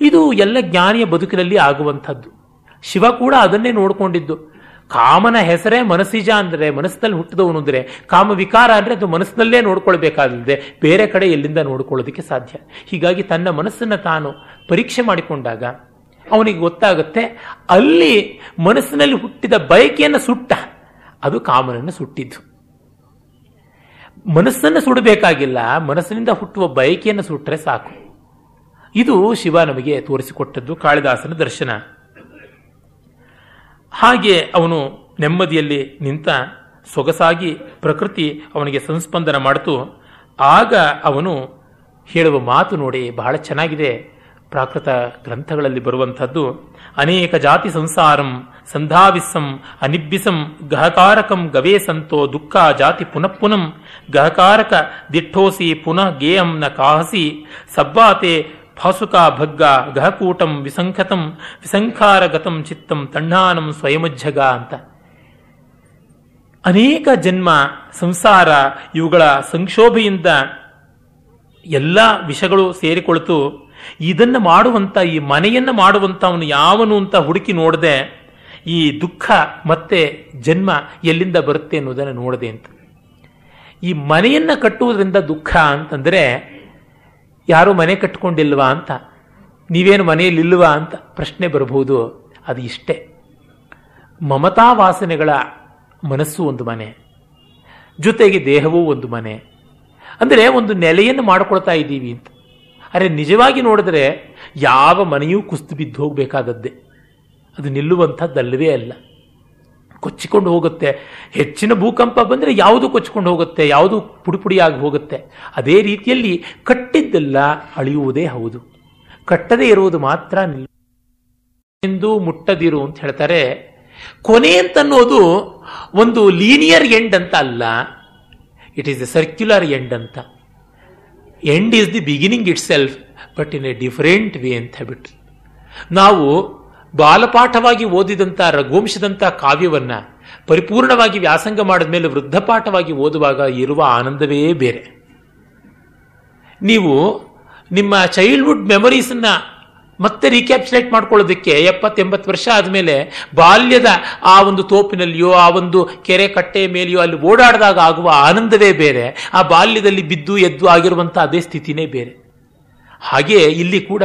ಇದು ಎಲ್ಲ ಜ್ಞಾನಿಯ ಬದುಕಿನಲ್ಲಿ ಆಗುವಂಥದ್ದು. ಶಿವ ಕೂಡ ಅದನ್ನೇ ನೋಡಿಕೊಂಡಿದ್ದು. ಕಾಮನ ಹೆಸರೇ ಮನಸ್ಸಿಜ ಅಂದರೆ ಮನಸ್ಸಿನಲ್ಲಿ ಹುಟ್ಟಿದವನು ಅಂದರೆ ಕಾಮ ವಿಕಾರ ಅಂದರೆ ಅದು ಮನಸ್ಸಿನಲ್ಲೇ ನೋಡ್ಕೊಳ್ಬೇಕಾದ್ರೆ ಬೇರೆ ಕಡೆ ಎಲ್ಲಿಂದ ನೋಡ್ಕೊಳ್ಳೋದಕ್ಕೆ ಸಾಧ್ಯ. ಹೀಗಾಗಿ ತನ್ನ ಮನಸ್ಸನ್ನು ತಾನು ಪರೀಕ್ಷೆ ಮಾಡಿಕೊಂಡಾಗ ಅವನಿಗೆ ಗೊತ್ತಾಗುತ್ತೆ, ಅಲ್ಲಿ ಮನಸ್ಸಿನಲ್ಲಿ ಹುಟ್ಟಿದ ಬಯಕೆಯನ್ನು ಸುಟ್ಟ. ಅದು ಕಾಮನನ್ನು ಸುಟ್ಟಿದ್ದು. ಮನಸ್ಸನ್ನು ಸುಡಬೇಕಾಗಿಲ್ಲ, ಮನಸ್ಸಿನಿಂದ ಹುಟ್ಟುವ ಬಯಕೆಯನ್ನು ಸುಟ್ಟರೆ ಸಾಕು. ಇದು ಶಿವ ನಮಗೆ ತೋರಿಸಿಕೊಟ್ಟದ್ದು ಕಾಳಿದಾಸನ ದರ್ಶನ. ಹಾಗೆ ಅವನು ನೆಮ್ಮದಿಯಲ್ಲಿ ನಿಂತ ಸೊಗಸಾಗಿ ಪ್ರಕೃತಿ ಅವನಿಗೆ ಸಂಸ್ಪಂದನ ಮಾಡಿತು. ಆಗ ಅವನು ಹೇಳುವ ಮಾತು ನೋಡಿ ಬಹಳ ಚೆನ್ನಾಗಿದೆ. ಪ್ರಾಕೃತ ಗ್ರಂಥಗಳಲ್ಲಿ ಬರುವಂಥದ್ದು, ಅನೇಕ ಜಾತಿ ಸಂಸಾರಂ ಸಂಧಾವಿಸಂ ಅನಿಬ್ಬಿಸಂ, ಗಹಕಾರಕಂ ಗವೇ ಸಂತೋ ದುಃಖ ಜಾತಿ ಪುನಃಪುನಂ, ಗಹಕಾರಕ ದಿಟ್ಟೋಸಿ ಪುನಃ ಗೇಯಂ ನ ಕಾಹಸಿ, ಸಬ್ಬಾತೆ ಫಾಸುಕ ಭಗ್ಗ ಗಹಕೂಟಂ ವಿಸಂಖತಂ ವಿಸಂಖಾರಗತಂ ಚಿತ್ತಂ ತಣ್ಣಾನಂ ಸ್ವಯಮಜ್ಜಗ ಅಂತ. ಅನೇಕ ಜನ್ಮ, ಸಂಸಾರ, ಇವುಗಳ ಸಂಕ್ಷೋಭೆಯಿಂದ ಎಲ್ಲ ವಿಷಗಳು ಸೇರಿಕೊಳ್ತು. ಇದನ್ನು ಮಾಡುವಂತ, ಈ ಮನೆಯನ್ನ ಮಾಡುವಂತ ಅವನು ಯಾವನು ಅಂತ ಹುಡುಕಿ ನೋಡದೆ, ಈ ದುಃಖ ಮತ್ತೆ ಜನ್ಮ ಎಲ್ಲಿಂದ ಬರುತ್ತೆ ಅನ್ನೋದನ್ನು ನೋಡದೆ ಅಂತ. ಈ ಮನೆಯನ್ನ ಕಟ್ಟುವುದರಿಂದ ದುಃಖ ಅಂತಂದ್ರೆ ಯಾರು ಮನೆ ಕಟ್ಕೊಂಡಿಲ್ವಾ ಅಂತ? ನೀವೇನು ಮನೆಯಲ್ಲಿಲ್ವಾ ಅಂತ ಪ್ರಶ್ನೆ ಬರಬಹುದು. ಅದು ಇಷ್ಟೇ. ಮಮತಾ ವಾಸನೆಗಳ ಮನಸ್ಸು ಒಂದು ಮನೆ. ಜೊತೆಗೆ ದೇಹವೂ ಒಂದು ಮನೆ. ಅಂದರೆ ಒಂದು ನೆಲೆಯನ್ನು ಮಾಡಿಕೊಳ್ತಾ ಇದ್ದೀವಿ ಅಂತ. ಅರೆ, ನಿಜವಾಗಿ ನೋಡಿದ್ರೆ ಯಾವ ಮನೆಯೂ ಕುಸ್ತು ಬಿದ್ದು ಹೋಗಬೇಕಾದದ್ದೇ. ಅದು ನಿಲ್ಲುವಂಥದ್ದಲ್ಲವೇ ಅಲ್ಲ. ಕೊಚ್ಚಿಕೊಂಡು ಹೋಗುತ್ತೆ. ಹೆಚ್ಚಿನ ಭೂಕಂಪ ಬಂದರೆ ಯಾವುದು ಕೊಚ್ಚಿಕೊಂಡು ಹೋಗುತ್ತೆ, ಯಾವುದು ಪುಡಿಪುಡಿಯಾಗಿ ಹೋಗುತ್ತೆ. ಅದೇ ರೀತಿಯಲ್ಲಿ ಕಟ್ಟಿದ್ದೆಲ್ಲ ಅಳಿಯುವುದೇ ಹೌದು. ಕಟ್ಟದೇ ಇರುವುದು ಮಾತ್ರ ಎಂದು ಮುಟ್ಟದಿರು ಅಂತ ಹೇಳ್ತಾರೆ. ಕೊನೆ ಅಂತನ್ನೋದು ಒಂದು ಲೀನಿಯರ್ ಎಂಡ್ ಅಂತ ಅಲ್ಲ. It is the circular end ಅಂತ. End is the beginning itself but in a different way ಅಂತ ಹೇಳ್ಬಿಟ್ರು. ನಾವು ಬಾಲಪಾಠವಾಗಿ ಓದಿದಂಥ ರಘುವಂಶದಂಥ ಕಾವ್ಯವನ್ನ ಪರಿಪೂರ್ಣವಾಗಿ ವ್ಯಾಸಂಗ ಮಾಡಿದ ಮೇಲೆ ವೃದ್ಧಪಾಠವಾಗಿ ಓದುವಾಗ ಇರುವ ಆನಂದವೇ ಬೇರೆ. ನೀವು ನಿಮ್ಮ ಚೈಲ್ಡ್ಹುಡ್ ಮೆಮೊರೀಸನ್ನು ಮತ್ತೆ ರೀಕ್ಯಾಪ್ಸುಲೇಟ್ ಮಾಡ್ಕೊಳ್ಳೋದಕ್ಕೆ ಎಪ್ಪತ್ತೆಂಬತ್ತು ವರ್ಷ ಆದಮೇಲೆ ಬಾಲ್ಯದ ಆ ಒಂದು ತೋಪಿನಲ್ಲಿಯೋ, ಆ ಒಂದು ಕೆರೆ ಕಟ್ಟೆಯ ಮೇಲೆಯೋ ಅಲ್ಲಿ ಓಡಾಡಿದಾಗ ಆಗುವ ಆನಂದವೇ ಬೇರೆ. ಆ ಬಾಲ್ಯದಲ್ಲಿ ಬಿದ್ದು ಎದ್ದು ಆಗಿರುವಂಥ ಅದೇ ಸ್ಥಿತಿನೇ ಬೇರೆ. ಹಾಗೆ ಇಲ್ಲಿ ಕೂಡ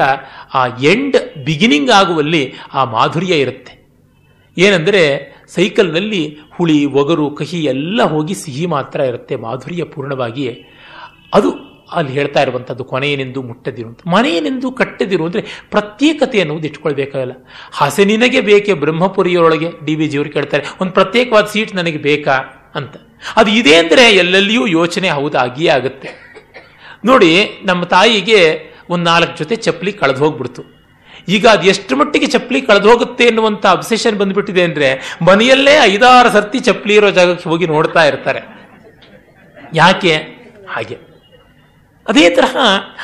ಆ ಎಂಡ್ ಬಿಗಿನಿಂಗ್ ಆಗುವಲ್ಲಿ ಆ ಮಾಧುರ್ಯ ಇರುತ್ತೆ. ಏನೆಂದರೆ ಸೈಕಲ್ನಲ್ಲಿ ಹುಳಿ, ಒಗರು, ಕಹಿ ಎಲ್ಲ ಹೋಗಿ ಸಿಹಿ ಮಾತ್ರ ಇರುತ್ತೆ, ಮಾಧುರ್ಯ ಪೂರ್ಣವಾಗಿ ಅದು ಅಲ್ಲಿ ಹೇಳ್ತಾ ಇರುವಂಥದ್ದು ಕೊನೆಯನೆಂದು ಮುಟ್ಟದಿರು ಅಂತ ಮನೆಯನೆಂದು ಕಟ್ಟದಿರು ಅಂದರೆ ಪ್ರತ್ಯೇಕತೆ ಅನ್ನೋದು ಇಟ್ಕೊಳ್ಬೇಕಾಗಲ್ಲ. ಹಸೆ ನಿನಗೆ ಬೇಕೆ, ಬ್ರಹ್ಮಪುರಿಯೊಳಗೆ ಡಿ ವಿ ಜಿಯವರು ಕೇಳ್ತಾರೆ, ಒಂದು ಪ್ರತ್ಯೇಕವಾದ ಸೀಟ್ ನನಗೆ ಬೇಕಾ ಅಂತ. ಅದು ಇದೆ ಅಂದರೆ ಎಲ್ಲೆಲ್ಲಿಯೂ ಯೋಚನೆ ಹೌದಾಗಿಯೇ ಆಗುತ್ತೆ. ನೋಡಿ, ನಮ್ಮ ತಾಯಿಗೆ ಒಂದು ನಾಲ್ಕು ಜೊತೆ ಚಪ್ಪಲಿ ಕಳೆದು ಹೋಗ್ಬಿಡ್ತು. ಈಗ ಅದು ಎಷ್ಟು ಮಟ್ಟಿಗೆ ಚಪ್ಪಲಿ ಕಳೆದು ಹೋಗುತ್ತೆ ಎನ್ನುವಂಥ ಅಬ್ಸೆಷನ್ ಬಂದ್ಬಿಟ್ಟಿದೆ ಅಂದ್ರೆ ಮನೆಯಲ್ಲೇ ಐದಾರು ಸರ್ತಿ ಚಪ್ಪಲಿ ಇರೋ ಜಾಗಕ್ಕೆ ಹೋಗಿ ನೋಡ್ತಾ ಇರ್ತಾರೆ. ಯಾಕೆ? ಹಾಗೆ. ಅದೇ ತರಹ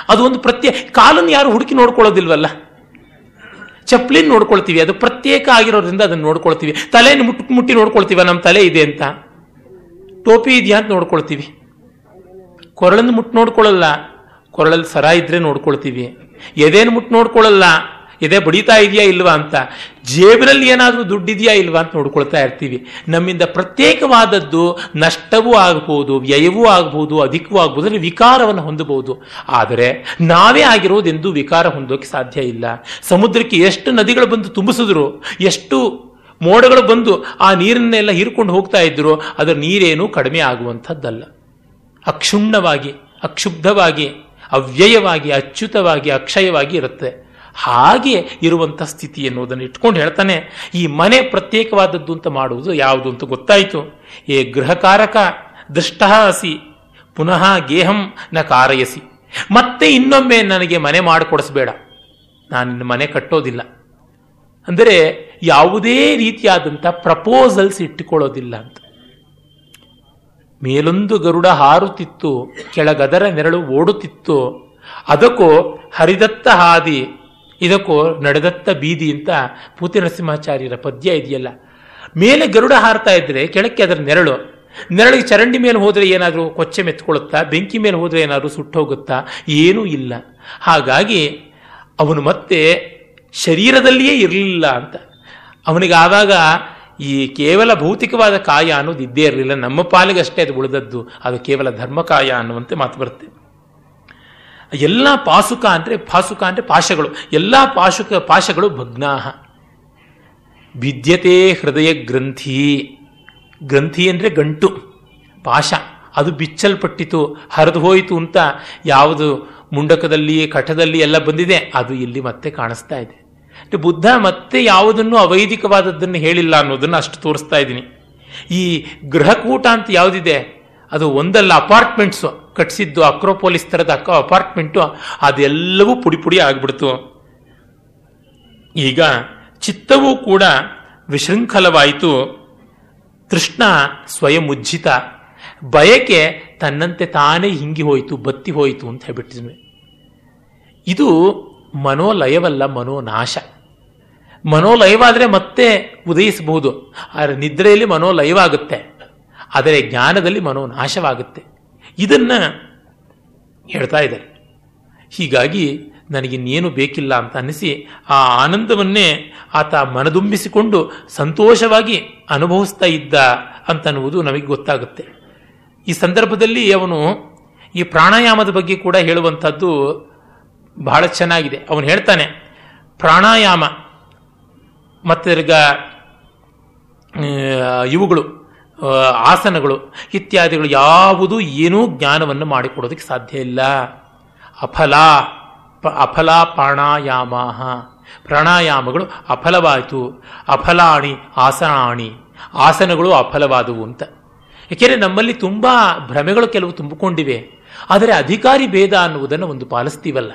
ಅದು ಒಂದು ಪ್ರತ್ಯೇಕ ಕಾಲನ್ನು ಯಾರು ಹುಡುಕಿ ನೋಡ್ಕೊಳ್ಳೋದಿಲ್ವಲ್ಲ? ಚಪ್ಪಲಿನ ನೋಡ್ಕೊಳ್ತೀವಿ, ಅದು ಪ್ರತ್ಯೇಕ ಆಗಿರೋದ್ರಿಂದ ಅದನ್ನು ನೋಡ್ಕೊಳ್ತೀವಿ. ತಲೆಯನ್ನು ಮುಟ್ಟು ಮುಟ್ಟಿ ನೋಡ್ಕೊಳ್ತೀವ, ನಮ್ಮ ತಲೆ ಇದೆ ಅಂತ? ಟೋಪಿ ಇದೆಯಾ ಅಂತ ನೋಡ್ಕೊಳ್ತೀವಿ. ಕೊರಳನ್ನು ಮುಟ್ಟು ನೋಡ್ಕೊಳ್ಳಲ್ಲ, ಕೊರಳಲ್ಲಿ ಸರ ಇದ್ರೆ ನೋಡ್ಕೊಳ್ತೀವಿ. ಎದೇನು ಮುಟ್ಟು ನೋಡ್ಕೊಳ್ಳಲ್ಲ ಎದೆ ಬಡಿತಾ ಇದೆಯಾ ಇಲ್ವಾ ಅಂತ. ಜೇಬಿನಲ್ಲಿ ಏನಾದರೂ ದುಡ್ಡಿದೆಯಾ ಇಲ್ವಾ ಅಂತ ನೋಡ್ಕೊಳ್ತಾ ಇರ್ತೀವಿ. ನಮ್ಮಿಂದ ಪ್ರತ್ಯೇಕವಾದದ್ದು ನಷ್ಟವೂ ಆಗಬಹುದು ವ್ಯಯವೂ ಆಗಬಹುದು ಅಧಿಕವೂ ಆಗಬಹುದು ಅಂದರೆ ವಿಕಾರವನ್ನು ಹೊಂದಬಹುದು. ಆದರೆ ನಾವೇ ಆಗಿರೋದೆಂದು ವಿಕಾರ ಹೊಂದೋಕೆ ಸಾಧ್ಯ ಇಲ್ಲ. ಸಮುದ್ರಕ್ಕೆ ಎಷ್ಟು ನದಿಗಳು ಬಂದು ತುಂಬಿಸಿದ್ರು, ಎಷ್ಟು ಮೋಡಗಳು ಬಂದು ಆ ನೀರನ್ನೆಲ್ಲ ಹೀರ್ಕೊಂಡು ಹೋಗ್ತಾ ಇದ್ರು, ಅದರ ನೀರೇನು ಕಡಿಮೆ ಆಗುವಂಥದ್ದಲ್ಲ. ಅಕ್ಷುಣ್ಣವಾಗಿ, ಅಕ್ಷುಬ್ಧವಾಗಿ, ಅವ್ಯಯವಾಗಿ, ಅಚ್ಯುತವಾಗಿ, ಅಕ್ಷಯವಾಗಿ ಇರುತ್ತೆ. ಹಾಗೆ ಇರುವಂಥ ಸ್ಥಿತಿ ಎನ್ನುವುದನ್ನು ಇಟ್ಕೊಂಡು ಹೇಳ್ತಾನೆ, ಈ ಮನೆ ಪ್ರತ್ಯೇಕವಾದದ್ದು ಅಂತ ಮಾಡುವುದು ಯಾವುದು ಅಂತ ಗೊತ್ತಾಯಿತು. ಏ ಗೃಹಕಾರಕ ದೃಷ್ಟ ಅಸಿ ಪುನಃ ಗೇಹಂ ನ ಕಾರಯಸಿ. ಮತ್ತೆ ಇನ್ನೊಮ್ಮೆ ನನಗೆ ಮನೆ ಮಾಡಿಕೊಡಿಸ್ಬೇಡ. ನಾನು ಮನೆ ಕಟ್ಟೋದಿಲ್ಲ. ಅಂದರೆ ಯಾವುದೇ ರೀತಿಯಾದಂಥ ಪ್ರಪೋಸಲ್ಸ್ ಇಟ್ಟುಕೊಳ್ಳೋದಿಲ್ಲ ಅಂತ. ಮೇಲೊಂದು ಗರುಡ ಹಾರುತ್ತಿತ್ತು, ಕೆಳಗದರ ನೆರಳು ಓಡುತ್ತಿತ್ತು. ಅದಕ್ಕೋ ಹರಿದತ್ತ ಹಾದಿ ಇದಕ್ಕೋ ನಡೆದತ್ತ ಬೀದಿ ಅಂತ ಪೂತಿ ನರಸಿಂಹಾಚಾರ್ಯರ ಪದ್ಯ ಇದೆಯಲ್ಲ. ಮೇಲೆ ಗರುಡ ಹಾರ್ತಾ ಇದ್ರೆ ಕೆಳಕ್ಕೆ ಅದರ ನೆರಳು. ನೆರಳಿಗೆ ಚರಂಡಿ ಮೇಲೆ ಹೋದರೆ ಏನಾದರೂ ಕೊಚ್ಚೆ ಮೆತ್ಕೊಳ್ಳುತ್ತಾ, ಬೆಂಕಿ ಮೇಲೆ ಹೋದರೆ ಏನಾದರೂ ಸುಟ್ಟೋಗುತ್ತಾ ಏನೂ ಇಲ್ಲ. ಹಾಗಾಗಿ ಅವನು ಮತ್ತೆ ಶರೀರದಲ್ಲಿಯೇ ಇರಲಿಲ್ಲ ಅಂತ. ಅವನಿಗೆ ಆವಾಗ ಈ ಕೇವಲ ಭೌತಿಕವಾದ ಕಾಯ ಅನ್ನೋದು ಇದ್ದೇ ಇರಲಿಲ್ಲ. ನಮ್ಮ ಪಾಲಿಗಷ್ಟೇ ಅದು ಉಳಿದದ್ದು. ಅದು ಕೇವಲ ಧರ್ಮಕಾಯ ಅನ್ನುವಂತೆ ಮಾತು ಬರುತ್ತೆ. ಎಲ್ಲ ಪಾಸುಕ ಅಂದರೆ ಪಾಸುಕ ಅಂದರೆ ಪಾಶಗಳು. ಎಲ್ಲ ಪಾಶುಕ, ಪಾಶಗಳು ಭಗ್ನಾಹ. ಭಿದ್ಯತೆ ಹೃದಯ ಗ್ರಂಥಿ. ಗ್ರಂಥಿ ಅಂದರೆ ಗಂಟು, ಪಾಶ. ಅದು ಬಿಚ್ಚಲ್ಪಟ್ಟಿತು, ಹರಿದು ಹೋಯಿತು ಅಂತ ಯಾವುದು ಮುಂಡಕದಲ್ಲಿ ಕಠದಲ್ಲಿ ಎಲ್ಲ ಬಂದಿದೆ. ಅದು ಇಲ್ಲಿ ಮತ್ತೆ ಕಾಣಿಸ್ತಾ ಇದೆ. ಬುದ್ಧ ಮತ್ತೆ ಯಾವುದನ್ನು ಅವೈದಿಕವಾದದ್ದನ್ನು ಹೇಳಿಲ್ಲ ಅನ್ನೋದನ್ನು ಅಷ್ಟು ತೋರಿಸ್ತಾ ಇದ್ದೀನಿ. ಈ ಗೃಹಕೂಟ ಅಂತ ಯಾವುದಿದೆ? ಅದು ಒಂದಲ್ಲ, ಅಪಾರ್ಟ್ಮೆಂಟ್ಸು. ಕಟ್ಟಿಸಿದ್ದು ಅಕ್ರೋಪೋಲಿಸ್ ಥರದ ಅಪಾರ್ಟ್ಮೆಂಟು, ಅದೆಲ್ಲವೂ ಪುಡಿ ಪುಡಿ ಆಗ್ಬಿಡ್ತು. ಈಗ ಚಿತ್ತವೂ ಕೂಡ ವಿಶೃಂಖಲವಾಯಿತು. ಕೃಷ್ಣ ಸ್ವಯಂ ಉಜ್ಜಿತ. ಬಯಕೆ ತನ್ನಂತೆ ತಾನೇ ಹಿಂಗಿ ಹೋಯಿತು, ಬತ್ತಿ ಹೋಯಿತು ಅಂತ ಹೇಳ್ಬಿಟ್ಟಿದ್ವಿ. ಇದು ಮನೋಲಯವಲ್ಲ, ಮನೋನಾಶ. ಮನೋಲಯವಾದರೆ ಮತ್ತೆ ಉದಯಿಸಬಹುದು, ಆದರೆ ನಿದ್ರೆಯಲ್ಲಿ ಮನೋಲಯವಾಗುತ್ತೆ. ಆದರೆ ಜ್ಞಾನದಲ್ಲಿ ಮನೋನಾಶವಾಗುತ್ತೆ. ಇದನ್ನು ಹೇಳ್ತಾ ಇದ್ದಾರೆ. ಹೀಗಾಗಿ ನನಗಿನ್ನೇನು ಬೇಕಿಲ್ಲ ಅಂತ ಅನ್ನಿಸಿ ಆ ಆನಂದವನ್ನೇ ಆತ ಮನದುಂಬಿಸಿಕೊಂಡು ಸಂತೋಷವಾಗಿ ಅನುಭವಿಸ್ತಾ ಇದ್ದ ಅಂತನ್ನುವುದು ನಮಗೆ ಗೊತ್ತಾಗುತ್ತೆ. ಈ ಸಂದರ್ಭದಲ್ಲಿ ಅವನು ಈ ಪ್ರಾಣಾಯಾಮದ ಬಗ್ಗೆ ಕೂಡ ಹೇಳುವಂಥದ್ದು ಬಹಳ ಚೆನ್ನಾಗಿದೆ. ಅವನು ಹೇಳ್ತಾನೆ, ಪ್ರಾಣಾಯಾಮ ಮತ್ತು ಇವುಗಳು ಆಸನಗಳು ಇತ್ಯಾದಿಗಳು ಯಾವುದು ಏನೂ ಜ್ಞಾನವನ್ನು ಮಾಡಿಕೊಡೋದಕ್ಕೆ ಸಾಧ್ಯ ಇಲ್ಲ. ಅಫಲ ಅಫಲ ಪ್ರಾಣಾಯಾಮ ಪ್ರಾಣಾಯಾಮಗಳು ಅಫಲವಾಯಿತು. ಅಫಲಾಣಿ, ಆಸನಾಣಿ. ಆಸನಗಳು ಅಫಲವಾದವು ಅಂತ. ಏಕೆಂದರೆ ನಮ್ಮಲ್ಲಿ ತುಂಬ ಭ್ರಮೆಗಳು ಕೆಲವು ತುಂಬಿಕೊಂಡಿವೆ. ಆದರೆ ಅಧಿಕಾರಿ ಭೇದ ಅನ್ನುವುದನ್ನು ಒಂದು ಪಾಲಿಸ್ತೀವಲ್ಲ.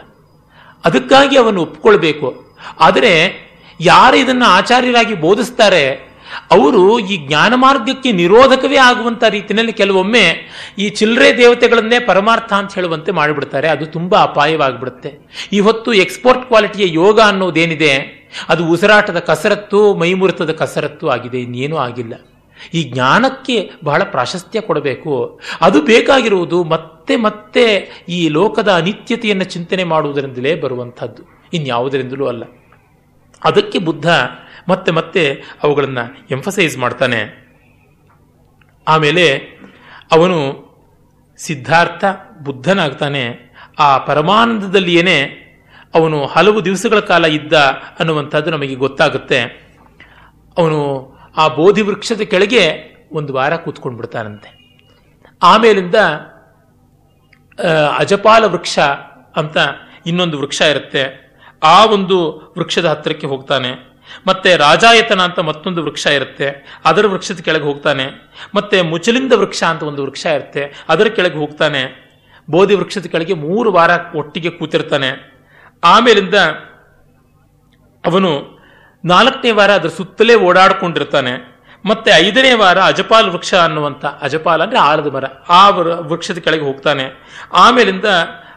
ಅದಕ್ಕಾಗಿ ಅವನು ಒಪ್ಪಿಕೊಳ್ಬೇಕು. ಆದರೆ ಯಾರು ಇದನ್ನು ಆಚಾರ್ಯರಾಗಿ ಬೋಧಿಸ್ತಾರೆ ಅವರು ಈ ಜ್ಞಾನ ಮಾರ್ಗಕ್ಕೆ ನಿರೋಧಕವೇ ಆಗುವಂತ ರೀತಿಯಲ್ಲಿ ಕೆಲವೊಮ್ಮೆ ಈ ಚಿಲ್ಲರೆ ದೇವತೆಗಳನ್ನೇ ಪರಮಾರ್ಥ ಅಂತ ಹೇಳುವಂತೆ ಮಾಡಿಬಿಡ್ತಾರೆ. ಅದು ತುಂಬಾ ಅಪಾಯವಾಗಿಬಿಡುತ್ತೆ. ಇವತ್ತು ಎಕ್ಸ್ಪೋರ್ಟ್ ಕ್ವಾಲಿಟಿಯ ಯೋಗ ಅನ್ನೋದೇನಿದೆ, ಅದು ಉಸಿರಾಟದ ಕಸರತ್ತು, ಮೈಮುರಿತದ ಕಸರತ್ತು ಆಗಿದೆ. ಇನ್ನೇನೂ ಆಗಿಲ್ಲ. ಈ ಜ್ಞಾನಕ್ಕೆ ಬಹಳ ಪ್ರಾಶಸ್ತ್ಯ ಕೊಡಬೇಕು. ಅದು ಬೇಕಾಗಿರುವುದು ಮತ್ತೆ ಮತ್ತೆ ಈ ಲೋಕದ ಅನಿತ್ಯತೆಯನ್ನು ಚಿಂತನೆ ಮಾಡುವುದರಿಂದಲೇ ಬರುವಂಥದ್ದು ಇನ್ಯಾವುದರಿಂದಲೂ ಅಲ್ಲ. ಅದಕ್ಕೆ ಬುದ್ಧ ಮತ್ತೆ ಮತ್ತೆ ಅವುಗಳನ್ನು ಎಂಫಸೈಸ್ ಮಾಡ್ತಾನೆ. ಆಮೇಲೆ ಅವನು ಸಿದ್ಧಾರ್ಥ ಬುದ್ಧನಾಗ್ತಾನೆ. ಆ ಪರಮಾನಂದದಲ್ಲಿಯೇ ಅವನು ಹಲವು ದಿವಸಗಳ ಕಾಲ ಇದ್ದ ಅನ್ನುವಂಥದ್ದು ನಮಗೆ ಗೊತ್ತಾಗುತ್ತೆ. ಅವನು ಆ ಬೋಧಿ ವೃಕ್ಷದ ಕೆಳಗೆ ಒಂದು ವಾರ ಕೂತ್ಕೊಂಡು ಬಿಡ್ತಾನಂತೆ ಆಮೇಲಿಂದ ಅಜಪಾಲ ವೃಕ್ಷ ಅಂತ ಇನ್ನೊಂದು ವೃಕ್ಷ ಇರುತ್ತೆ. ಆ ಒಂದು ವೃಕ್ಷದ ಹತ್ತಿರಕ್ಕೆ ಹೋಗ್ತಾನೆ. ಮತ್ತೆ ರಾಜಾಯತನ ಅಂತ ಮತ್ತೊಂದು ವೃಕ್ಷ ಇರುತ್ತೆ, ಅದರ ವೃಕ್ಷದ ಕೆಳಗೆ ಹೋಗ್ತಾನೆ. ಮತ್ತೆ ಮುಚಲಿಂದ ವೃಕ್ಷ ಅಂತ ಒಂದು ವೃಕ್ಷ ಇರುತ್ತೆ, ಅದರ ಕೆಳಗೆ ಹೋಗ್ತಾನೆ. ಬೋಧಿ ವೃಕ್ಷದ ಕೆಳಗೆ ಮೂರು ವಾರ ಒಟ್ಟಿಗೆ ಕೂತಿರ್ತಾನೆ. ಆಮೇಲಿಂದ ಅವನು ನಾಲ್ಕನೇ ವಾರ ಅದರ ಸುತ್ತಲೇ ಓಡಾಡ್ಕೊಂಡಿರ್ತಾನೆ. ಮತ್ತೆ ಐದನೇ ವಾರ ಅಜಪಾಲ್ ವೃಕ್ಷ ಅನ್ನುವಂಥ ಅಜಪಾಲ್ ಅಂದ್ರೆ ಆಲದ ಮರ, ಆ ವೃಕ್ಷದ ಕೆಳಗೆ ಹೋಗ್ತಾನೆ. ಆಮೇಲಿಂದ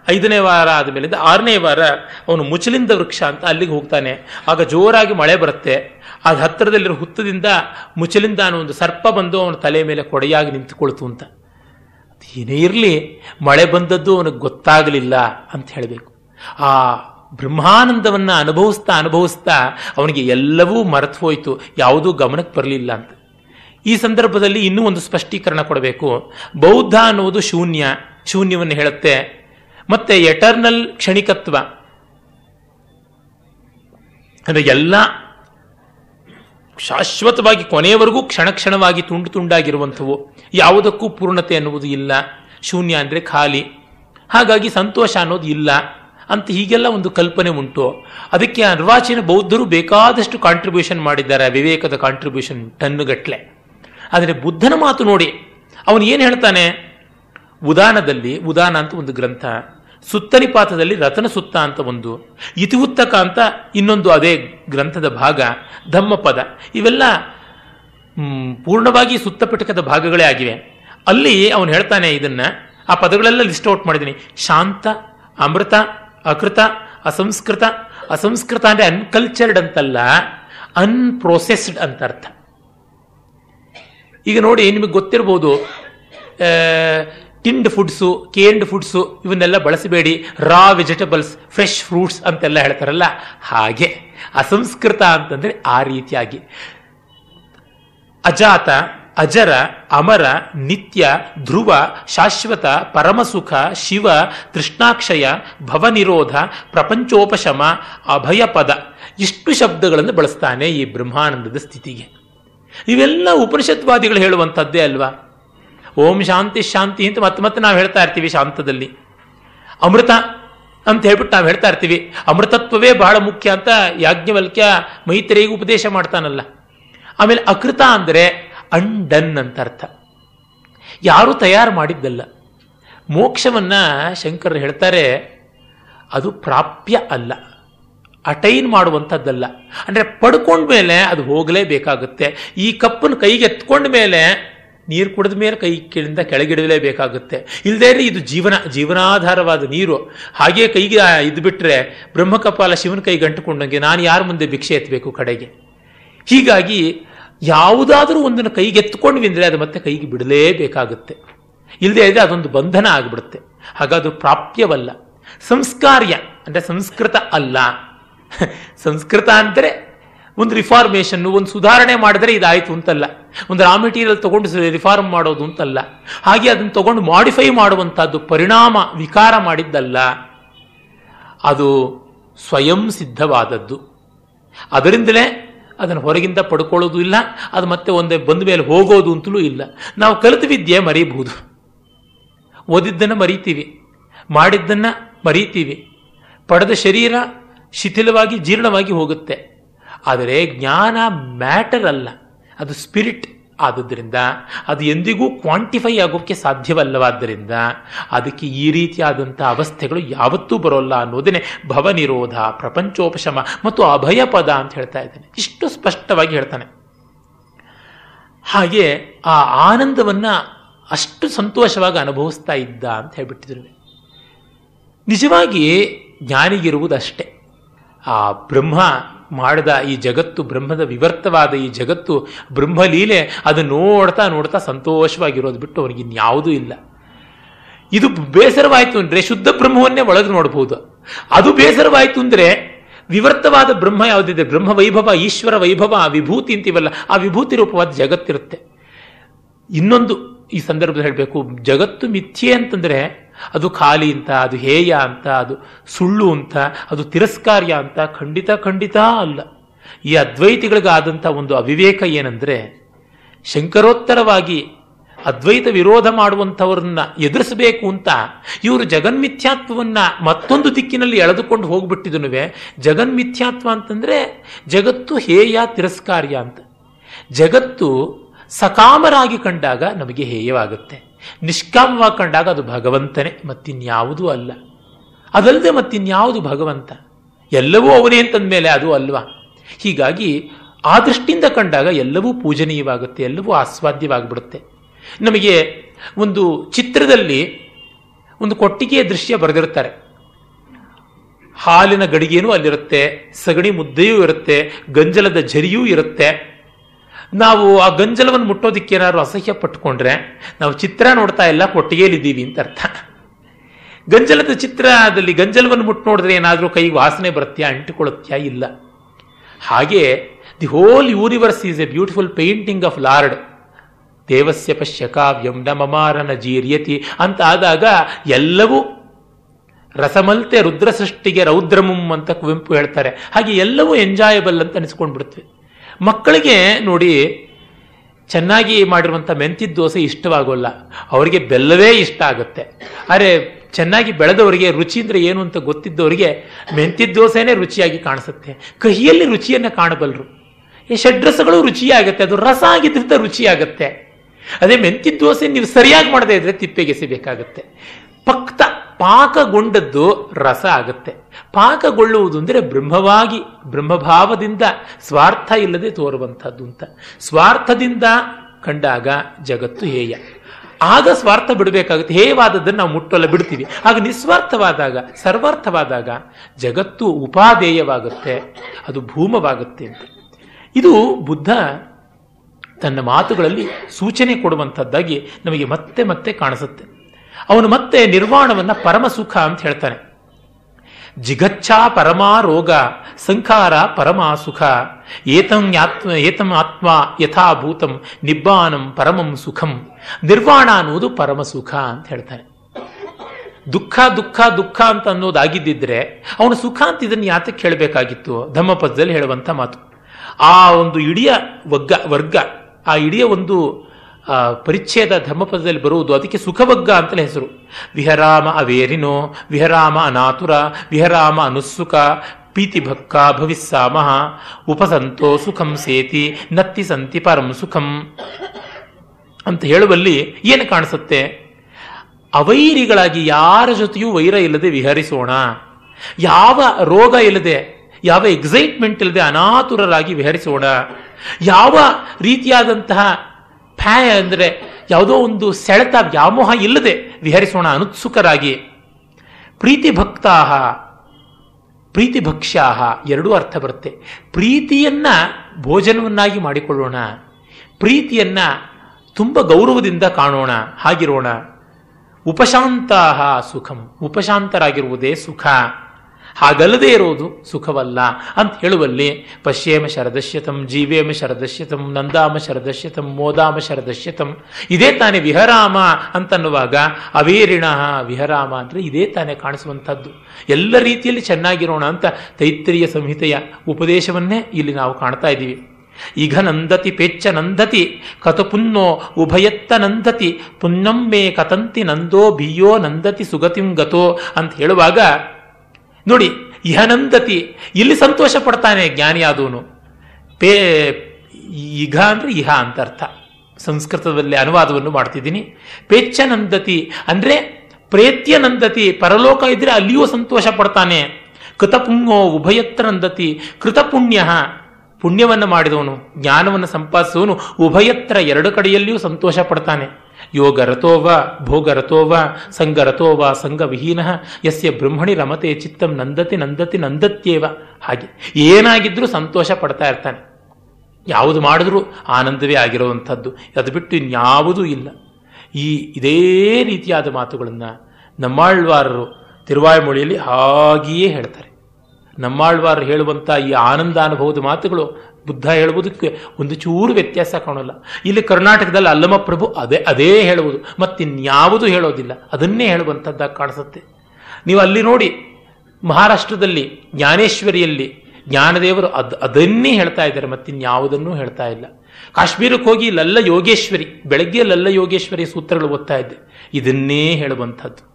ಐದನೇ ವಾರ ಆದಮೇಲಿಂದ ಆರನೇ ವಾರ ಅವನು ಮುಚಲಿಂದ ವೃಕ್ಷ ಅಂತ ಅಲ್ಲಿಗೆ ಹೋಗ್ತಾನೆ. ಆಗ ಜೋರಾಗಿ ಮಳೆ ಬರುತ್ತೆ. ಅದು ಹತ್ತಿರದಲ್ಲಿರೋ ಹುತ್ತದಿಂದ ಮುಚಲಿಂದ ಅನ್ನೋ ಒಂದು ಸರ್ಪ ಬಂದು ಅವನ ತಲೆ ಮೇಲೆ ಕೊಡೆಯಾಗಿ ನಿಂತುಕೊಳ್ತು ಅಂತ. ಏನೇ ಇರಲಿ, ಮಳೆ ಬಂದದ್ದು ಅವನಿಗೆ ಗೊತ್ತಾಗಲಿಲ್ಲ ಅಂತ ಹೇಳಬೇಕು. ಆ ಬ್ರಹ್ಮಾನಂದವನ್ನು ಅನುಭವಿಸ್ತಾ ಅನುಭವಿಸ್ತಾ ಅವನಿಗೆ ಎಲ್ಲವೂ ಮರೆತು ಹೋಯಿತು. ಯಾವುದೂ ಗಮನಕ್ಕೆ ಬರಲಿಲ್ಲ ಅಂತ. ಈ ಸಂದರ್ಭದಲ್ಲಿ ಇನ್ನೂ ಒಂದು ಸ್ಪಷ್ಟೀಕರಣ ಕೊಡಬೇಕು. ಬೌದ್ಧ ಅನ್ನುವುದು ಶೂನ್ಯ. ಶೂನ್ಯವನ್ನು ಹೇಳುತ್ತೆ. ಮತ್ತೆ ಎಟರ್ನಲ್ ಕ್ಷಣಿಕತ್ವ. ಅಂದರೆ ಎಲ್ಲ ಶಾಶ್ವತವಾಗಿ ಕೊನೆಯವರೆಗೂ ಕ್ಷಣ ಕ್ಷಣವಾಗಿ ತುಂಡು ತುಂಡಾಗಿರುವಂಥವು. ಯಾವುದಕ್ಕೂ ಪೂರ್ಣತೆ ಅನ್ನುವುದು ಇಲ್ಲ. ಶೂನ್ಯ ಅಂದರೆ ಖಾಲಿ. ಹಾಗಾಗಿ ಸಂತೋಷ ಅನ್ನೋದು ಇಲ್ಲ. ಅಂತ ಹೀಗೆಲ್ಲ ಒಂದು ಕಲ್ಪನೆ ಉಂಟು. ಅದಕ್ಕೆ ಅರ್ವಾಚೀನ ಬೌದ್ಧರು ಬೇಕಾದಷ್ಟು ಕಾಂಟ್ರಿಬ್ಯೂಷನ್ ಮಾಡಿದ್ದಾರೆ. ವಿವೇಕದ ಕಾಂಟ್ರಿಬ್ಯೂಷನ್ ಟನ್ನುಗಟ್ಲೆ. ಆದರೆ ಬುದ್ಧನ ಮಾತು ನೋಡಿ, ಅವನು ಏನು ಹೇಳ್ತಾನೆ? ಉದಾನದಲ್ಲಿ, ಉದಾನ ಅಂತ ಒಂದು ಗ್ರಂಥ. ಸುತ್ತನಿಪಾತದಲ್ಲಿ ರತನ ಸುತ್ತ ಅಂತ ಒಂದು, ಇತಿವುತ್ತಕ ಅಂತ ಇನ್ನೊಂದು ಅದೇ ಗ್ರಂಥದ ಭಾಗ, ಧಮ್ಮಪದ. ಇವೆಲ್ಲ ಪೂರ್ಣವಾಗಿ ಸುತ್ತಪಿಟಕದ ಭಾಗಗಳೇ ಆಗಿವೆ. ಅಲ್ಲಿ ಅವನು ಹೇಳ್ತಾನೆ ಇದನ್ನ, ಆ ಪದಗಳೆಲ್ಲ ಲಿಸ್ಟ್ ಔಟ್ ಮಾಡಿದ್ದೀನಿ. ಶಾಂತ, ಅಮೃತ, ಅಕೃತ, ಅಸಂಸ್ಕೃತ. ಅಸಂಸ್ಕೃತ ಅಂದರೆ ಅನ್ಕಲ್ಚರ್ಡ್ ಅಂತಲ್ಲ, ಅನ್ಪ್ರೊಸೆಸ್ಡ್ ಅಂತ ಅರ್ಥ. ಈಗ ನೋಡಿ ನಿಮಗೆ ಗೊತ್ತಿರಬಹುದು ಟಿಂಡ್ ಫುಡ್ಸು ಕೇಂಡ್ ಫುಡ್ಸು ಇವನ್ನೆಲ್ಲ ಬಳಸಬೇಡಿ. ರಾ ವೆಜಿಟಬಲ್ಸ್ ಫ್ರೆಶ್ ಫ್ರೂಟ್ಸ್ ಅಂತೆಲ್ಲ ಹೇಳ್ತಾರಲ್ಲ? ಹಾಗೆ. ಅಸಂಸ್ಕೃತ ಅಂತಂದ್ರೆ ಆ ರೀತಿಯಾಗಿ. ಅಜಾತ, ಅಜರ, ಅಮರ, ನಿತ್ಯ, ಧ್ರುವ, ಶಾಶ್ವತ, ಪರಮಸುಖ, ಶಿವ, ತೃಷ್ಣಾಕ್ಷಯ, ಭವನಿರೋಧ, ಪ್ರಪಂಚೋಪಶಮ ಅಭಯ ಪದ ಇಷ್ಟು ಶಬ್ದಗಳನ್ನು ಬಳಸ್ತಾನೆ ಈ ಬ್ರಹ್ಮಾನಂದದ ಸ್ಥಿತಿಗೆ. ಇವೆಲ್ಲ ಉಪನಿಷತ್ವಾದಿಗಳು ಹೇಳುವಂಥದ್ದೇ ಅಲ್ವಾ? ಓಂ ಶಾಂತಿ ಶಾಂತಿ ಅಂತ ಮತ್ತೆ ಮತ್ತೆ ನಾವು ಹೇಳ್ತಾ ಇರ್ತೀವಿ ಶಾಂತದಲ್ಲಿ. ಅಮೃತ ಅಂತ ಹೇಳ್ಬಿಟ್ಟು ನಾವು ಹೇಳ್ತಾ ಇರ್ತೀವಿ. ಅಮೃತತ್ವವೇ ಬಹಳ ಮುಖ್ಯ ಅಂತ ಯಾಜ್ಞವಲ್ಕ್ಯ ಮೈತ್ರಿಗೂ ಉಪದೇಶ ಮಾಡ್ತಾನಲ್ಲ. ಆಮೇಲೆ ಅಕೃತ ಅಂದರೆ ಅಂಡನ್ ಅಂತ ಅರ್ಥ. ಯಾರು ತಯಾರು ಮಾಡಿದ್ದಲ್ಲ. ಮೋಕ್ಷವನ್ನ ಶಂಕರ್ ಹೇಳ್ತಾರೆ, ಅದು ಪ್ರಾಪ್ಯ ಅಲ್ಲ. ಅಟೈನ್ ಮಾಡುವಂಥದ್ದಲ್ಲ. ಅಂದರೆ ಪಡ್ಕೊಂಡ ಮೇಲೆ ಅದು ಹೋಗಲೇಬೇಕಾಗುತ್ತೆ. ಈ ಕಪ್ಪನ್ನು ಕೈಗೆ ಎತ್ಕೊಂಡ ಮೇಲೆ ನೀರು ಕುಡಿದ ಮೇಲೆ ಕೈ ಕೆಳಗಿಂದ ಕೆಳಗಿಡಲೇಬೇಕಾಗುತ್ತೆ ಇಲ್ಲದೇ ಇದು ಜೀವನ, ಜೀವನಾಧಾರವಾದ ನೀರು. ಹಾಗೆ ಕೈಗೆ ಇದು ಬಿಟ್ಟರೆ ಬ್ರಹ್ಮಕಪಾಲ ಶಿವನ ಕೈ ಗಂಟುಕೊಂಡಂಗೆ ನಾನು ಯಾರ ಮುಂದೆ ಭಿಕ್ಷೆ ಎತ್ತಬೇಕು ಕಡೆಗೆ? ಹೀಗಾಗಿ ಯಾವುದಾದರೂ ಒಂದನ್ನು ಕೈಗೆ ಎತ್ಕೊಂಡ್ವಿ ಅಂದರೆ ಅದು ಮತ್ತೆ ಕೈಗೆ ಬಿಡಲೇಬೇಕಾಗುತ್ತೆ. ಇಲ್ಲದೆ ಇದ್ರೆ ಅದೊಂದು ಬಂಧನ ಆಗಿಬಿಡುತ್ತೆ. ಹಾಗಾದ್ರೂ ಪ್ರಾಪ್ಯವಲ್ಲ ಸಂಸ್ಕಾರ್ಯ, ಅಂದರೆ ಸಂಸ್ಕೃತ ಅಲ್ಲ. (laughs) ಸಂಸ್ಕೃತ ಅಂದರೆ ಒಂದು ರಿಫಾರ್ಮೇಷನ್ ಒಂದು ಸುಧಾರಣೆ ಮಾಡಿದ್ರೆ ಇದಾಯಿತು ಅಂತಲ್ಲ. ಒಂದು ರಾ ಮೆಟೀರಿಯಲ್ ತಗೊಂಡು ರಿಫಾರ್ಮ್ ಮಾಡೋದು ಅಂತಲ್ಲ. ಹಾಗೆ ಅದನ್ನು ತಗೊಂಡು ಮಾಡಿಫೈ ಮಾಡುವಂತಹದ್ದು ಪರಿಣಾಮ, ವಿಕಾರ ಮಾಡಿದ್ದಲ್ಲ. ಅದು ಸ್ವಯಂ ಸಿದ್ಧವಾದದ್ದು. ಅದರಿಂದಲೇ ಅದನ್ನು ಹೊರಗಿಂದ ಪಡ್ಕೊಳ್ಳೋದು ಇಲ್ಲ, ಅದು ಮತ್ತೆ ಒಂದೇ ಬಂದ ಮೇಲೆ ಹೋಗೋದು ಅಂತಲೂ ಇಲ್ಲ. ನಾವು ಕಲಿತ ವಿದ್ಯೆ ಮರೀಬಹುದು. ಓದಿದ್ದನ್ನು ಮರೀತೀವಿ, ಮಾಡಿದ್ದನ್ನು ಮರೀತೀವಿ. ಪಡೆದ ಶರೀರ ಶಿಥಿಲವಾಗಿ ಜೀರ್ಣವಾಗಿ ಹೋಗುತ್ತೆ. ಆದರೆ ಜ್ಞಾನ ಮ್ಯಾಟರ್ ಅಲ್ಲ. ಅದು ಸ್ಪಿರಿಟ್ ಆದುದರಿಂದ, ಅದು ಎಂದಿಗೂ ಕ್ವಾಂಟಿಫೈ ಆಗೋಕ್ಕೆ ಸಾಧ್ಯವಲ್ಲವಾದ್ದರಿಂದ ಅದಕ್ಕೆ ಈ ರೀತಿಯಾದಂಥ ಅವಸ್ಥೆಗಳು ಯಾವತ್ತೂ ಬರೋಲ್ಲ ಅನ್ನೋದನ್ನೇ ಭವನಿರೋಧ, ಪ್ರಪಂಚೋಪಶಮ ಮತ್ತು ಅಭಯ ಪದ ಅಂತ ಹೇಳ್ತಾ ಇದ್ದಾನೆ. ಇಷ್ಟು ಸ್ಪಷ್ಟವಾಗಿ ಹೇಳ್ತಾನೆ. ಹಾಗೆ ಆ ಆನಂದವನ್ನ ಅಷ್ಟು ಸಂತೋಷವಾಗಿ ಅನುಭವಿಸ್ತಾ ಇದ್ದ ಅಂತ ಹೇಳ್ಬಿಟ್ಟಿದ್ರು. ನಿಜವಾಗಿ ಜ್ಞಾನಿಗಿರುವುದಷ್ಟೇ. ಆ ಬ್ರಹ್ಮ ಮಾಡಿದ ಈ ಜಗತ್ತು ಬ್ರಹ್ಮದ ವಿವರ್ತವಾದ ಈ ಜಗತ್ತು ಬ್ರಹ್ಮಲೀಲೆ ಅದು ನೋಡ್ತಾ ನೋಡ್ತಾ ಸಂತೋಷವಾಗಿರೋದು ಬಿಟ್ಟು ಅವನಿಗೆ ಇನ್ಯಾವುದೂ ಇಲ್ಲ. ಇದು ಬೇಸರವಾಯಿತು ಅಂದ್ರೆ ಶುದ್ಧ ಬ್ರಹ್ಮವನ್ನೇ ಒಳಗೆ ನೋಡಬಹುದು ಅದು ಬೇಸರವಾಯಿತು ಅಂದ್ರೆ ವಿವರ್ತವಾದ ಬ್ರಹ್ಮ ಯಾವುದಿದೆ? ಬ್ರಹ್ಮ ವೈಭವ, ಈಶ್ವರ ವೈಭವ ವಿಭೂತಿ ಅಂತೀವಲ್ಲ, ಆ ವಿಭೂತಿ ರೂಪವಾದ ಜಗತ್ತಿರುತ್ತೆ. ಇನ್ನೊಂದು ಈ ಸಂದರ್ಭದಲ್ಲಿ ಹೇಳಬೇಕು, ಜಗತ್ತು ಮಿಥ್ಯೆ ಅಂತಂದ್ರೆ ಅದು ಖಾಲಿ ಅಂತ, ಅದು ಹೇಯ ಅಂತ, ಅದು ಸುಳ್ಳು ಅಂತ, ಅದು ತಿರಸ್ಕಾರ್ಯ ಅಂತ ಖಂಡಿತ ಖಂಡಿತ ಅಲ್ಲ. ಈ ಅದ್ವೈತಿಗಳಿಗಾದಂಥ ಒಂದು ಅವಿವೇಕ ಏನಂದರೆ, ಶಂಕರೋತ್ತರವಾಗಿ ಅದ್ವೈತ ವಿರೋಧ ಮಾಡುವಂಥವ್ರನ್ನ ಎದುರಿಸಬೇಕು ಅಂತ ಇವರು ಜಗನ್ಮಿಥ್ಯಾತ್ವವನ್ನ ಮತ್ತೊಂದು ದಿಕ್ಕಿನಲ್ಲಿ ಎಳೆದುಕೊಂಡು ಹೋಗ್ಬಿಟ್ಟಿದನುವೆ. ಜಗನ್ಮಿಥ್ಯಾತ್ವ ಅಂತಂದ್ರೆ ಜಗತ್ತು ಹೇಯ, ತಿರಸ್ಕಾರ್ಯ ಅಂತ. ಜಗತ್ತು ಸಕಾಮರಾಗಿ ಕಂಡಾಗ ನಮಗೆ ಹೇಯವಾಗುತ್ತೆ. ನಿಷ್ಕಾಮವಾಗಿ ಕಂಡಾಗ ಅದು ಭಗವಂತನೇ, ಮತ್ತಿನ್ಯಾವುದೂ ಅಲ್ಲ. ಅದಲ್ಲದೆ ಮತ್ತಿನ್ಯಾವುದು ಭಗವಂತ? ಎಲ್ಲವೂ ಅವನೇ ಅಂತಂದ ಮೇಲೆ ಅದು ಅಲ್ವಾ? ಹೀಗಾಗಿ ಆ ದೃಷ್ಟಿಯಿಂದ ಕಂಡಾಗ ಎಲ್ಲವೂ ಪೂಜನೀಯವಾಗುತ್ತೆ, ಎಲ್ಲವೂ ಆಸ್ವಾದ್ಯವಾಗಿಬಿಡುತ್ತೆ. ನಮಗೆ ಒಂದು ಚಿತ್ರದಲ್ಲಿ ಒಂದು ಕೊಟ್ಟಿಗೆಯ ದೃಶ್ಯ ಬರೆದಿರ್ತಾರೆ ಹಾಲಿನ ಗಡಿಗೆನೂ ಅಲ್ಲಿರುತ್ತೆ, ಸಗಣಿ ಮುದ್ದೆಯೂ ಇರುತ್ತೆ, ಗಂಜಲದ ಝರಿಯೂ ಇರುತ್ತೆ. ನಾವು ಆ ಗಂಜಲವನ್ನು ಮುಟ್ಟೋದಿಕ್ಕೆ ಏನಾದ್ರು ಅಸಹ್ಯ ಪಟ್ಕೊಂಡ್ರೆ ನಾವು ಚಿತ್ರ ನೋಡ್ತಾ ಇಲ್ಲ, ಕೊಟ್ಟಿಗೆಯಲ್ಲಿದ್ದೀವಿ ಅಂತ ಅರ್ಥ. ಗಂಜಲದ ಚಿತ್ರದಲ್ಲಿ ಗಂಜಲವನ್ನು ಮುಟ್ಟು ನೋಡಿದ್ರೆ ಏನಾದರೂ ಕೈಗೆ ವಾಸನೆ ಬರುತ್ತ್ಯಾ ಅಂಟಿಕೊಳ್ಳುತ್ತಾ ಇಲ್ಲ. ಹಾಗೆ the whole universe is a beautiful painting of lord. Devasya ಪಶ್ಯ ಕಾವ್ಯಂ ನ ಮಮಾರನ ಜೀರ್ಯತಿ ಅಂತ ಆದಾಗ ಎಲ್ಲವೂ ರಸಮಲ್ತೆ ರುದ್ರ ಸೃಷ್ಟಿಗೆ ರೌದ್ರಮುಂ ಅಂತ ಕುವೆಂಪು ಹೇಳ್ತಾರೆ. ಹಾಗೆ ಎಲ್ಲವೂ ಎಂಜಾಯಬಲ್ ಅಂತ ಅನಿಸ್ಕೊಂಡ್ಬಿಡ್ತವೆ. ಮಕ್ಕಳಿಗೆ ನೋಡಿ ಚೆನ್ನಾಗಿ ಮಾಡಿರುವಂಥ ಮೆಂತ್ಯದ ದೋಸೆ ಇಷ್ಟವಾಗೋಲ್ಲ. ಅವರಿಗೆ ಬೆಲ್ಲವೇ ಇಷ್ಟ ಆಗುತ್ತೆ. ಆದರೆ ಚೆನ್ನಾಗಿ ಬೆಳೆದವರಿಗೆ ರುಚಿ ಅಂದರೆ ಏನು ಅಂತ ಗೊತ್ತಿದ್ದವರಿಗೆ ಮೆಂತ್ಯದ ದೋಸೆನೇ ರುಚಿಯಾಗಿ ಕಾಣಿಸುತ್ತೆ. ಕಹಿಯಲ್ಲಿ ರುಚಿಯನ್ನು ಕಾಣಬಲ್ಲರು ಈ ಷಡ್ರಸಗಳು ರುಚಿಯಾಗುತ್ತೆ, ಅದು ರಸ ಆಗಿದ್ದರಿಂದ ರುಚಿಯಾಗುತ್ತೆ. ಅದೇ ಮೆಂತ್ಯದ ದೋಸೆ ನೀವು ಸರಿಯಾಗಿ ಮಾಡದೇ ಇದ್ರೆ ತಿಪ್ಪೆಗೆಸಬೇಕಾಗತ್ತೆ. ಪಕ್ತ ಪಾಕಗೊಂಡದ್ದು ರಸ ಆಗುತ್ತೆ. ಪಾಕಗೊಳ್ಳುವುದು ಅಂದರೆ ಬ್ರಹ್ಮವಾಗಿ, ಬ್ರಹ್ಮಭಾವದಿಂದ ಸ್ವಾರ್ಥ ಇಲ್ಲದೆ ತೋರುವಂಥದ್ದು ಅಂತ. ಸ್ವಾರ್ಥದಿಂದ ಕಂಡಾಗ ಜಗತ್ತು ಹೇಯ. ಆಗ ಸ್ವಾರ್ಥ ಬಿಡಬೇಕಾಗುತ್ತೆ. ಹೇಯವಾದದ್ದನ್ನು ನಾವು ಮುಟ್ಟಲ್ಲ, ಬಿಡ್ತೀವಿ. ಆಗ ನಿಸ್ವಾರ್ಥವಾದಾಗ, ಸರ್ವಾರ್ಥವಾದಾಗ ಜಗತ್ತು ಉಪಾದೇಯವಾಗುತ್ತೆ ಅದು ಭೂಮವಾಗುತ್ತೆ ಅಂತ. ಇದು ಬುದ್ಧ ತನ್ನ ಮಾತುಗಳಲ್ಲಿ ಸೂಚನೆ ಕೊಡುವಂಥದ್ದಾಗಿ ನಮಗೆ ಮತ್ತೆ ಮತ್ತೆ ಕಾಣಿಸುತ್ತೆ. ಅವನು ಮತ್ತೆ ನಿರ್ವಾಣವನ್ನ ಪರಮ ಸುಖ ಅಂತ ಹೇಳ್ತಾನೆ. ಜಿಗಚ್ಛಾ ಪರಮಾ ರೋಗ, ಸಂಖಾರ ಪರಮಾ ಸುಖ. ಏತಂ ಆತ್ಮ ಏತಂ ಆತ್ಮ ಯಥಾಭೂತಂ ನಿಬ್ಬಾನಂ ಪರಮಂ ಸುಖಂ. ನಿರ್ವಾಣ ಅನ್ನುವುದು ಪರಮ ಸುಖ ಅಂತ ಹೇಳ್ತಾನೆ. ದುಃಖ ದುಃಖ ದುಃಖ ಅಂತ ಅನ್ನೋದಾಗಿದ್ದಿದ್ರೆ ಅವನು ಸುಖ ಅಂತ ಇದನ್ನು ಯಾತಕ್ಕೆ ಹೇಳಬೇಕಾಗಿತ್ತು ಧಮ್ಮಪದದಲ್ಲಿ ಹೇಳುವಂಥ ಮಾತು. ಆ ಒಂದು ಇಡೀ ವಗ್ಗ ವರ್ಗ, ಆ ಇಡೀ ಒಂದು ಪರಿಚ್ಛೇದ ಧರ್ಮಪದದಲ್ಲಿ ಬರುವುದು ಅದಕ್ಕೆ ಸುಖವಗ್ಗ ಅಂತಲೇ ಹೆಸರು. ವಿಹರಾಮ ಅವೇರಿನೋ, ವಿಹರಾಮ ಅನಾತುರ, ವಿಹರಾಮ ಪೀತಿ ಪ್ರೀತಿಭಕ್ಕ ಭವಿಸ್ಸಾಮಹ ಉಪಸಂತೋ ಸುಖಂ ಸೇತಿ, ನತ್ತಿ ಸಂತಿ ಪರಂ ಸುಖಂ. ಅಂತ ಹೇಳುವಲ್ಲಿ ಏನು ಕಾಣಿಸುತ್ತೆ? ಅವೈರಿಗಳಾಗಿ ಯಾರ ಜೊತೆಯೂ ವೈರ ಇಲ್ಲದೆ ವಿಹರಿಸೋಣ. ಯಾವ ರೋಗ ಇಲ್ಲದೆ, ಯಾವ ಎಕ್ಸೈಟ್ಮೆಂಟ್ ಇಲ್ಲದೆ ಅನಾತುರರಾಗಿ ವಿಹರಿಸೋಣ. ಯಾವ ರೀತಿಯಾದಂತಹ ಫ್ಯಾ ಅಂದರೆ ಯಾವುದೋ ಒಂದು ಸೆಳೆತ ವ್ಯಾಮೋಹ ಇಲ್ಲದೆ ವಿಹರಿಸೋಣ ಅನುತ್ಸುಕರಾಗಿ. ಪ್ರೀತಿ ಭಕ್ತಾಹ ಪ್ರೀತಿ ಭಕ್ಷ್ಯಾಹ ಎರಡೂ ಅರ್ಥ ಬರುತ್ತೆ. ಪ್ರೀತಿಯನ್ನ ಭೋಜನವನ್ನಾಗಿ ಮಾಡಿಕೊಳ್ಳೋಣ. ಪ್ರೀತಿಯನ್ನ ತುಂಬ ಗೌರವದಿಂದ ಕಾಣೋಣ, ಹಾಗಿರೋಣ. ಉಪಶಾಂತಾಹ ಸುಖಂ. ಉಪಶಾಂತರಾಗಿರುವುದೇ ಸುಖ. ಹಾಗಲ್ಲದೆ ಇರೋದು ಸುಖವಲ್ಲ ಅಂತ ಹೇಳುವಲ್ಲಿ, ಪಶ್ಯೇಮ ಶರದಶ್ಯತಂ, ಜೀವೇಮ ಶರದಶ್ಯತಂ, ನಂದಾಮ ಶರದಶ್ಯತಂ, ಮೋದಾಮ ಶರದಶ್ಯತಂ, ಇದೇ ತಾನೇ ವಿಹರಾಮ ಅಂತನ್ನುವಾಗ ಅವೇರಿಣ ವಿಹರಾಮ ಅಂದರೆ ಇದೇ ತಾನೇ ಕಾಣಿಸುವಂಥದ್ದು. ಎಲ್ಲ ರೀತಿಯಲ್ಲಿ ಚೆನ್ನಾಗಿರೋಣ ಅಂತ ತೈತ್ರಿಯ ಸಂಹಿತೆಯ ಉಪದೇಶವನ್ನೇ ಇಲ್ಲಿ ನಾವು ಕಾಣ್ತಾ ಇದ್ದೀವಿ. ಈಗ ನಂದತಿ ಪೆಚ್ಚ ನಂದತಿ ಕತಪುನ್ನೋ ಉಭಯತ್ತ ನಂದತಿ ಪುನ್ನಂ ಮೇ ಕತಂತಿ ನಂದೋ ಬಿಯೋ ನಂದತಿ ಸುಗತಿಂ ಗತೋ ಅಂತ ಹೇಳುವಾಗ ನೋಡಿ, ಇಹನಂದತಿ, ಇಲ್ಲಿ ಸಂತೋಷ ಪಡ್ತಾನೆ ಜ್ಞಾನಿಯಾದವನು ಪೇ, ಇಘ ಅಂದ್ರೆ ಇಹ ಅಂತ ಅರ್ಥ. ಸಂಸ್ಕೃತದಲ್ಲಿ ಅನುವಾದವನ್ನು ಮಾಡ್ತಿದ್ದೀನಿ. ಪೇಚ್ಛನಂದತಿ ಅಂದ್ರೆ ಪ್ರೇತ್ಯ ನಂದತಿ ಪರಲೋಕ ಇದ್ರೆ ಅಲ್ಲಿಯೂ ಸಂತೋಷ ಪಡ್ತಾನೆ. ಕೃತಪುಣ್ಯೋ ಉಭಯತ್ರ ನಂದತಿ, ಕೃತಪುಣ್ಯ. ಪುಣ್ಯವನ್ನು ಮಾಡಿದವನು, ಜ್ಞಾನವನ್ನು ಸಂಪಾದಿಸುವನು ಉಭಯತ್ರ ಎರಡು ಕಡೆಯಲ್ಲಿಯೂ ಸಂತೋಷ ಪಡ್ತಾನೆ. ಯೋಗ ರಥೋವ ಭೋಗ ರಥೋವ ಸಂಘ ರಥೋವ ಸಂಘ ವಿಹೀನ ಯಸ್ಯ ಬ್ರಹ್ಮಣಿ ರಮತೆ ಚಿತ್ತಂ ನಂದತಿ ನಂದತಿ ನಂದತ್ಯೇವ. ಹಾಗೆ ಏನಾಗಿದ್ರೂ ಸಂತೋಷ ಪಡ್ತಾ ಇರ್ತಾನೆ. ಯಾವುದು ಮಾಡಿದ್ರೂ ಆನಂದವೇ ಆಗಿರುವಂಥದ್ದು. ಅದು ಬಿಟ್ಟು ಇನ್ಯಾವುದೂ ಇಲ್ಲ. ಈ ಇದೇ ರೀತಿಯಾದ ಮಾತುಗಳನ್ನು ನಮ್ಮಾಳ್ವಾರರು ತಿರುವಾಯ್ಮೊಳಿಯಲ್ಲಿ ಹಾಗೆಯೇ ಹೇಳ್ತಾರೆ. ನಮ್ಮಾಳ್ವಾರರು ಹೇಳುವಂಥ ಈ ಆನಂದ ಅನುಭವದ ಮಾತುಗಳು ಬುದ್ಧ ಹೇಳುವುದಕ್ಕೆ ಒಂದು ಚೂರು ವ್ಯತ್ಯಾಸ ಕಾಣೋಲ್ಲ. ಇಲ್ಲಿ ಕರ್ನಾಟಕದಲ್ಲಿ ಅಲ್ಲಮ ಪ್ರಭು ಅದೇ ಅದೇ ಹೇಳುವುದು. ಮತ್ತಿನ್ಯಾವುದು ಹೇಳೋದಿಲ್ಲ. ಅದನ್ನೇ ಹೇಳುವಂಥದ್ದಾಗಿ ಕಾಣಿಸುತ್ತೆ. ನೀವು ಅಲ್ಲಿ ನೋಡಿ ಮಹಾರಾಷ್ಟ್ರದಲ್ಲಿ, ಜ್ಞಾನೇಶ್ವರಿಯಲ್ಲಿ ಜ್ಞಾನದೇವರು ಅದ್, ಅದನ್ನೇ ಹೇಳ್ತಾ ಇದ್ದಾರೆ. ಮತ್ತಿನ್ಯಾವುದನ್ನೂ ಹೇಳ್ತಾ ಇಲ್ಲ. ಕಾಶ್ಮೀರಕ್ಕೆ ಹೋಗಿ ಲಲ್ಲ ಯೋಗೇಶ್ವರಿ ಬೆಳಗ್ಗೆ ಲಲ್ಲ ಯೋಗೇಶ್ವರಿ ಸೂತ್ರಗಳು ಓದ್ತಾ ಇದ್ದೆ. ಇದನ್ನೇ ಹೇಳುವಂಥದ್ದು.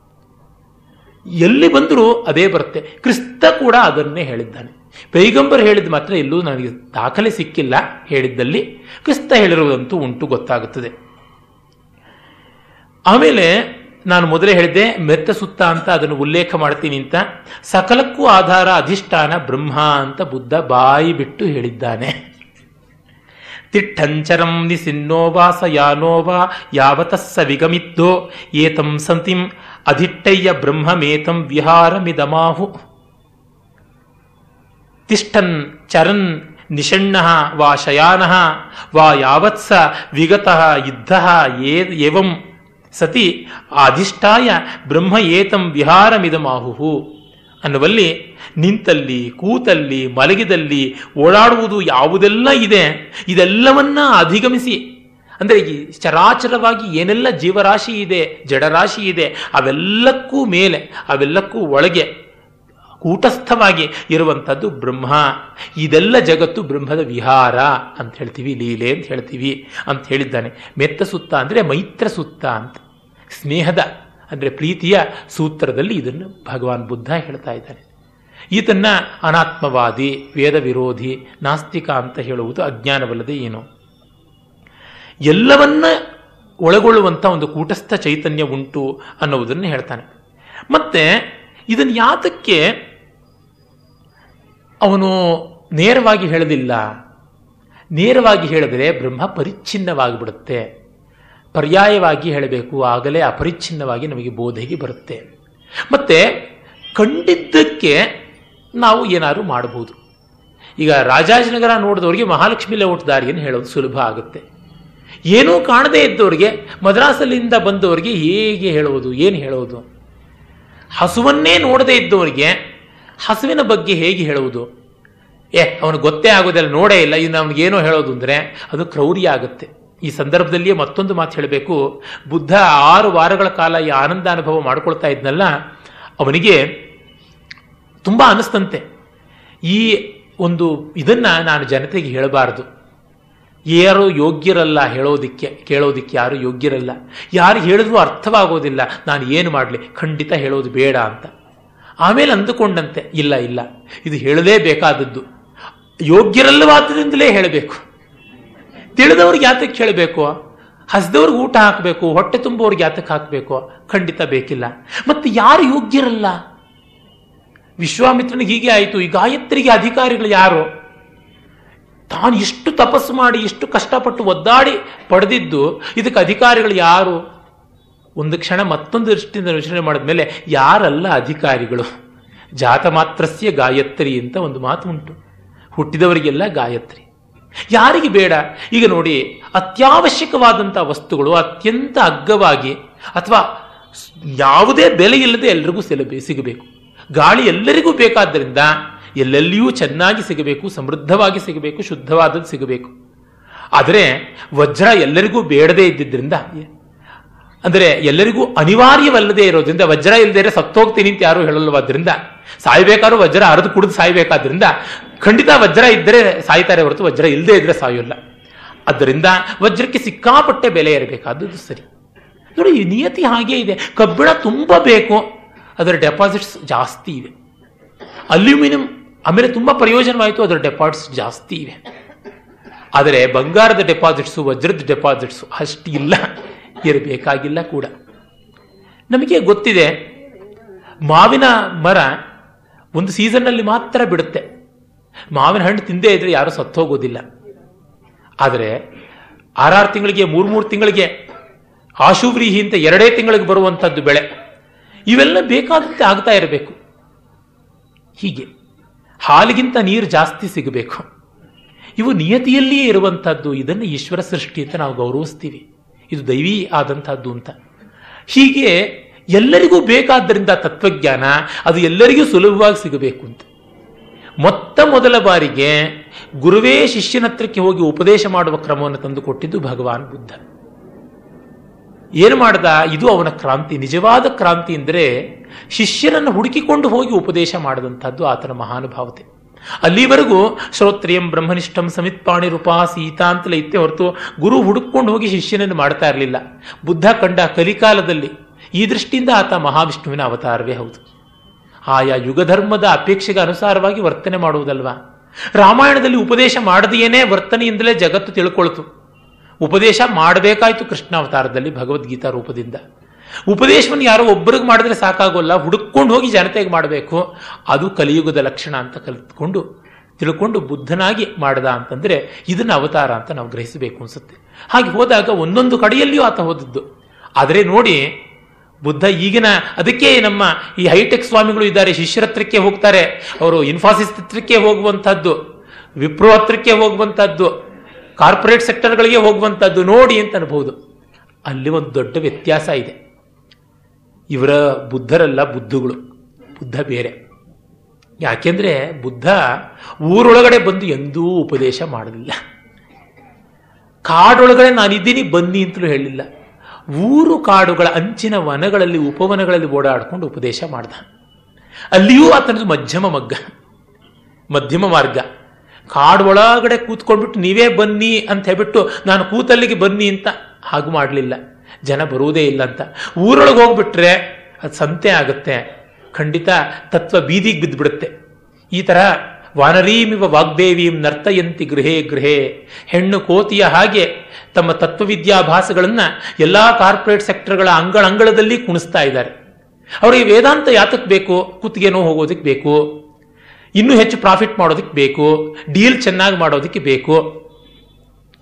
ಎಲ್ಲಿ ಬಂದರೂ ಅದೇ ಬರುತ್ತೆ. ಕ್ರಿಸ್ತ ಕೂಡ ಅದನ್ನೇ ಹೇಳಿದ್ದಾನೆ. ಪೈಗಂಬರ್ ಹೇಳಿದ ಮಾತ್ರ ಎಲ್ಲೂ ನನಗೆ ದಾಖಲೆ ಸಿಕ್ಕಿಲ್ಲ ಹೇಳಿದ್ದಲ್ಲಿ. ಕ್ರಿಸ್ತ ಹೇಳಿರುವುದಂತೂ ಉಂಟು ಗೊತ್ತಾಗುತ್ತದೆ. ಆಮೇಲೆ ನಾನು ಮೊದಲೇ ಹೇಳಿದೆ ಮೆತ್ತ ಸುತ್ತ ಅಂತ ಅದನ್ನು ಉಲ್ಲೇಖ ಮಾಡ್ತೀನಿ ಅಂತ. ಸಕಲಕ್ಕೂ ಆಧಾರ ಅಧಿಷ್ಠಾನ ಬ್ರಹ್ಮ ಅಂತ ಬುದ್ಧ ಬಾಯಿ ಬಿಟ್ಟು ಹೇಳಿದ್ದಾನೆ. ತಿಟ್ಟಂಚರಂ ನಿಸಿನ್ನೋವಾ ಸ ಯಾನೋವಾ ಯಾವತಸ್ಸ ವಿಗಮಿತ್ತೋ ಏತಂ ಸಂತಿಂ ಅಧಿಟ್ಟಯ್ಯ ಬ್ರಹ್ಮಮೇತಂ ವಿಹಾರಮಿದಮಾಹು. ತಿಷ್ಠನ್ ಚರನ್ ನಿಷಣ್ಣ ವಾ ಶಯಾನ ವಾ ಯಾವತ್ಸ ವಿಗತ ಯುದ್ಧ ಏವಂ. ಸತಿ ಅಧಿಷ್ಠಾಯ ಬ್ರಹ್ಮ ಏತಂ ವಿಹಾರಮಿದಮಾಹು ಅನ್ನುವಲ್ಲಿ ನಿಂತಲ್ಲಿ, ಕೂತಲ್ಲಿ, ಮಲಗಿದಲ್ಲಿ ಓಡಾಡುವುದು ಯಾವುದೆಲ್ಲ ಇದೆ, ಇದೆಲ್ಲವನ್ನ ಅಧಿಗಮಿಸಿ ಅಂದರೆ ಈ ಚರಾಚರವಾಗಿ ಏನೆಲ್ಲ ಜೀವರಾಶಿ ಇದೆ, ಜಡರಾಶಿ ಇದೆ, ಅವೆಲ್ಲಕ್ಕೂ ಮೇಲೆ, ಅವೆಲ್ಲಕ್ಕೂ ಒಳಗೆ ಕೂಟಸ್ಥವಾಗಿ ಇರುವಂಥದ್ದು ಬ್ರಹ್ಮ. ಇದೆಲ್ಲ ಜಗತ್ತು ಬ್ರಹ್ಮದ ವಿಹಾರ ಅಂತ ಹೇಳ್ತೀವಿ, ಲೀಲೆ ಅಂತ ಹೇಳ್ತೀವಿ ಅಂತ ಹೇಳಿದ್ದಾನೆ. ಮೆತ್ತ ಸುತ್ತ ಅಂದರೆ ಮೈತ್ರ ಸುತ್ತ ಅಂತ. ಸ್ನೇಹದ ಅಂದರೆ ಪ್ರೀತಿಯ ಸೂತ್ರದಲ್ಲಿ ಇದನ್ನು ಭಗವಾನ್ ಬುದ್ಧ ಹೇಳ್ತಾ ಇದ್ದಾನೆ. ಈತನ್ನ ಅನಾತ್ಮವಾದಿ ವೇದ ವಿರೋಧಿ ನಾಸ್ತಿಕ ಅಂತ ಹೇಳುವುದು ಅಜ್ಞಾನವಲ್ಲದೆ ಏನು? ಎಲ್ಲವನ್ನ ಒಳಗೊಳ್ಳುವಂಥ ಒಂದು ಕೂಟಸ್ಥ ಚೈತನ್ಯ ಉಂಟು ಅನ್ನೋದನ್ನು ಹೇಳ್ತಾನೆ. ಮತ್ತೆ ಇದನ್ನು ಯಾತಕ್ಕೆ ಅವನು ನೇರವಾಗಿ ಹೇಳಲಿಲ್ಲ? ನೇರವಾಗಿ ಹೇಳಿದರೆ ಬ್ರಹ್ಮ ಪರಿಚ್ಛಿನ್ನವಾಗಿಬಿಡುತ್ತೆ. ಪರ್ಯಾಯವಾಗಿ ಹೇಳಬೇಕು, ಆಗಲೇ ಅಪರಿಚ್ಛಿನ್ನವಾಗಿ ನಮಗೆ ಬೋಧೆಗೆ ಬರುತ್ತೆ. ಮತ್ತೆ ಕಂಡಿದ್ದಕ್ಕೆ ನಾವು ಏನಾದರೂ ಮಾಡಬಹುದು. ಈಗ ರಾಜಾಜನಗರ ನೋಡಿದವರಿಗೆ ಮಹಾಲಕ್ಷ್ಮಿ ಲೇಔಟ್ ದಾರಿಯನ್ನು ಹೇಳೋದು ಸುಲಭ ಆಗುತ್ತೆ. ಏನೂ ಕಾಣದೇ ಇದ್ದವರಿಗೆ, ಮದ್ರಾಸಲ್ಲಿಂದ ಬಂದವರಿಗೆ ಹೇಗೆ ಹೇಳುವುದು, ಏನು ಹೇಳೋದು ಹಸುವನ್ನೇ ನೋಡದೇ ಇದ್ದವರಿಗೆ ಹಸುವಿನ ಬಗ್ಗೆ ಹೇಗೆ ಹೇಳುವುದು? ಏ ಅವನು ಗೊತ್ತೇ ಆಗೋದಿಲ್ಲ ನೋಡೇ ಇಲ್ಲ, ಇನ್ನು ಅವನಿಗೇನೋ ಹೇಳೋದು ಅಂದರೆ ಅದು ಕ್ರೌರ್ಯ ಆಗುತ್ತೆ. ಈ ಸಂದರ್ಭದಲ್ಲಿಯೇ ಮತ್ತೊಂದು ಮಾತು ಹೇಳಬೇಕು. ಬುದ್ಧ ಆರು ವಾರಗಳ ಕಾಲ ಈ ಆನಂದ ಅನುಭವ ಮಾಡ್ಕೊಳ್ತಾ ಇದ್ನಲ್ಲ, ಅವನಿಗೆ ತುಂಬ ಅನಿಸ್ತಂತೆ. ಈ ಒಂದು ಇದನ್ನು ನಾನು ಜನತೆಗೆ ಹೇಳಬಾರದು. ಯಾರು ಯೋಗ್ಯರಲ್ಲ ಹೇಳೋದಿಕ್ಕೆ, ಕೇಳೋದಿಕ್ಕೆ ಯಾರು ಯೋಗ್ಯರಲ್ಲ? ಯಾರು ಹೇಳಿದ್ರೂ ಅರ್ಥವಾಗೋದಿಲ್ಲ, ನಾನು ಏನು ಮಾಡಲಿ? ಖಂಡಿತ ಹೇಳೋದು ಬೇಡ ಅಂತ. ಆಮೇಲೆ ಅಂದುಕೊಂಡಂತೆ, ಇಲ್ಲ ಇಲ್ಲ. ಇದು ಹೇಳಲೇಬೇಕಾದದ್ದು ಯೋಗ್ಯರಲ್ಲವಾದ್ದರಿಂದಲೇ ಹೇಳಬೇಕು. ತಿಳಿದವ್ರಿಗೆ ಯಾತಕ್ಕೆ ಹೇಳಬೇಕು? ಹಸ್ದವ್ರಿಗೆ ಊಟ ಹಾಕಬೇಕು, ಹೊಟ್ಟೆ ತುಂಬುವವ್ರಿಗೆ ಯಾತಕ್ಕೆ ಹಾಕಬೇಕು? ಖಂಡಿತ ಬೇಕಿಲ್ಲ. ಮತ್ತೆ ಯಾರು ಯೋಗ್ಯರಲ್ಲ? ವಿಶ್ವಾಮಿತ್ರನಿಗೆ ಹೀಗೆ ಆಯಿತು. ಈ ಗಾಯತ್ರಿಗೆ ಅಧಿಕಾರಿಗಳು ಯಾರು? ತಾನು ಇಷ್ಟು ತಪಸ್ಸು ಮಾಡಿ, ಇಷ್ಟು ಕಷ್ಟಪಟ್ಟು ಒದ್ದಾಡಿ ಪಡೆದಿದ್ದು, ಇದಕ್ಕೆ ಅಧಿಕಾರಿಗಳು ಯಾರು? ಒಂದು ಕ್ಷಣ ಮತ್ತೊಂದು ದೃಷ್ಟಿಯಿಂದ ಯೋಚನೆ ಮಾಡಿದ ಮೇಲೆ ಯಾರಲ್ಲ ಅಧಿಕಾರಿಗಳು? ಜಾತ ಮಾತ್ರಸ್ಯ ಗಾಯತ್ರಿ ಅಂತ ಒಂದು ಮಾತು ಉಂಟು. ಹುಟ್ಟಿದವರಿಗೆಲ್ಲ ಗಾಯತ್ರಿ. ಯಾರಿಗೆ ಬೇಡ? ಈಗ ನೋಡಿ, ಅತ್ಯಾವಶ್ಯಕವಾದಂಥ ವಸ್ತುಗಳು ಅತ್ಯಂತ ಅಗ್ಗವಾಗಿ ಅಥವಾ ಯಾವುದೇ ಬೆಲೆ ಇಲ್ಲದೆ ಎಲ್ರಿಗೂ ಸಿಗಬೇಕು. ಗಾಳಿ ಎಲ್ಲರಿಗೂ ಬೇಕಾದ್ದರಿಂದ ಎಲ್ಲೆಲ್ಲಿಯೂ ಚೆನ್ನಾಗಿ ಸಿಗಬೇಕು, ಸಮೃದ್ಧವಾಗಿ ಸಿಗಬೇಕು, ಶುದ್ಧವಾದದ್ದು ಸಿಗಬೇಕು. ಆದರೆ ವಜ್ರ ಎಲ್ಲರಿಗೂ ಬೇಡದೇ ಇದ್ದಿದ್ದರಿಂದ ಅಂದರೆ ಎಲ್ಲರಿಗೂ ಅನಿವಾರ್ಯವಲ್ಲದೆ ಇರೋದ್ರಿಂದ, ವಜ್ರ ಇಲ್ಲದೆ ಸತ್ತೋಗ್ತೀನಿ ಅಂತ ಯಾರು ಹೇಳಲ್ವಾದ್ರಿಂದ, ಸಾಯ್ಬೇಕಾದ್ರೂ ವಜ್ರ ಅರದು ಕುಡಿದು ಸಾಯ್ಬೇಕಾದ್ರಿಂದ, ಖಂಡಿತ ವಜ್ರ ಇದ್ದರೆ ಸಾಯ್ತಾರೆ ಹೊರತು ವಜ್ರ ಇಲ್ಲದೆ ಇದ್ರೆ ಸಾಯೋಲ್ಲ. ಅದರಿಂದ ವಜ್ರಕ್ಕೆ ಸಿಕ್ಕಾಪಟ್ಟೆ ಬೆಲೆ ಇರಬೇಕಾದದ್ದು ಸರಿ. ನೋಡಿ, ಈ ನಿಯತಿ ಹಾಗೇ ಇದೆ. ಕಬ್ಬಿಣ ತುಂಬ ಬೇಕು ಅದರ ಡೆಪಾಸಿಟ್ಸ್ ಜಾಸ್ತಿ ಇದೆ ಅಲ್ಯೂಮಿನಿಯಂ ಆಮೇಲೆ ತುಂಬ ಪ್ರಯೋಜನವಾಯಿತು, ಅದರ ಡೆಪಾಸಿಟ್ಸ್ ಜಾಸ್ತಿ ಇವೆ. ಆದರೆ ಬಂಗಾರದ ಡೆಪಾಸಿಟ್ಸು ವಜ್ರದ ಡೆಪಾಸಿಟ್ಸು ಅಷ್ಟಿಲ್ಲ, ಇರಬೇಕಾಗಿಲ್ಲ ಕೂಡ. ನಮಗೆ ಗೊತ್ತಿದೆ, ಮಾವಿನ ಮರ ಒಂದು ಸೀಸನ್ನಲ್ಲಿ ಮಾತ್ರ ಬಿಡುತ್ತೆ. ಮಾವಿನ ಹಣ್ಣು ತಿಂದೇ ಇದ್ರೆ ಯಾರು ಸತ್ತೋಗೋದಿಲ್ಲ. ಆದರೆ ಆರಾರು ತಿಂಗಳಿಗೆ, ಮೂರು ಮೂರು ತಿಂಗಳಿಗೆ, ಆಶುವ್ರೀಹಿ ಅಂತ ಎರಡೇ ತಿಂಗಳಿಗೆ ಬರುವಂಥದ್ದು ಬೆಳೆ, ಇವೆಲ್ಲ ಬೇಕಾದಂತೆ ಆಗ್ತಾ ಇರಬೇಕು. ಹೀಗೆ. ಹಾಲಿಗಿಂತ ನೀರು ಜಾಸ್ತಿ ಸಿಗಬೇಕು. ಇವು ನಿಯತಿಯಲ್ಲಿಯೇ ಇರುವಂಥದ್ದು ಇದನ್ನು ಈಶ್ವರ ಸೃಷ್ಟಿ ಅಂತ ನಾವು ಗೌರವಿಸ್ತೀವಿ. ಇದು ದೈವಿ ಆದಂಥದ್ದು ಅಂತ. ಹೀಗೆ ಎಲ್ಲರಿಗೂ ಬೇಕಾದ್ದರಿಂದ ತತ್ವಜ್ಞಾನ, ಅದು ಎಲ್ಲರಿಗೂ ಸುಲಭವಾಗಿ ಸಿಗಬೇಕು ಅಂತ. ಮೊತ್ತ ಮೊದಲ ಬಾರಿಗೆ ಗುರುವೇ ಶಿಷ್ಯನತ್ರಕ್ಕೆ ಹೋಗಿ ಉಪದೇಶ ಮಾಡುವ ಕ್ರಮವನ್ನು ತಂದುಕೊಟ್ಟಿದ್ದು ಭಗವಾನ್ ಬುದ್ಧ. ಏನು ಮಾಡ್ದ? ಇದು ಅವನ ಕ್ರಾಂತಿ. ನಿಜವಾದ ಕ್ರಾಂತಿ ಅಂದರೆ ಶಿಷ್ಯನನ್ನು ಹುಡುಕಿಕೊಂಡು ಹೋಗಿ ಉಪದೇಶ ಮಾಡಿದಂಥದ್ದು ಆತನ ಮಹಾನುಭಾವತೆ. ಅಲ್ಲಿವರೆಗೂ ಶ್ರೋತ್ರಿಯಂ ಬ್ರಹ್ಮನಿಷ್ಠಂ ಸಮಿತ್ಪಾಣಿ ರೂಪಾ ಸೀತಾ ಅಂತಲೇ ಇತ್ತೆ ಹೊರತು ಗುರು ಹುಡುಕೊಂಡು ಹೋಗಿ ಶಿಷ್ಯನನ್ನು ಮಾಡ್ತಾ ಇರಲಿಲ್ಲ. ಬುದ್ಧ ಕಂಡ ಕಲಿಕಾಲದಲ್ಲಿ ಈ ದೃಷ್ಟಿಯಿಂದ ಆತ ಮಹಾವಿಷ್ಣುವಿನ ಅವತಾರವೇ ಹೌದು. ಆಯಾ ಯುಗಧರ್ಮದ ಅಪೇಕ್ಷೆಗೆ ಅನುಸಾರವಾಗಿ ವರ್ತನೆ ಮಾಡುವುದಲ್ವಾ? ರಾಮಾಯಣದಲ್ಲಿ ಉಪದೇಶ ಮಾಡದೆಯೇನೇ ವರ್ತನೆಯಿಂದಲೇ ಜಗತ್ತು ತಿಳ್ಕೊಳ್ತು. ಉಪದೇಶ ಮಾಡಬೇಕಾಯ್ತು ಕೃಷ್ಣಾವತಾರದಲ್ಲಿ ಭಗವದ್ಗೀತಾ ರೂಪದಿಂದ. ಉಪದೇಶವನ್ನು ಯಾರೋ ಒಬ್ಬರಿಗೆ ಮಾಡಿದ್ರೆ ಸಾಕಾಗೋಲ್ಲ ಹುಡುಕೊಂಡು ಹೋಗಿ ಜನತೆಗೆ ಮಾಡಬೇಕು. ಅದು ಕಲಿಯುಗದ ಲಕ್ಷಣ ಅಂತ ಕಲಿತ್ಕೊಂಡು, ತಿಳ್ಕೊಂಡು ಬುದ್ಧನಾಗಿ ಮಾಡದ ಅಂತಂದ್ರೆ ಇದನ್ನ ಅವತಾರ ಅಂತ ನಾವು ಗ್ರಹಿಸಬೇಕು ಅನ್ಸುತ್ತೆ. ಹಾಗೆ ಹೋದಾಗ ಒಂದೊಂದು ಕಡೆಯಲ್ಲಿಯೂ ಆತ ಹೋದದ್ದು. ಆದರೆ ನೋಡಿ, ಬುದ್ಧ ಈಗಿನ, ಅದಕ್ಕೆ ನಮ್ಮ ಈ ಹೈಟೆಕ್ ಸ್ವಾಮಿಗಳು ಇದ್ದಾರೆ, ಶಿಷ್ಯರತ್ರಕ್ಕೆ ಹೋಗ್ತಾರೆ. ಅವರು ಇನ್ಫಾಸಿಸ್ ಹತ್ರಕ್ಕೆ ಹೋಗುವಂಥದ್ದು, ವಿಪ್ರೋ ಹತ್ರಕ್ಕೆ ಹೋಗುವಂತಹದ್ದು ಕಾರ್ಪೊರೇಟ್ ಸೆಕ್ಟರ್ಗಳಿಗೆ ಹೋಗುವಂಥದ್ದು ನೋಡಿ ಅಂತ ಅನ್ಬಹುದು. ಅಲ್ಲಿ ಒಂದು ದೊಡ್ಡ ವ್ಯತ್ಯಾಸ ಇದೆ. ಇವರ ಬುದ್ಧರಲ್ಲ ಬುದ್ಧಗಳು. ಬುದ್ಧ ಬೇರೆ. ಯಾಕೆಂದ್ರೆ ಬುದ್ಧ ಊರೊಳಗಡೆ ಬಂದು ಎಂದೂ ಉಪದೇಶ ಮಾಡಲಿಲ್ಲ. ಕಾಡೊಳಗಡೆ ನಾನಿದ್ದೀನಿ, ಬನ್ನಿ ಅಂತಲೂ ಹೇಳಿಲ್ಲ. ಊರು ಕಾಡುಗಳ ಅಂಚಿನ ವನಗಳಲ್ಲಿ, ಉಪವನಗಳಲ್ಲಿ ಓಡಾಡ್ಕೊಂಡು ಉಪದೇಶ ಮಾಡ್ದ. ಅಲ್ಲಿಯೂ ಆತನದು ಮಧ್ಯಮ ಮಗ್ಗ, ಮಧ್ಯಮ ಮಾರ್ಗ. ಕಾಡು ಒಳಗಡೆ ಕೂತ್ಕೊಂಡ್ಬಿಟ್ಟು ನೀವೇ ಬನ್ನಿ ಅಂತ ಹೇಳ್ಬಿಟ್ಟು ನಾನು ಕೂತಲ್ಲಿಗೆ ಬನ್ನಿ ಅಂತ ಹಾಗು ಮಾಡಲಿಲ್ಲ. ಜನ ಬರುವುದೇ ಇಲ್ಲ ಅಂತ. ಊರೊಳಗೆ ಹೋಗ್ಬಿಟ್ರೆ ಅದು ಸಂತೆ ಆಗುತ್ತೆ. ಖಂಡಿತ ತತ್ವ ಬೀದಿಗೆ ಬಿದ್ದುಬಿಡುತ್ತೆ ಈ ತರ ವಾನರೀಮಿವ ವಾಗ್ದೇವೀಂ ನರ್ತಯಂತಿ ಗೃಹೇ ಗೃಹೇ. ಹೆಣ್ಣು ಕೋತಿಯ ಹಾಗೆ ತಮ್ಮ ತತ್ವವಿದ್ಯಾಭಾಸಗಳನ್ನು ಎಲ್ಲಾ ಕಾರ್ಪೊರೇಟ್ ಸೆಕ್ಟರ್ಗಳ ಅಂಗಳಂಗಳದಲ್ಲಿ ಕುಣಿಸ್ತಾ ಇದ್ದಾರೆ. ಅವರಿಗೆ ವೇದಾಂತ ಯಾತಕ್ಕೆ ಬೇಕು? ಹೋಗೋದಕ್ಕೆ ಬೇಕು? ಇನ್ನೂ ಹೆಚ್ಚು ಪ್ರಾಫಿಟ್ ಮಾಡೋದಕ್ಕೆ ಬೇಕು ಡೀಲ್ ಚೆನ್ನಾಗಿ ಮಾಡೋದಕ್ಕೆ ಬೇಕು.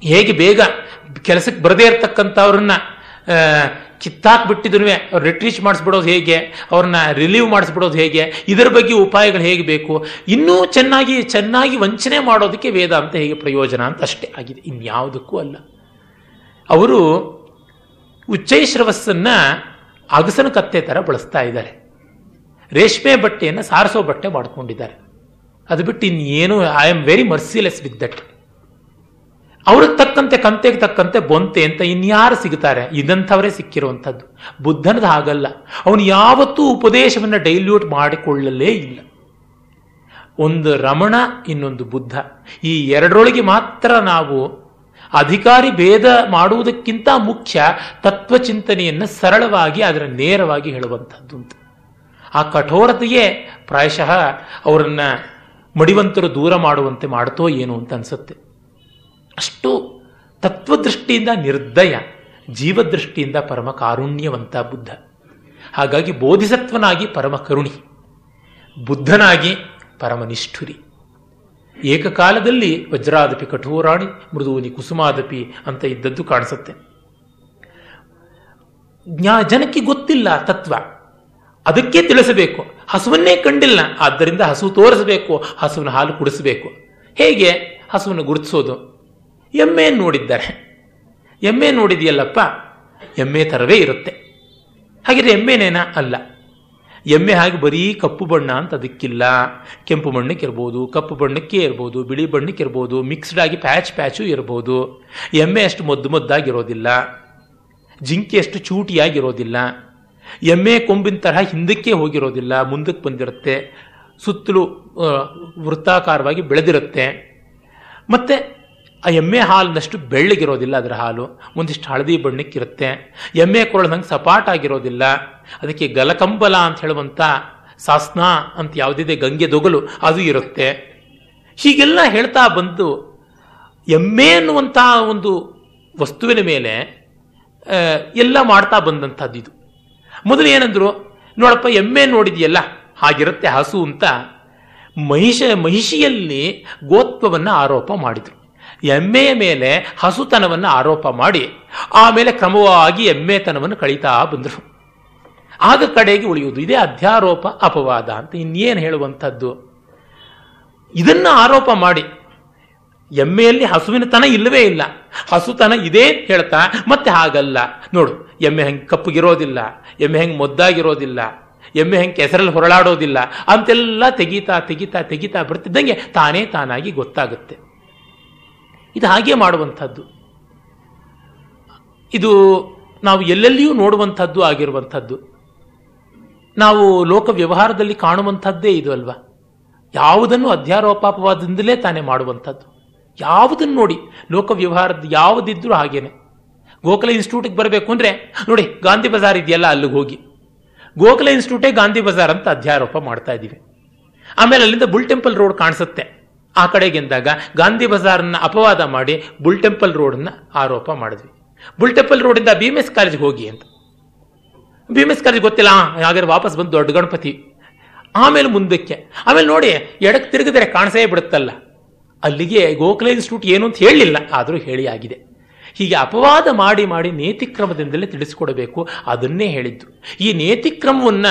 ಹೇಗೆ ಬೇಗ ಕೆಲಸಕ್ಕೆ ಬರದೇ ಇರತಕ್ಕಂಥವ್ರನ್ನ ಕಿತ್ತಾಕ್ಬಿಟ್ಟಿದ್ರು ಅವ್ರು ರಿಟ್ರೀಚ್ ಮಾಡಿಸ್ಬಿಡೋದು ಹೇಗೆ, ಅವ್ರನ್ನ ರಿಲೀವ್ ಮಾಡಿಸ್ಬಿಡೋದು ಹೇಗೆ, ಇದರ ಬಗ್ಗೆ ಉಪಾಯಗಳು ಹೇಗೆ ಬೇಕು, ಇನ್ನೂ ಚೆನ್ನಾಗಿ ಚೆನ್ನಾಗಿ ವಂಚನೆ ಮಾಡೋದಕ್ಕೆ ವೇದ ಅಂತ ಹೇಗೆ ಪ್ರಯೋಜನ ಅಂತ ಅಷ್ಟೇ ಆಗಿದೆ, ಇನ್ಯಾವುದಕ್ಕೂ ಅಲ್ಲ. ಅವರು ಉಚ್ಚೈಶ್ರವಸ್ಸನ್ನ ಅಗಸನ ಕತ್ತೆ ಥರ ಬಳಸ್ತಾ ಇದ್ದಾರೆ. ರೇಷ್ಮೆ ಬಟ್ಟೆಯನ್ನು ಸಾರಿಸೋ ಬಟ್ಟೆ ಮಾಡ್ಕೊಂಡಿದ್ದಾರೆ. ಅದು ಬಿಟ್ಟು ಇನ್ನೇನು I am very merciless with that ಅವ್ರಿಗೆ ತಕ್ಕಂತೆ, ಕಂತೆಗೆ ತಕ್ಕಂತೆ ಬೊಂತೆ ಅಂತ ಇನ್ಯಾರು ಸಿಗ್ತಾರೆ, ಇದಂಥವರೇ ಸಿಕ್ಕಿರುವಂಥದ್ದು. ಬುದ್ಧನದು ಹಾಗಲ್ಲ. ಅವನು ಯಾವತ್ತೂ ಉಪದೇಶವನ್ನು ಡೈಲ್ಯೂಟ್ ಮಾಡಿಕೊಳ್ಳಲೇ ಇಲ್ಲ. ಒಂದು ರಮಣ, ಇನ್ನೊಂದು ಬುದ್ಧ. ಈ ಎರಡರೊಳಗೆ ಮಾತ್ರ ನಾವು ಅಧಿಕಾರಿ ಭೇದ ಮಾಡುವುದಕ್ಕಿಂತ ಮುಖ್ಯ ತತ್ವಚಿಂತನೆಯನ್ನು ಸರಳವಾಗಿ ಅದರ ನೇರವಾಗಿ ಹೇಳುವಂಥದ್ದು ಅಂತ ಆ ಕಠೋರತೆಯೇ ಪ್ರಾಯಶಃ ಅವರನ್ನ ಮಡಿವಂತರು ದೂರ ಮಾಡುವಂತೆ ಮಾಡ್ತೋ ಏನು ಅಂತ ಅನ್ಸುತ್ತೆ. ಅಷ್ಟು ತತ್ವದೃಷ್ಟಿಯಿಂದ ನಿರ್ದಯ, ಜೀವದೃಷ್ಟಿಯಿಂದ ಪರಮ ಕಾರುಣ್ಯವಂತ ಬುದ್ಧ. ಹಾಗಾಗಿ ಬೋಧಿಸತ್ವನಾಗಿ ಪರಮ ಕರುಣಿ, ಬುದ್ಧನಾಗಿ ಪರಮನಿಷ್ಠುರಿ. ಏಕಕಾಲದಲ್ಲಿ ವಜ್ರಾದಪಿ ಕಠೋರಾಣಿ ಮೃದುವನಿ ಕುಸುಮಾದಪಿ ಅಂತ ಇದ್ದದ್ದು ಕಾಣಿಸುತ್ತೆ. ಜ್ಞಾ, ಜನಕ್ಕೆ ಗೊತ್ತಿಲ್ಲ ತತ್ವ. ಅದಕ್ಕೆ ತಿಳಿಸಬೇಕು. ಹಸುವನ್ನೇ ಕಂಡಿಲ್ಲ. ಆದ್ದರಿಂದ ಹಸು ತೋರಿಸಬೇಕು. ಹಸುವಿನ ಹಾಲು ಕುಡಿಸಬೇಕು. ಹೇಗೆ? ಹಸುವನ್ನು ಗುರುತಿಸೋದು. ಎಮ್ಮೆ ನೋಡಿದ್ದಾರೆ. ಎಮ್ಮೆ ನೋಡಿದೆಯಲ್ಲಪ್ಪ? ಎಮ್ಮೆ ಥರವೇ ಇರುತ್ತೆ. ಹಾಗಿದ್ರೆ ಎಮ್ಮೆನೇನಾ? ಅಲ್ಲ. ಎಮ್ಮೆ ಹಾಗೆ ಬರೀ ಕಪ್ಪು ಬಣ್ಣ ಅಂತ ಅದಕ್ಕಿಲ್ಲ. ಕೆಂಪು ಬಣ್ಣಕ್ಕೆ ಇರ್ಬೋದು, ಕಪ್ಪು ಬಣ್ಣಕ್ಕೆ ಇರ್ಬೋದು, ಬಿಳಿ ಬಣ್ಣಕ್ಕೆ ಇರ್ಬೋದು ಮಿಕ್ಸ್ಡ್ ಆಗಿ ಪ್ಯಾಚ್ ಪ್ಯಾಚು ಇರ್ಬೋದು. ಎಮ್ಮೆ ಅಷ್ಟು ಮದ್ದು ಮದ್ದಾಗಿರೋದಿಲ್ಲ. ಜಿಂಕೆ ಅಷ್ಟು ಚೂಟಿಯಾಗಿರೋದಿಲ್ಲ. ಎಮ್ಮೆ ಕೊಂಬಿನ ತರಹ ಹಿಂದಕ್ಕೆ ಹೋಗಿರೋದಿಲ್ಲ, ಮುಂದಕ್ಕೆ ಬಂದಿರುತ್ತೆ, ಸುತ್ತಲೂ ವೃತ್ತಾಕಾರವಾಗಿ ಬೆಳೆದಿರುತ್ತೆ. ಮತ್ತೆ ಆ ಎಮ್ಮೆ ಹಾಲಿನಷ್ಟು ಬೆಳ್ಳಗಿರೋದಿಲ್ಲ ಅದರ ಹಾಲು, ಒಂದಿಷ್ಟು ಹಳದಿ ಬಣ್ಣಕ್ಕಿರುತ್ತೆ. ಎಮ್ಮೆ ಕೊರಳದಂಗೆ ಸಪಾಟಾಗಿರೋದಿಲ್ಲ ಅದಕ್ಕೆ ಗಲಕಂಬಲ ಅಂತ ಹೇಳುವಂಥ ಸಾಸ್ನ ಅಂತ ಯಾವುದಿದೆ, ಗಂಗೆ ದೊಗಲು, ಅದು ಇರುತ್ತೆ. ಹೀಗೆಲ್ಲ ಹೇಳ್ತಾ ಬಂದು, ಎಮ್ಮೆ ಅನ್ನುವಂಥ ಒಂದು ವಸ್ತುವಿನ ಮೇಲೆ ಎಲ್ಲ ಮಾಡ್ತಾ ಬಂದಂಥದ್ದು ಇದು. ಮೊದಲು ಏನಂದ್ರು, ನೋಡಪ್ಪ, ಎಮ್ಮೆ ನೋಡಿದೆಯಲ್ಲ, ಹಾಗಿರುತ್ತೆ ಹಸು ಅಂತ. ಮಹಿಷ, ಮಹಿಷಿಯಲ್ಲಿ ಗೋತ್ವವನ್ನು ಆರೋಪ ಮಾಡಿದರು. ಎಮ್ಮೆಯ ಮೇಲೆ ಹಸುತನವನ್ನು ಆರೋಪ ಮಾಡಿ, ಆಮೇಲೆ ಕ್ರಮವಾಗಿ ಎಮ್ಮೆತನವನ್ನು ಕಳೀತಾ ಬಂದರು. ಆಗ ಕಡೆಗೆ ಉಳಿಯುವುದು, ಇದೇ ಅಧ್ಯಾರೋಪ ಅಪವಾದ ಅಂತ ಇನ್ನೇನು ಹೇಳುವಂಥದ್ದು? ಇದನ್ನು ಆರೋಪ ಮಾಡಿ ಎಮ್ಮೆಯಲ್ಲಿ ಹಸುವಿನ ತನ ಇಲ್ಲವೇ ಇಲ್ಲ. ಹಸುತನ ಇದೇ ಹೇಳ್ತಾ, ಮತ್ತೆ ಹಾಗಲ್ಲ. ನೋಡು, ಎಮ್ಮೆ ಹೆಂಗೆ ಕಪ್ಪಗಿರೋದಿಲ್ಲ, ಎಮ್ಮೆ ಹೆಂಗೆ ಮೊದ್ದಾಗಿರೋದಿಲ್ಲ, ಎಮ್ಮೆ ಹೆಂಗೆ ಕೆಸರಲ್ಲಿ ಹೊರಳಾಡೋದಿಲ್ಲ, ಅಂತೆಲ್ಲ ತೆಗೀತಾ ತೆಗೀತಾ ತೆಗೀತಾ ಬರ್ತಿದ್ದಂಗೆ ತಾನೇ ತಾನಾಗಿ ಗೊತ್ತಾಗುತ್ತೆ. ಇದು ಹಾಗೆ ಮಾಡುವಂಥದ್ದು. ಇದು ನಾವು ಎಲ್ಲೆಲ್ಲಿಯೂ ನೋಡುವಂಥದ್ದು ಆಗಿರುವಂಥದ್ದು. ನಾವು ಲೋಕ ವ್ಯವಹಾರದಲ್ಲಿ ಕಾಣುವಂಥದ್ದೇ ಇದು ಅಲ್ವಾ? ಯಾವುದನ್ನು ಅಧ್ಯಾರೋಪಾಪವಾದಿಂದಲೇ ತಾನೇ ಮಾಡುವಂಥದ್ದು. ಯಾವುದನ್ನು ನೋಡಿ? ಲೋಕ ವ್ಯವಹಾರದ ಯಾವುದಿದ್ರೂ ಹಾಗೇನೆ. ಗೋಖಲ ಇನ್ಸ್ಟಿಟ್ಯೂಟಿಗೆ ಬರಬೇಕು ಅಂದರೆ, ನೋಡಿ, ಗಾಂಧಿ ಬಜಾರ್ ಇದೆಯಲ್ಲ, ಅಲ್ಲಿಗೆ ಹೋಗಿ. ಗೋಕುಲ ಇನ್ಸ್ಟಿಟ್ಯೂಟೇ ಗಾಂಧಿ ಬಜಾರ್ ಅಂತ ಅಧ್ಯಾರೋಪ ಮಾಡ್ತಾ ಇದ್ದೀವಿ. ಆಮೇಲೆ ಅಲ್ಲಿಂದ ಬುಲ್ ಟೆಂಪಲ್ ರೋಡ್ ಕಾಣಿಸುತ್ತೆ. ಆ ಕಡೆಗೆ ಎಂದಾಗ ಗಾಂಧಿ ಬಜಾರನ್ನು ಅಪವಾದ ಮಾಡಿ ಬುಲ್ ಟೆಂಪಲ್ ರೋಡನ್ನ ಆರೋಪ ಮಾಡಿದ್ವಿ. ಬುಲ್ ಟೆಂಪಲ್ ರೋಡಿಂದ ಬಿ ಎಂ ಎಸ್ ಕಾಲೇಜ್ಗೆ ಹೋಗಿ ಅಂತ. ಬಿ ಎಂ ಎಸ್ ಕಾಲೇಜ್ ಗೊತ್ತಿಲ್ಲ ಹಾಗಾದ್ರೆ ವಾಪಸ್ ಬಂದು ದೊಡ್ಡ ಗಣಪತಿ. ಆಮೇಲೆ ಮುಂದಕ್ಕೆ, ಆಮೇಲೆ ನೋಡಿ, ಎಡಕ್ಕೆ ತಿರುಗಿದ್ರೆ ಕಾಣಿಸೇ ಬಿಡುತ್ತಲ್ಲ. ಅಲ್ಲಿಗೆ ಗೋಖಲೆ ಇನ್ಸ್ಟಿಟ್ಯೂಟ್ ಏನು ಅಂತ ಹೇಳಲಿಲ್ಲ ಆದರೂ ಹೇಳಿ ಆಗಿದೆ. ಹೀಗೆ ಅಪವಾದ ಮಾಡಿ ಮಾಡಿ ನೇತಿಕ್ರಮದಿಂದಲೇ ತಿಳಿಸಿಕೊಡಬೇಕು, ಅದನ್ನೇ ಹೇಳಿದ್ದು. ಈ ನೇತಿಕ್ರಮವನ್ನ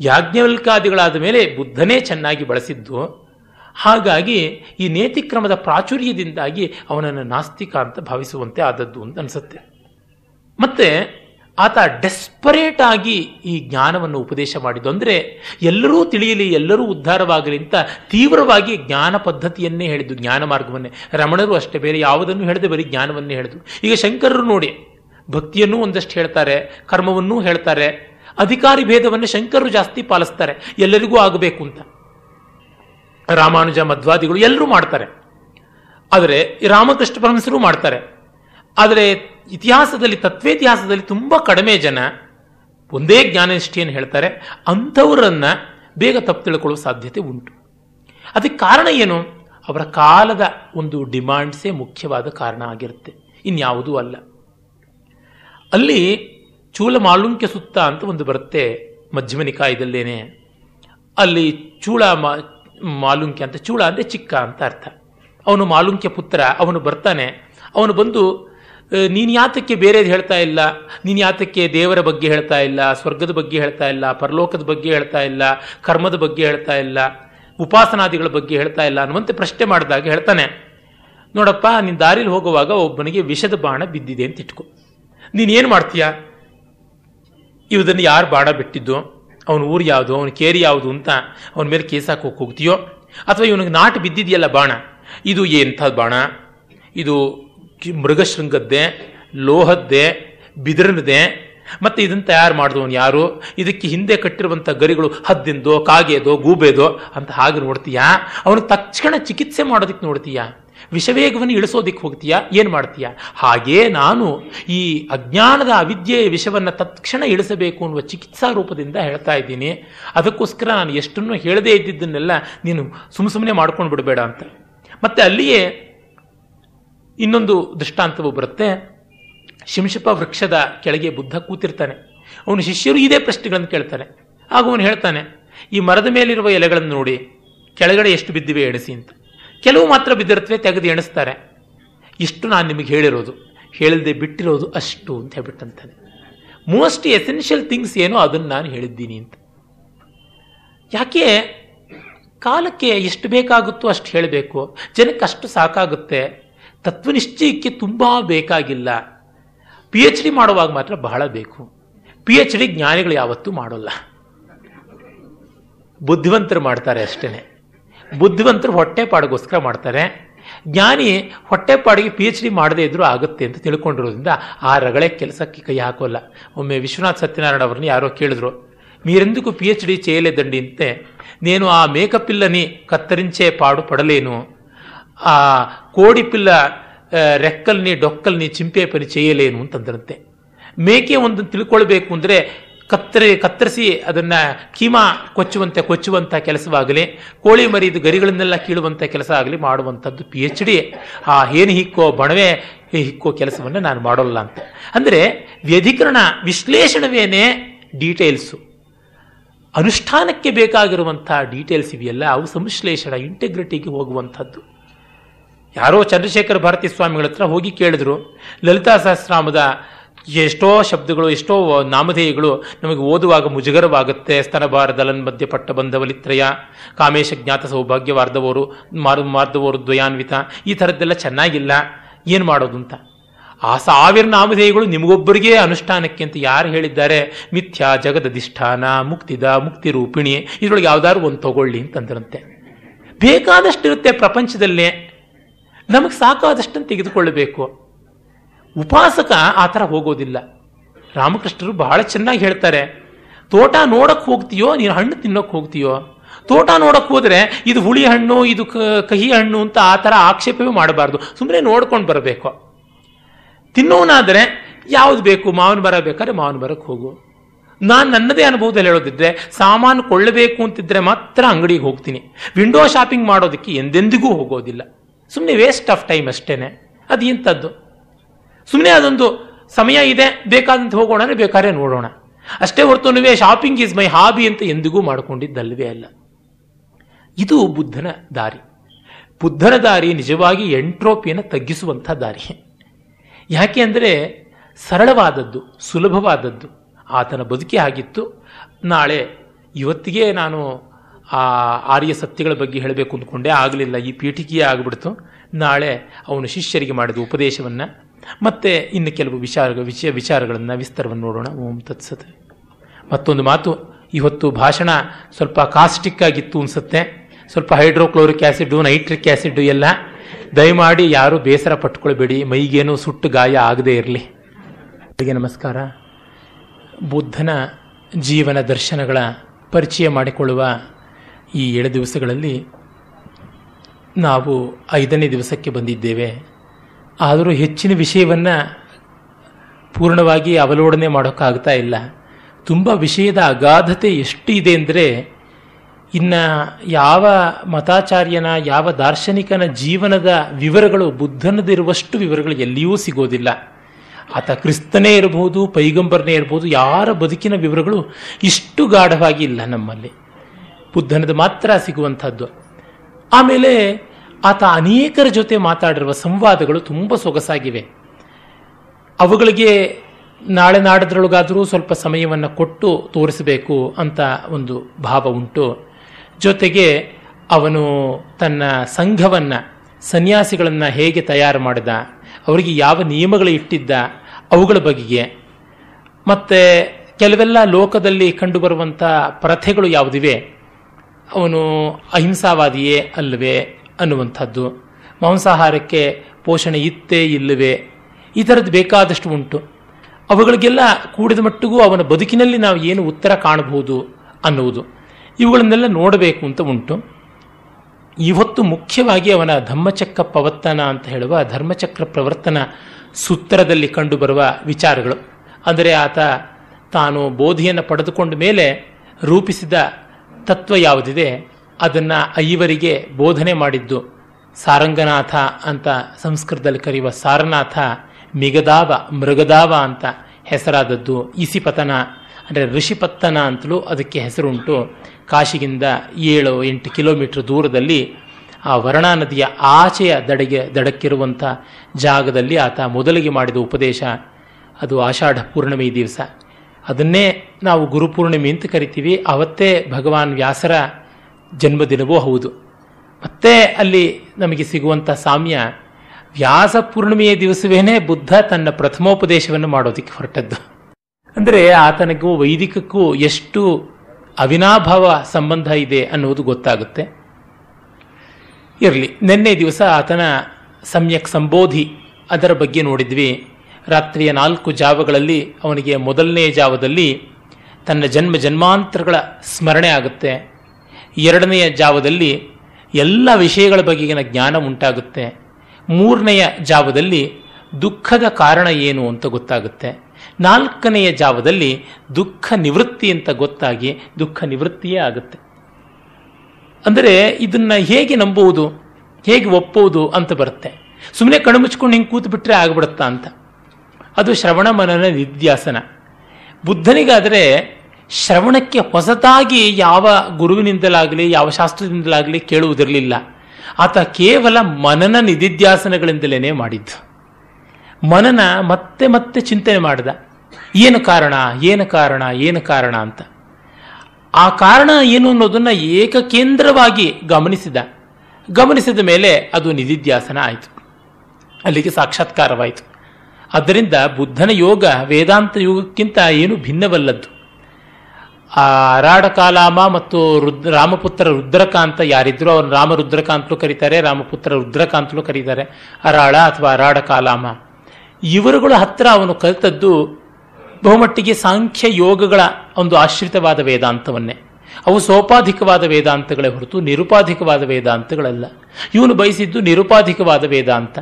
ಯಾಜ್ಞವಲ್ಕಾದಿಗಳಾದ ಮೇಲೆ ಬುದ್ಧನೇ ಚೆನ್ನಾಗಿ ಬಳಸಿದ್ದು, ಹಾಗಾಗಿ ಈ ನೇತಿಕ್ರಮದ ಪ್ರಾಚುರ್ಯದಿಂದಾಗಿ ಅವನನ್ನು ನಾಸ್ತಿಕ ಅಂತ ಭಾವಿಸುವಂತೆ ಆದದ್ದು ಅಂತ ಅನಿಸುತ್ತೆ. ಮತ್ತೆ ಆತ ಡೆಸ್ಪರೇಟ್ ಆಗಿ ಈ ಜ್ಞಾನವನ್ನು ಉಪದೇಶ ಮಾಡಿದ್ದು ಅಂದರೆ ಎಲ್ಲರೂ ತಿಳಿಯಲಿ, ಎಲ್ಲರೂ ಉದ್ಧಾರವಾಗಲಿ ಅಂತ ತೀವ್ರವಾಗಿ ಜ್ಞಾನ ಪದ್ಧತಿಯನ್ನೇ ಹೇಳಿದ್ದು ಜ್ಞಾನ ಮಾರ್ಗವನ್ನೇ. ರಮಣರು ಅಷ್ಟೇ, ಬೇರೆ ಯಾವುದನ್ನು ಹೇಳದೆ ಬರೀ ಜ್ಞಾನವನ್ನೇ ಹೇಳಿದ್ರು. ಈಗ ಶಂಕರರು ನೋಡಿ, ಭಕ್ತಿಯನ್ನೂ ಒಂದಷ್ಟು ಹೇಳ್ತಾರೆ, ಕರ್ಮವನ್ನೂ ಹೇಳ್ತಾರೆ, ಅಧಿಕಾರಿ ಭೇದವನ್ನು ಶಂಕರರು ಜಾಸ್ತಿ ಪಾಲಿಸ್ತಾರೆ, ಎಲ್ಲರಿಗೂ ಆಗಬೇಕು ಅಂತ. ರಾಮಾನುಜ, ಮಧ್ವಾದಿಗಳು ಎಲ್ಲರೂ ಮಾಡ್ತಾರೆ. ಆದರೆ ರಾಮಕೃಷ್ಣ ಪರಮಸರು ಮಾಡ್ತಾರೆ. ಆದರೆ ಇತಿಹಾಸದಲ್ಲಿ, ತತ್ವೇತಿಹಾಸದಲ್ಲಿ ತುಂಬ ಕಡಿಮೆ ಜನ ಒಂದೇ ಜ್ಞಾನನಿಷ್ಠೆಯನ್ನು ಹೇಳ್ತಾರೆ. ಅಂಥವರನ್ನ ಬೇಗ ತಪ್ಪು ತಿಳ್ಕೊಳ್ಳೋ ಸಾಧ್ಯತೆ ಉಂಟು. ಅದಕ್ಕೆ ಕಾರಣ ಏನು? ಅವರ ಕಾಲದ ಒಂದು ಡಿಮಾಂಡ್ಸೇ ಮುಖ್ಯವಾದ ಕಾರಣ ಆಗಿರುತ್ತೆ. ಇನ್ಯಾವುದೂ ಅಲ್ಲ. ಅಲ್ಲಿ ಚೂಲ ಮಾಲುಂಕ್ಯ ಸುತ್ತ ಅಂತ ಒಂದು ಬರುತ್ತೆ ಮಧ್ಯಮ ನಿಕಾಯದಲ್ಲೇನೆ ಅಲ್ಲಿ ಚೂಳ ಮಾಲುಂಕ್ಯ ಅಂತ, ಚೂಳ ಅಂದರೆ ಚಿಕ್ಕ ಅಂತ ಅರ್ಥ. ಅವನು ಮಾಲುಂಕ್ಯ ಪುತ್ರ, ಅವನು ಬರ್ತಾನೆ. ಅವನು ಬಂದು ನೀನು ಯಾತಕ್ಕೆ ಬೇರೆದು ಹೇಳ್ತಾ ಇಲ್ಲ? ನೀನು ಯಾತಕ್ಕೆ ದೇವರ ಬಗ್ಗೆ ಹೇಳ್ತಾ ಇಲ್ಲ? ಸ್ವರ್ಗದ ಬಗ್ಗೆ ಹೇಳ್ತಾ ಇಲ್ಲ? ಪರಲೋಕದ ಬಗ್ಗೆ ಹೇಳ್ತಾ ಇಲ್ಲ? ಕರ್ಮದ ಬಗ್ಗೆ ಹೇಳ್ತಾ ಇಲ್ಲ? ಉಪಾಸನಾದಿಗಳ ಬಗ್ಗೆ ಹೇಳ್ತಾ ಇಲ್ಲ? ಅನ್ನುವಂತೆ ಪ್ರಶ್ನೆ ಮಾಡಿದಾಗ ಹೇಳ್ತಾನೆ, ನೋಡಪ್ಪ ನಿನ್ನ ದಾರಿಲಿ ಹೋಗುವಾಗ ಒಬ್ಬನಿಗೆ ವಿಷದ ಬಾಣ ಬಿದ್ದಿದೆ ಅಂತ ಇಟ್ಕೊ. ನೀನೇನು ಮಾಡ್ತೀಯ? ಇವುದನ್ನು ಯಾರು ಬಾಣ ಬಿಟ್ಟಿದ್ದು? ಅವನ ಊರು ಯಾವುದು? ಅವನ ಕೇರಿ ಯಾವುದು ಅಂತ ಅವನ ಮೇಲೆ ಕೇಸಾಕ್ ಹೋಗಿ ಹೋಗ್ತೀಯೋ? ಅಥವಾ ಇವನಿಗೆ ನಾಟು ಬಿದ್ದಿದೆಯಲ್ಲ ಬಾಣ? ಇದು ಎಂಥದ್ದು ಬಾಣ? ಇದು ಮೃಗಶೃಂಗದ್ದೇ, ಲೋಹದ್ದೇ, ಬಿದಿರನದೇ, ಮತ್ತು ಇದನ್ನು ತಯಾರು ಮಾಡಿದವನು ಯಾರು? ಇದಕ್ಕೆ ಹಿಂದೆ ಕಟ್ಟಿರುವಂಥ ಗರಿಗಳು ಹದ್ದಿಂದೋ, ಕಾಗೆದೋ, ಗೂಬೆದೋ ಅಂತ ಹಾಗೆ ನೋಡ್ತೀಯಾ? ಅವನು ತಕ್ಷಣ ಚಿಕಿತ್ಸೆ ಮಾಡೋದಕ್ಕೆ ನೋಡ್ತೀಯಾ? ವಿಷವೇಗವನ್ನು ಇಳಿಸೋದಿಕ್ಕೆ ಹೋಗ್ತೀಯಾ? ಏನು ಮಾಡ್ತೀಯಾ? ಹಾಗೇ ನಾನು ಈ ಅಜ್ಞಾನದ ಅವಿದ್ಯೆಯ ವಿಷವನ್ನು ತತ್ಕ್ಷಣ ಇಳಿಸಬೇಕು ಅನ್ನುವ ಚಿಕಿತ್ಸಾ ರೂಪದಿಂದ ಹೇಳ್ತಾ ಇದ್ದೀನಿ. ಅದಕ್ಕೋಸ್ಕರ ನಾನು ಎಷ್ಟನ್ನು ಹೇಳದೇ ಇದ್ದಿದ್ದನ್ನೆಲ್ಲ ನೀನು ಸುಮ್ಮ ಸುಮ್ಮನೆ ಮಾಡ್ಕೊಂಡು ಬಿಡಬೇಡ ಅಂತ. ಮತ್ತೆ ಅಲ್ಲಿಯೇ ಇನ್ನೊಂದು ದೃಷ್ಟಾಂತವು ಬರುತ್ತೆ. ಶಿಂಶಪ ವೃಕ್ಷದ ಕೆಳಗೆ ಬುದ್ಧ ಕೂತಿರ್ತಾನೆ. ಅವನು ಶಿಷ್ಯರು ಇದೇ ಪ್ರಶ್ನೆಗಳನ್ನು ಕೇಳ್ತಾನೆ. ಆಗ ಅವನು ಹೇಳ್ತಾನೆ, ಈ ಮರದ ಮೇಲಿರುವ ಎಲೆಗಳನ್ನು ನೋಡಿ, ಕೆಳಗಡೆ ಎಷ್ಟು ಬಿದ್ದಿವೆ ಎಣಸಿ ಅಂತ. ಕೆಲವು ಮಾತ್ರ ಬಿದ್ದಿರುತ್ತವೆ, ತೆಗೆದು ಎಣಿಸ್ತಾರೆ. ಇಷ್ಟು ನಾನು ನಿಮಗೆ ಹೇಳಿರೋದು. ಹೇಳದೆ ಬಿಟ್ಟಿರೋದು ಅಷ್ಟು, ಅಂತ ಹೇಳ್ಬಿಟ್ಟಂತಾನೆ. ಮೋಸ್ಟ್ ಎಸೆನ್ಷಿಯಲ್ ಥಿಂಗ್ಸ್ ಏನೋ? ಅದನ್ನು ನಾನು ಹೇಳಿದ್ದೀನಿ, ಅಂತ. ಯಾಕೆ? ಕಾಲಕ್ಕೆ ಎಷ್ಟು ಬೇಕಾಗುತ್ತೋ ಅಷ್ಟು ಹೇಳಬೇಕು. ಜನಕ್ಕೆ ಅಷ್ಟು ಸಾಕಾಗುತ್ತೆ. ತತ್ವನಿಶ್ಚಯಕ್ಕೆ ತುಂಬ ಬೇಕಾಗಿಲ್ಲ ಪಿ ಎಚ್ ಡಿ ಮಾಡುವಾಗ ಮಾತ್ರ ಬಹಳ ಬೇಕು ಪಿ ಎಚ್ ಡಿ ಜ್ಞಾನಿಗಳು ಯಾವತ್ತೂ ಮಾಡೋಲ್ಲ ಬುದ್ಧಿವಂತರು ಮಾಡ್ತಾರೆ ಅಷ್ಟೇ ಬುದ್ಧಿವಂತರು ಹೊಟ್ಟೆಪಾಡಿಗೋಸ್ಕರ ಮಾಡ್ತಾರೆ ಜ್ಞಾನಿ ಹೊಟ್ಟೆಪಾಡಿಗೆ ಪಿ ಎಚ್ ಡಿ ಮಾಡದೇ ಇದ್ರೂ ಆಗುತ್ತೆ ಅಂತ ತಿಳ್ಕೊಂಡಿರೋದ್ರಿಂದ ಆ ರಗಳೆ ಕೆಲಸಕ್ಕೆ ಕೈ ಹಾಕೋಲ್ಲ ಒಮ್ಮೆ ವಿಶ್ವನಾಥ್ ಸತ್ಯನಾರಾಯಣ ಅವರನ್ನ ಯಾರೋ ಕೇಳಿದ್ರು మీరెందుకు ಪಿ ಎಚ್ ಡಿ చేయలేదండి ಅಂತೆ నేను ఆ మేకపిల్లని కత్తిరించే పాడు పడలేను ಆ ಕೋಡಿ ಪಿಲ್ಲ ರೆಕ್ಕಲ್ನಿ, ಡೊಕ್ಕಲ್ನಿ ಚಿಂಪೆ ಪರಿ ಚೇಯಲೇನು ಅಂತಂದ್ರಂತೆ. ಮೇಕೆ ಒಂದು ತಿಳ್ಕೊಳ್ಬೇಕು ಅಂದರೆ ಕತ್ತರಿ, ಕತ್ತರಿಸಿ ಅದನ್ನು ಕೀಮಾ ಕೊಚ್ಚುವಂತೆ ಕೊಚ್ಚುವಂಥ ಕೆಲಸವಾಗಲಿ, ಕೋಳಿ ಮರಿದು ಗರಿಗಳನ್ನೆಲ್ಲ ಕೀಳುವಂಥ ಕೆಲಸ ಆಗಲಿ ಮಾಡುವಂಥದ್ದು ಪಿ ಎಚ್ ಡಿ ಆ ಏನು ಹಿಕ್ಕೋ ಬಣವೆ ಹಿಕ್ಕೋ ಕೆಲಸವನ್ನು ನಾನು ಮಾಡೋಲ್ಲ ಅಂತ. ಅಂದರೆ ವ್ಯಧಿಕರಣ ವಿಶ್ಲೇಷಣವೇನೇ ಡೀಟೇಲ್ಸು ಅನುಷ್ಠಾನಕ್ಕೆ ಬೇಕಾಗಿರುವಂಥ ಡೀಟೇಲ್ಸ್ ಇವೆಯಲ್ಲ, ಅವು ಸಂಶ್ಲೇಷಣ ಇಂಟೆಗ್ರಿಟಿಗೆ ಹೋಗುವಂಥದ್ದು. ಯಾರೋ ಚಂದ್ರಶೇಖರ ಭಾರತಿ ಸ್ವಾಮಿಗಳ ಹತ್ರ ಹೋಗಿ ಕೇಳಿದ್ರು, ಲಲಿತಾ ಸಹಸ್ರಾಮದ ಎಷ್ಟೋ ಶಬ್ದಗಳು, ಎಷ್ಟೋ ನಾಮಧೇಯಗಳು ನಮಗೆ ಓದುವಾಗ ಮುಜುಗರವಾಗುತ್ತೆ. ಸ್ತನಭಾರದಲನ್ ಮಧ್ಯ ಪಟ್ಟ ಬಂಧವಲಿತ್ರಯ ಕಾಮೇಶ ಜ್ಞಾತ ಸೌಭಾಗ್ಯವಾರ್ಧವರು, ಮಾರು ಮಾರ್ಧವರು, ದ್ವಯಾನ್ವಿತ, ಈ ಥರದ್ದೆಲ್ಲ ಚೆನ್ನಾಗಿಲ್ಲ. ಏನು ಮಾಡೋದು ಅಂತ? ಆ ಸಾವಿರ ನಾಮಧೇಯಗಳು ನಿಮಗೊಬ್ಬರಿಗೆ ಅನುಷ್ಠಾನಕ್ಕೆ ಅಂತ ಯಾರು ಹೇಳಿದ್ದಾರೆ? ಮಿಥ್ಯಾ ಜಗದಧಿಷ್ಠಾನ, ಮುಕ್ತಿದ ಮುಕ್ತಿ ರೂಪಿಣಿ ಇದರೊಳಗೆ ಯಾವ್ದಾದ್ರು ಒಂದು ತಗೊಳ್ಳಿ ಅಂತಂದ್ರಂತೆ. ಬೇಕಾದಷ್ಟಿರುತ್ತೆ ಪ್ರಪಂಚದಲ್ಲೇ. ನಮಗೆ ಸಾಕಾದಷ್ಟನ್ನು ತೆಗೆದುಕೊಳ್ಳಬೇಕು. ಉಪಾಸಕ ಆ ಥರ ಹೋಗೋದಿಲ್ಲ. ರಾಮಕೃಷ್ಣರು ಬಹಳ ಚೆನ್ನಾಗಿ ಹೇಳ್ತಾರೆ, ತೋಟ ನೋಡಕ್ಕೆ ಹೋಗ್ತೀಯೋ, ನೀನು ಹಣ್ಣು ತಿನ್ನೋಕ್ಕೆ ಹೋಗ್ತೀಯೋ? ತೋಟ ನೋಡಕ್ಕೆ ಹೋದರೆ ಇದು ಹುಳಿ ಹಣ್ಣು, ಇದು ಕಹಿ ಹಣ್ಣು ಅಂತ ಆ ಥರ ಆಕ್ಷೇಪವೇ ಮಾಡಬಾರ್ದು. ಸುಮ್ಮನೆ ನೋಡ್ಕೊಂಡು ಬರಬೇಕು. ತಿನ್ನೋನಾದರೆ ಯಾವುದು ಬೇಕು? ಮಾವಿನ ಮರ ಬೇಕಾದ್ರೆ ಮಾವಿನ ಮರಕ್ಕೆ ಹೋಗು. ನಾನು ನನ್ನದೇ ಅನುಭವದಲ್ಲಿ ಹೇಳೋದಿದ್ರೆ, ಸಾಮಾನು ಕೊಳ್ಳಬೇಕು ಅಂತಿದ್ರೆ ಮಾತ್ರ ಅಂಗಡಿಗೆ ಹೋಗ್ತೀನಿ. ವಿಂಡೋ ಶಾಪಿಂಗ್ ಮಾಡೋದಕ್ಕೆ ಎಂದೆಂದಿಗೂ ಹೋಗೋದಿಲ್ಲ. ಸುಮ್ಮನೆ ವೇಸ್ಟ್ ಆಫ್ ಟೈಮ್ ಅಷ್ಟೇನೆ. ಅದು ಇಂಥದ್ದು. ಸುಮ್ಮನೆ ಅದೊಂದು ಸಮಯ ಇದೆ, ಬೇಕಾದಂತ ಹೋಗೋಣ ಬೇಕಾದ್ರೆ ನೋಡೋಣ. ಅಷ್ಟೇ ಹೊರತು ಶಾಪಿಂಗ್ ಈಸ್ ಮೈ ಹಾಬಿ ಅಂತ ಎಂದಿಗೂ ಮಾಡಿಕೊಂಡಿದ್ದಲ್ವೇ ಅಲ್ಲ. ಇದು ಬುದ್ಧನ ದಾರಿ. ಬುದ್ಧನ ದಾರಿ ನಿಜವಾಗಿ ಎಂಟ್ರೋಪಿಯನ್ನು ತಗ್ಗಿಸುವಂಥ ದಾರಿ. ಯಾಕೆ ಅಂದರೆ ಸರಳವಾದದ್ದು, ಸುಲಭವಾದದ್ದು. ಆತನ ಬದುಕಿ ಆಗಿತ್ತು. ನಾಳೆ ಇವತ್ತಿಗೆ ನಾನು ಆ ಆರ್ಯ ಸತ್ಯಗಳ ಬಗ್ಗೆ ಹೇಳಬೇಕು ಅಂದ್ಕೊಂಡೆ, ಆಗಲಿಲ್ಲ. ಈ ಪೀಠಿಕೆಯೇ ಆಗಿಬಿಡ್ತು. ನಾಳೆ ಅವನು ಶಿಷ್ಯರಿಗೆ ಮಾಡಿದ ಉಪದೇಶವನ್ನು, ಮತ್ತೆ ಇನ್ನು ಕೆಲವು ವಿಚಾರ, ವಿಷಯ, ವಿಚಾರಗಳನ್ನು, ವಿಸ್ತಾರವನ್ನು ನೋಡೋಣ. ಓಂ ತತ್ಸತ್ ಮತ್ತೊಂದು ಮಾತು, ಇವತ್ತು ಭಾಷಣ ಸ್ವಲ್ಪ ಕಾಸ್ಟಿಕ್ ಆಗಿತ್ತು ಅನಿಸುತ್ತೆ. ಸ್ವಲ್ಪ ಹೈಡ್ರೋಕ್ಲೋರಿಕ್ ಆ್ಯಸಿಡ್ ನೈಟ್ರಿಕ್ ಆ್ಯಸಿಡ್ ಎಲ್ಲ. ದಯಮಾಡಿ ಯಾರು ಬೇಸರ ಪಟ್ಕೊಳ್ಬೇಡಿ. ಮೈಗೇನು ಸುಟ್ಟು ಗಾಯ ಆಗದೇ ಇರಲಿ. ಅವರಿಗೆ ನಮಸ್ಕಾರ. ಬುದ್ಧನ ಜೀವನ ದರ್ಶನಗಳ ಪರಿಚಯ ಮಾಡಿಕೊಳ್ಳುವ ಈ ಏಳು ದಿವಸಗಳಲ್ಲಿ ನಾವು ಐದನೇ ದಿವಸಕ್ಕೆ ಬಂದಿದ್ದೇವೆ. ಆದರೂ ಹೆಚ್ಚಿನ ವಿಷಯವನ್ನು ಪೂರ್ಣವಾಗಿ ಅವಲೋಡನೆ ಮಾಡೋಕ್ಕಾಗ್ತಾ ಇಲ್ಲ. ತುಂಬ ವಿಷಯದ ಅಗಾಧತೆ ಎಷ್ಟು ಇದೆ ಅಂದರೆ, ಇನ್ನು ಯಾವ ಮತಾಚಾರ್ಯನ, ಯಾವ ದಾರ್ಶನಿಕನ ಜೀವನದ ವಿವರಗಳು, ಬುದ್ಧನದಿರುವಷ್ಟು ವಿವರಗಳು ಎಲ್ಲಿಯೂ ಸಿಗೋದಿಲ್ಲ. ಆತ ಕ್ರಿಸ್ತನೇ ಇರಬಹುದು, ಪೈಗಂಬರನೇ ಇರಬಹುದು, ಯಾರ ಬದುಕಿನ ವಿವರಗಳು ಇಷ್ಟು ಗಾಢವಾಗಿ ಇಲ್ಲ ನಮ್ಮಲ್ಲಿ. ಬುದ್ಧನದು ಮಾತ್ರ ಸಿಗುವಂಥದ್ದು. ಆಮೇಲೆ ಆತ ಅನೇಕರ ಜೊತೆ ಮಾತಾಡಿರುವ ಸಂವಾದಗಳು ತುಂಬ ಸೊಗಸಾಗಿವೆ. ಅವುಗಳಿಗೆ ನಾಳೆ ನಾಡದ್ರೊಳಗಾದರೂ ಸ್ವಲ್ಪ ಸಮಯವನ್ನು ಕೊಟ್ಟು ತೋರಿಸಬೇಕು ಅಂತ ಒಂದು ಭಾವ ಉಂಟು. ಜೊತೆಗೆ ಅವನು ತನ್ನ ಸಂಘವನ್ನು, ಸನ್ಯಾಸಿಗಳನ್ನು ಹೇಗೆ ತಯಾರು ಮಾಡಿದ, ಅವರಿಗೆ ಯಾವ ನಿಯಮಗಳು ಇಟ್ಟಿದ್ದ, ಅವುಗಳ ಬಗೆಗೆ. ಮತ್ತೆ ಕೆಲವೆಲ್ಲ ಲೋಕದಲ್ಲಿ ಕಂಡುಬರುವಂಥ ಪ್ರಥೆಗಳು ಯಾವುದಿವೆ? ಅವನು ಅಹಿಂಸಾವಾದಿಯೇ ಅಲ್ಲವೇ ಅನ್ನುವಂಥದ್ದು. ಮಾಂಸಾಹಾರಕ್ಕೆ ಪೋಷಣೆ ಇತ್ತೇ ಇಲ್ಲವೇ? ಈ ಥರದ್ದು ಬೇಕಾದಷ್ಟು ಉಂಟು. ಅವುಗಳಿಗೆಲ್ಲ ಕೂಡಿದ ಮಟ್ಟಿಗೂ ಅವನ ಬದುಕಿನಲ್ಲಿ ನಾವು ಏನು ಉತ್ತರ ಕಾಣಬಹುದು ಅನ್ನುವುದು. ಇವುಗಳನ್ನೆಲ್ಲ ನೋಡಬೇಕು ಅಂತ ಉಂಟು. ಇವತ್ತು ಮುಖ್ಯವಾಗಿ ಅವನ ಧಮ್ಮಚಕ್ರ ಪವರ್ತನ ಅಂತ ಹೇಳುವ ಧರ್ಮಚಕ್ರ ಪ್ರವರ್ತನ ಸೂತ್ರದಲ್ಲಿ ಕಂಡುಬರುವ ವಿಚಾರಗಳು. ಅಂದರೆ ಆತ ತಾನು ಬೋಧಿಯನ್ನು ಪಡೆದುಕೊಂಡ ಮೇಲೆ ರೂಪಿಸಿದ ತತ್ವ ಯಾವುದಿದೆ, ಅದನ್ನು ಐವರಿಗೆ ಬೋಧನೆ ಮಾಡಿದ್ದು. ಸಾರಂಗನಾಥ ಅಂತ ಸಂಸ್ಕೃತದಲ್ಲಿ ಕರೆಯುವ ಸಾರನಾಥ ಮಿಗದಾವ ಮೃಗದಾವ ಅಂತ ಹೆಸರಾದದ್ದು. ಇಸಿಪತನ, ಅಂದರೆ ಋಷಿಪತ್ತನ ಅಂತಲೂ ಅದಕ್ಕೆ ಹೆಸರುಂಟು. ಕಾಶಿಗಿಂದ ಏಳು, ಎಂಟು ಕಿಲೋಮೀಟರ್ ದೂರದಲ್ಲಿ ಆ ವರ್ಣಾ ನದಿಯ ಆಚೆಯ ದಡಗೆ, ದಡಕ್ಕಿರುವಂಥ ಜಾಗದಲ್ಲಿ ಆತ ಮೊದಲಿಗೆ ಮಾಡಿದ ಉಪದೇಶ. ಅದು ಆಷಾಢ ಪೂರ್ಣಿಮೆ ದಿವಸ. ಅದನ್ನೇ ನಾವು ಗುರುಪೂರ್ಣಿಮೆ ಅಂತ ಕರಿತೀವಿ. ಅವತ್ತೇ ಭಗವಾನ್ ವ್ಯಾಸರ ಜನ್ಮದಿನವೂ ಹೌದು. ಮತ್ತೆ ಅಲ್ಲಿ ನಮಗೆ ಸಿಗುವಂಥ ಸಾಮ್ಯ, ವ್ಯಾಸ ಪೂರ್ಣಿಮೆಯ ದಿವಸವೇನೆ ಬುದ್ಧ ತನ್ನ ಪ್ರಥಮೋಪದೇಶವನ್ನು ಮಾಡೋದಕ್ಕೆ ಹೊರಟದ್ದು. ಅಂದರೆ ಆತನಿಗೂ ವೈದಿಕಕ್ಕೂ ಎಷ್ಟು ಅವಿನಾಭಾವ ಸಂಬಂಧ ಇದೆ ಅನ್ನುವುದು ಗೊತ್ತಾಗುತ್ತೆ. ಇರಲಿ, ನಿನ್ನೆ ದಿವಸ ಆತನ ಸಮ್ಯಕ್ ಸಂಬೋಧಿ ಅದರ ಬಗ್ಗೆ ನೋಡಿದ್ವಿ. ರಾತ್ರಿಯ ನಾಲ್ಕು ಜಾವಗಳಲ್ಲಿ ಅವನಿಗೆ ಮೊದಲನೇ ಜಾವದಲ್ಲಿ ತನ್ನ ಜನ್ಮ ಜನ್ಮಾಂತರಗಳ ಸ್ಮರಣೆ ಆಗುತ್ತೆ. ಎರಡನೆಯ ಜಾವದಲ್ಲಿ ಎಲ್ಲ ವಿಷಯಗಳ ಬಗೆಗಿನ ಜ್ಞಾನ ಉಂಟಾಗುತ್ತೆ. ಮೂರನೆಯ ಜಾವದಲ್ಲಿ ದುಃಖದ ಕಾರಣ ಏನು ಅಂತ ಗೊತ್ತಾಗುತ್ತೆ. ನಾಲ್ಕನೆಯ ಜಾವದಲ್ಲಿ ದುಃಖ ನಿವೃತ್ತಿ ಅಂತ ಗೊತ್ತಾಗಿ ದುಃಖ ನಿವೃತ್ತಿಯೇ ಆಗುತ್ತೆ. ಅಂದರೆ ಇದನ್ನು ಹೇಗೆ ನಂಬುವುದು, ಹೇಗೆ ಒಪ್ಪುವುದು ಅಂತ ಬರುತ್ತೆ. ಸುಮ್ಮನೆ ಕಣ್ಮುಚ್ಕೊಂಡು ಹಿಂಗೆ ಕೂತು ಆಗ್ಬಿಡುತ್ತಾ ಅಂತ. ಅದು ಶ್ರವಣ ಮನನ ನಿಧ್ಯಾಸನ ಬುದ್ಧನಿಗಾದರೆ ಶ್ರವಣಕ್ಕೆ ಹೊಸತಾಗಿ ಯಾವ ಗುರುವಿನಿಂದಲಾಗಲಿ, ಯಾವ ಶಾಸ್ತ್ರದಿಂದಲಾಗಲಿ ಕೇಳುವುದಿರಲಿಲ್ಲ. ಆತ ಕೇವಲ ಮನನ ನಿಧಿಧ್ಯಾಸನಗಳಿಂದಲೇ ಮಾಡಿದ್ದು. ಮನನ ಮತ್ತೆ ಮತ್ತೆ ಚಿಂತನೆ ಮಾಡಿದ. ಏನು ಕಾರಣ ಏನು ಕಾರಣ ಏನು ಕಾರಣ ಅಂತ. ಆ ಕಾರಣ ಏನು ಅನ್ನೋದನ್ನು ಏಕಕೇಂದ್ರವಾಗಿ ಗಮನಿಸಿದ. ಗಮನಿಸಿದ ಮೇಲೆ ಅದು ನಿಧಿಧ್ಯಾಸನ ಆಯಿತು. ಅಲ್ಲಿಗೆ ಸಾಕ್ಷಾತ್ಕಾರವಾಯಿತು. ಆದ್ದರಿಂದ ಬುದ್ಧನ ಯೋಗ ವೇದಾಂತ ಯೋಗಕ್ಕಿಂತ ಏನು ಭಿನ್ನವಲ್ಲದ್ದು? ಆ ಅರಾಡ ಕಾಲಾಮ ಮತ್ತು ರುದ್ ರಾಮಪುತ್ರ ರುದ್ರಕಾಂತ ಯಾರಿದ್ರು ಅವ್ರು ರಾಮ ಅಂತಲೂ ಕರೀತಾರೆ, ರಾಮಪುತ್ರ ರುದ್ರಕ ಅಂತಲೂ ಕರೀತಾರೆ. ಅರಾಳ ಅಥವಾ ಅರಾಡ ಕಾಲಾಮ ಇವರುಗಳ ಹತ್ರ ಅವನು ಕಲಿತದ್ದು ಬಹುಮಟ್ಟಿಗೆ ಸಾಂಖ್ಯ ಯೋಗಗಳ ಒಂದು ಆಶ್ರಿತವಾದ ವೇದಾಂತವನ್ನೇ. ಅವು ಸೋಪಾಧಿಕವಾದ ವೇದಾಂತಗಳೇ ಹೊರತು ನಿರುಪಾಧಿಕವಾದ ವೇದಾಂತಗಳಲ್ಲ. ಇವನು ಬಯಸಿದ್ದು ನಿರುಪಾಧಿಕವಾದ ವೇದಾಂತ.